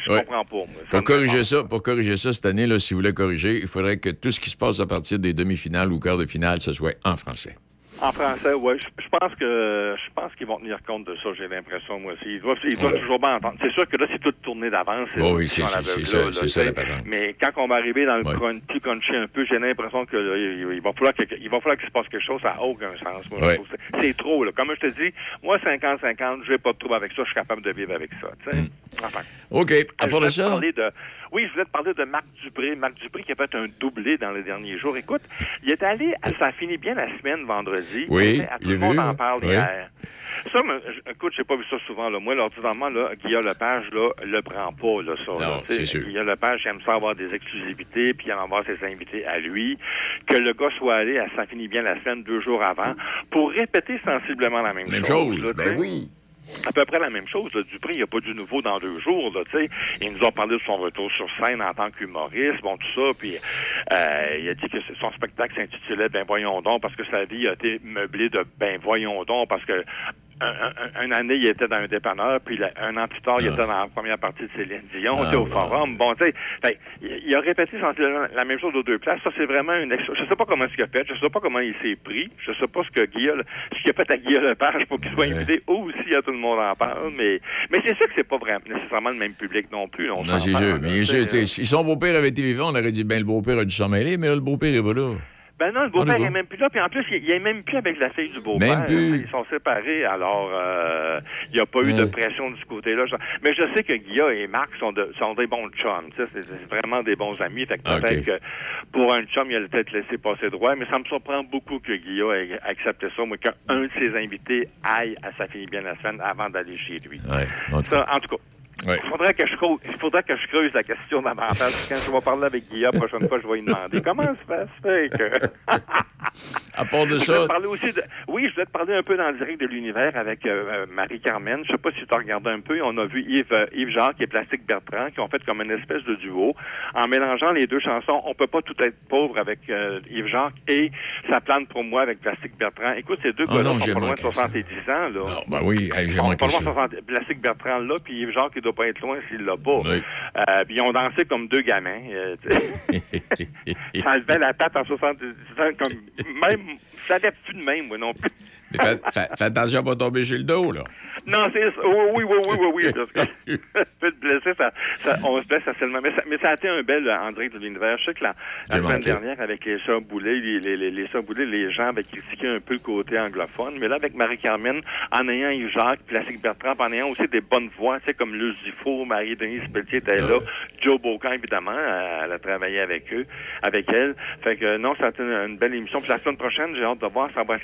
Je comprends pas. moi. Pour corriger ça, pour corriger ça cette année, là, si vous voulez corriger, il faudrait que tout ce qui se passe à partir des demi-finales ou quarts de finale, ce soit en français. En français, oui. Je, je pense que je pense qu'ils vont tenir compte de ça, j'ai l'impression, moi aussi. Ils doivent, ils doivent Ouais. toujours bien entendre. C'est sûr que là, c'est tout tourné d'avance. Oh oui, c'est- ça, là, c'est tu ça, sais. la patente. Mais quand on va arriver dans le Ouais. plus crunchy un peu, j'ai l'impression que là, il, il va falloir qu'il se passe quelque chose, ça n'a aucun sens. Ouais. C'est- trop, là. Comme je te dis, moi, 50-50, je n'ai pas de trouble avec ça, je suis capable de vivre avec ça, sais. Enfin. OK. Euh, À part de ça, Oui, je voulais te parler de Marc Dupré. Marc Dupré qui a fait un doublé dans les derniers jours. Écoute, il est allé, à- ça a fini bien la semaine vendredi. Oui, À- tout le monde vu, en parle oui. hier. Ça, je- écoute, j'ai pas vu ça souvent. Là. Moi, l'ordinairement, là, Guillaume Lepage, là, le prend pas, là, ça. Non, c'est sûr. Guillaume Lepage, il aime ça avoir des exclusivités, puis il aime avoir ses invités à lui. Que le gars soit allé à ça finit bien la semaine deux jours avant pour répéter sensiblement la même, même chose. chose. là, tu Ben oui. À peu près la même chose. Là. Dupré, il n'y a pas du nouveau dans deux jours. Là, tu sais. il nous a parlé de son retour sur scène en tant qu'humoriste, bon, tout ça. Puis euh, il a dit que son spectacle s'intitulait Ben voyons donc, parce que sa vie a été meublée de Ben voyons donc, parce que un, un- une année, il était dans un dépanneur, puis la- un an plus tard, il était dans la première partie de Céline Dion, Ah, au forum. Bon, tu sais, fait, il, il a répété sensiblement la même chose aux deux places. Ça, c'est vraiment une Je sais pas comment ce qu'il a fait, je sais pas comment il s'est pris, je sais pas ce que Guillaume, ce qu'il a fait à Guillaume Lepage pour qu'il soit invité aussi à tout le monde en parle, mais, mais c'est sûr que c'est pas vraiment nécessairement le même public non plus. on Non, c'est sûr. Mais sûr, tu sais, si son beau-père avait été vivant, on aurait dit, ben, le beau-père a dû s'en mêler, mais là, le beau-père est pas là. Ben non, le beau-père On y va. est même plus là, puis en plus, il, il est même plus avec la fille du beau-père. Ils sont séparés, alors euh, il n'y a pas eu de Ouais. pression de ce côté-là. Mais je sais que Guilla et Marc sont, de- sont des bons chums. C'est vraiment des bons amis. Fait que peut-être que pour un chum, il a peut-être laissé passer droit, mais ça me surprend beaucoup que Guilla ait accepté ça, moi, qu'un de ses invités aille à sa fille bien la semaine avant d'aller chez lui. Ouais. En tout Ça, en tout cas. Ouais. Il faudrait que je creuse, il faudrait que je creuse la question davantage. Quand je vais parler avec Guilla, la prochaine fois, je vais lui demander comment ça se fait que. À part de ça, parler aussi de... Oui, je voulais te parler un peu dans le direct de l'univers avec euh, euh, Marie-Carmen. Je sais pas si tu as regardé un peu. On a vu Yves, euh, Yves Jacques et Plastique Bertrand qui ont fait comme une espèce de duo en mélangeant les deux chansons. On peut pas tout être pauvre avec euh, Yves Jacques et Ça plane pour moi avec Plastique Bertrand. Écoute, ces deux gars-là sont pas loin de manqué ça. 70 ans. Là. ben oui, j'ai manqué ça. 60 Plastique Bertrand là, puis Yves Jacques, doit doit pas être loin s'il l'a pas. Euh, puis ils ont dansé comme deux gamins. euh, levait la tête en 70 ans, comme même, ça lève plus de même, moi non plus. Mais fais- fais attention à pas tomber sur le dos, là. Non, c'est ça. Oui, oui, oui, oui, oui, oui. Peut te blesser, ça, ça- on se blesse facilement. Mais ça, mais ça a été un bel euh, direct de l'univers. Je sais que la, la semaine manqué. dernière, avec les sœurs Boulay, les, les, les, les sœurs Boulay, les gens avaient critiqué un peu le côté anglophone. Mais là, avec Marie-Carmen, en ayant Yves Jacques, Plastique Bertrand, en ayant aussi des bonnes voix, tu sais, comme Luce Dufault, Marie-Denise Pelletier était là, Joe Bocan, évidemment, elle a travaillé avec eux, avec elle. Fait que, non, ça a été une, belle émission. Puis la semaine prochaine, j'ai hâte de voir, ça va être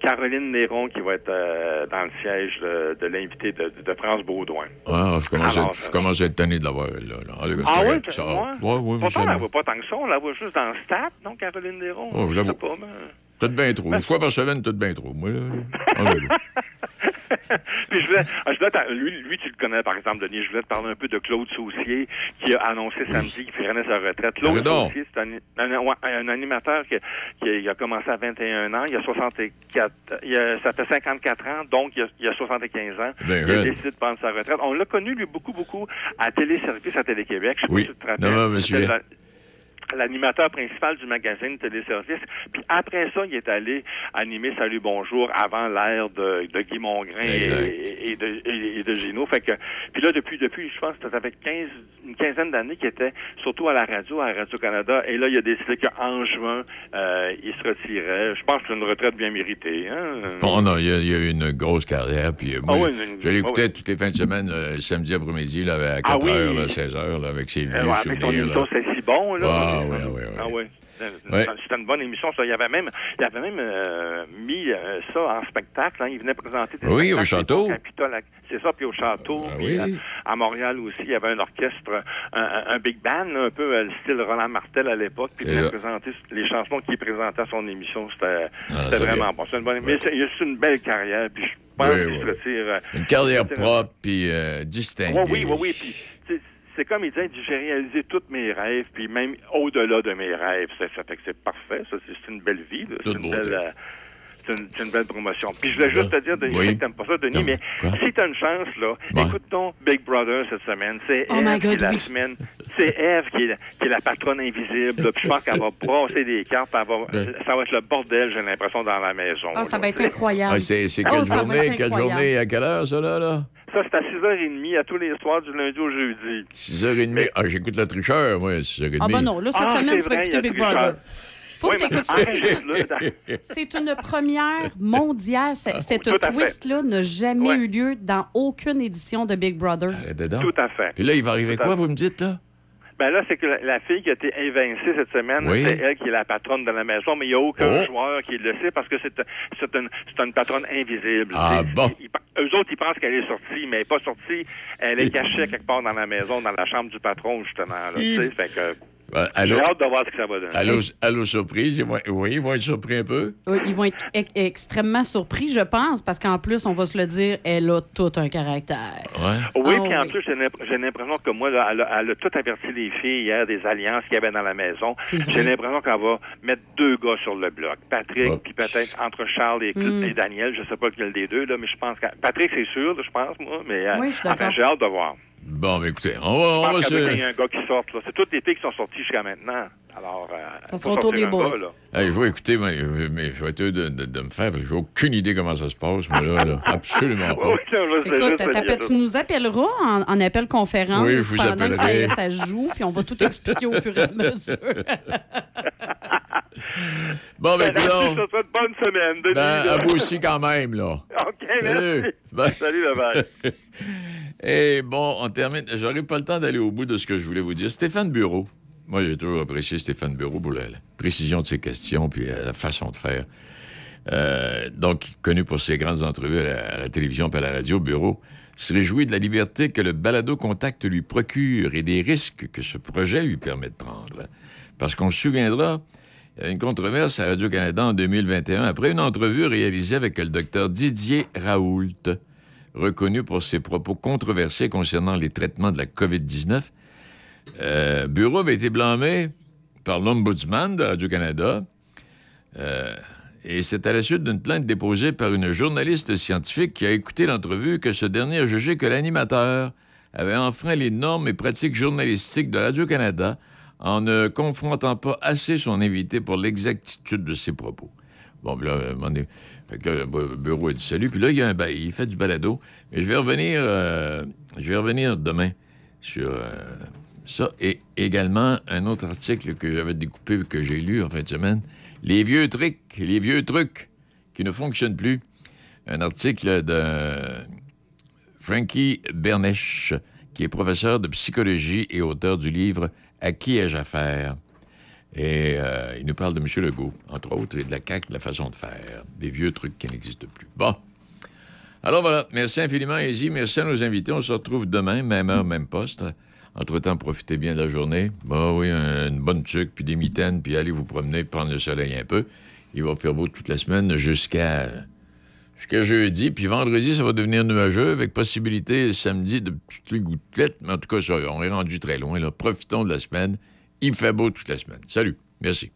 Caroline Néron qui va être euh, dans le siège de, de l'invité de, de France Baudouin. Ah, je, commence Alors, à, je commence à être tanné de l'avoir, là. là. Ah oui, ça. ouais. Ouais, ouais, Pourtant, on la voit pas tant que ça, on la voit juste dans le stat, non, Caroline Néron? Oh, je Je sais pas, mais... Peut-être bien trop. Une fois par semaine, peut-être bien trop. Moi, là, là. Ah, là, là. Puis je voulais, ah, je voulais lui, lui, tu le connais, par exemple, Denis, je voulais te parler un peu de Claude Saucier, qui a annoncé samedi qu'il prenait sa retraite. Claude. Saucier, c'est un, un- animateur qui, qui a, commencé à 21 ans, il a 64, il a- ça fait 54 ans, donc il a, il a 75 ans. Ben, il a jeune. décidé de prendre sa retraite. On l'a connu, lui, beaucoup, beaucoup à Téléservice à Télé-Québec. Je sais Oui. pas si tu te rappelles. Non, non, je me C'était souviens. la- l'animateur principal du magazine Téléservice. Puis après ça, il est allé animer Salut Bonjour avant l'ère de, de Guy Mongrain et, et de, et- et de Gino. Fait que, puis là, depuis, depuis, je pense que ça fait 15, une quinzaine d'années qu'il était surtout à la radio, à Radio-Canada. Et là, il a décidé qu'en juin, euh, il se retirait. Je pense que c'est une retraite bien méritée. Hein? Oh non, il y, a, il a eu une grosse carrière. Puis, euh, moi, Ah ouais, je- l'écoutais ah toutes les fins de semaine, euh, samedi après-midi, là, à 4 Ah oui. h, là, 16 h, là, avec ses vieux Euh, ouais, avec ton souvenirs. là. c'est si bon, là. Oui, oui, oui. Ah, oui. C'était Ouais. c'était une bonne émission, ça. Il y avait même, il avait même euh, mis euh, ça en spectacle. hein. Il venait présenter des Oui, au château. C'est ça, puis au château. Ah puis, oui. euh, à Montréal aussi, il y avait un orchestre, un, big band, un peu euh, le style Roland Martel à l'époque. Puis il venait présenter les chansons qu'il présentait à son émission. C'était Ah, vraiment bien. bon. C'est une bonne Mais c'est c'est une belle carrière. Puis je pense Oui, qu'il se retire. Une carrière il retire- propre, puis distinguée. oui, oui, oui. Puis, c'est comme il dit, j'ai réalisé tous mes rêves, puis même au-delà de mes rêves. Ça, ça fait que c'est parfait. Ça, c'est une belle vie. C'est une belle. euh, c'est une, belle promotion. Puis je voulais juste te dire, Denis, Oui. je sais que t'aimes pas ça, Denis, mais quoi? si t'as une chance, là, Ouais. écoute ton Big Brother cette semaine. C'est Oh Eve qui est la oui. semaine. C'est Eve qui est, la- qui est la patronne invisible. là. Puis je pense qu'elle va brasser des cartes. elle va- ça va être le bordel, j'ai l'impression, dans la maison. Ah, ça là. va être incroyable. Ah, c'est Oh, quelle journée, quelle incroyable. journée, à quelle heure, ça, là? là? Ça, c'est à 6h30 à tous les soirs du lundi au jeudi. 6h30. Ah, j'écoute le tricheur, moi, 6h30. Ah, ben non, là, cette Ah, semaine, c'est tu vas vrai, écouter Big. Brother. Faut Oui, que t'écoutes ça. C'est une- première mondiale. C'est- Cette twist-là n'a jamais Ouais. eu lieu dans aucune édition de Big Brother. Tout à fait. Puis là, il va arriver Tout quoi, fait. vous me dites, là? Ben là, c'est que la, la fille qui a été évincée cette semaine, Oui. c'est elle qui est la patronne de la maison, mais il n'y a aucun Oh. joueur qui le sait parce que c'est c'est une, c'est une patronne invisible. Ah, bon. ils- eux autres, ils pensent qu'elle est sortie, mais elle n'est pas sortie. Elle est cachée quelque part dans la maison, dans la chambre du patron, justement. Là, fait que, j'ai allô? hâte de voir ce que ça va donner. Allô, allô, surprise? Ils vont- Oui, ils vont être surpris un peu? Oui, Ils vont être e- extrêmement surpris, je pense, parce qu'en plus, on va se le dire, elle a tout un caractère. Ouais. Oui, Ah, puis en oui. plus, j'ai l'imp- j'ai l'impression que moi, là, elle, a, elle a tout averti les filles hier des alliances qu'il y avait dans la maison. J'ai l'impression qu'elle va mettre deux gars sur le bloc. Patrick, puis peut-être entre Charles et, Mm. et Daniel, je sais pas lequel des deux, là, mais je pense que Patrick, c'est sûr, là, je pense, moi, mais euh, Oui, je suis enfin, j'ai hâte de voir. Bon, ben écoutez, on va, Je on va pense qu'il y a se... un gars qui sort, là. C'est toutes les filles qui sont sorties jusqu'à maintenant. Alors, euh, Ça sera autour des un boys. Hey, il faut écouter, mais, mais je vais être heureux de, de, de me faire, parce que j'ai aucune idée comment ça se passe, moi, là. là. Absolument pas. Écoute, juste- tu nous appelleras en, en appel conférence Oui, je vous pendant que ça, ça se joue, puis on va tout expliquer au fur et à mesure? Bon, ben, Ben, écoutons, je te souhaite bonne semaine, Denis. ben, à vous aussi quand même, là. OK, merci. Salut. Bye. Salut, bye-bye. Et bon, on termine. J'aurais pas le temps d'aller au bout de ce que je voulais vous dire. Stéphane Bureau. Moi, j'ai toujours apprécié Stéphane Bureau pour la, la précision de ses questions puis euh, la façon de faire. Euh, donc, connu pour ses grandes entrevues à la, à la télévision et à la radio, Bureau se réjouit de la liberté que le balado contact lui procure et des risques que ce projet lui permet de prendre. Parce qu'on se souviendra, une controverse à Radio-Canada en 2021 après une entrevue réalisée avec le docteur Didier Raoult, reconnu pour ses propos controversés concernant les traitements de la COVID-19. Euh, Bureau avait été blâmé par l'Ombudsman de Radio-Canada. Euh, et c'est à la suite d'une plainte déposée par une journaliste scientifique qui a écouté l'entrevue que ce dernier a jugé que l'animateur avait enfreint les normes et pratiques journalistiques de Radio-Canada en ne confrontant pas assez son invité pour l'exactitude de ses propos. Bon, là, fait que, euh, le bureau a dit salut. Puis là, il, y a un, il fait du balado. Mais je vais revenir, euh, je vais revenir demain sur euh, ça. Et également, un autre article que j'avais découpé, que j'ai lu en fin de semaine. Les vieux trucs, les vieux trucs qui ne fonctionnent plus. Un article de Frankie Bernèche, qui est professeur de psychologie et auteur du livre À qui ai-je affaire? Et euh, il nous parle de M. Legault, entre autres, et de la CAQ, de la façon de faire, des vieux trucs qui n'existent plus. Bon. Alors voilà, merci infiniment, Izzy. Merci à nos invités. On se retrouve demain, même heure, même poste. Entre-temps, profitez bien de la journée. Bon, oui, un- une bonne tuque, puis des mitaines, puis allez vous promener, prendre le soleil un peu. Il va faire beau toute la semaine jusqu'à jusqu'à jeudi. Puis vendredi, ça va devenir nuageux, avec possibilité samedi de petites gouttelettes. Mais en tout cas, on est rendu très loin. Profitons de la semaine. Il fait beau toute la semaine. Salut. Merci.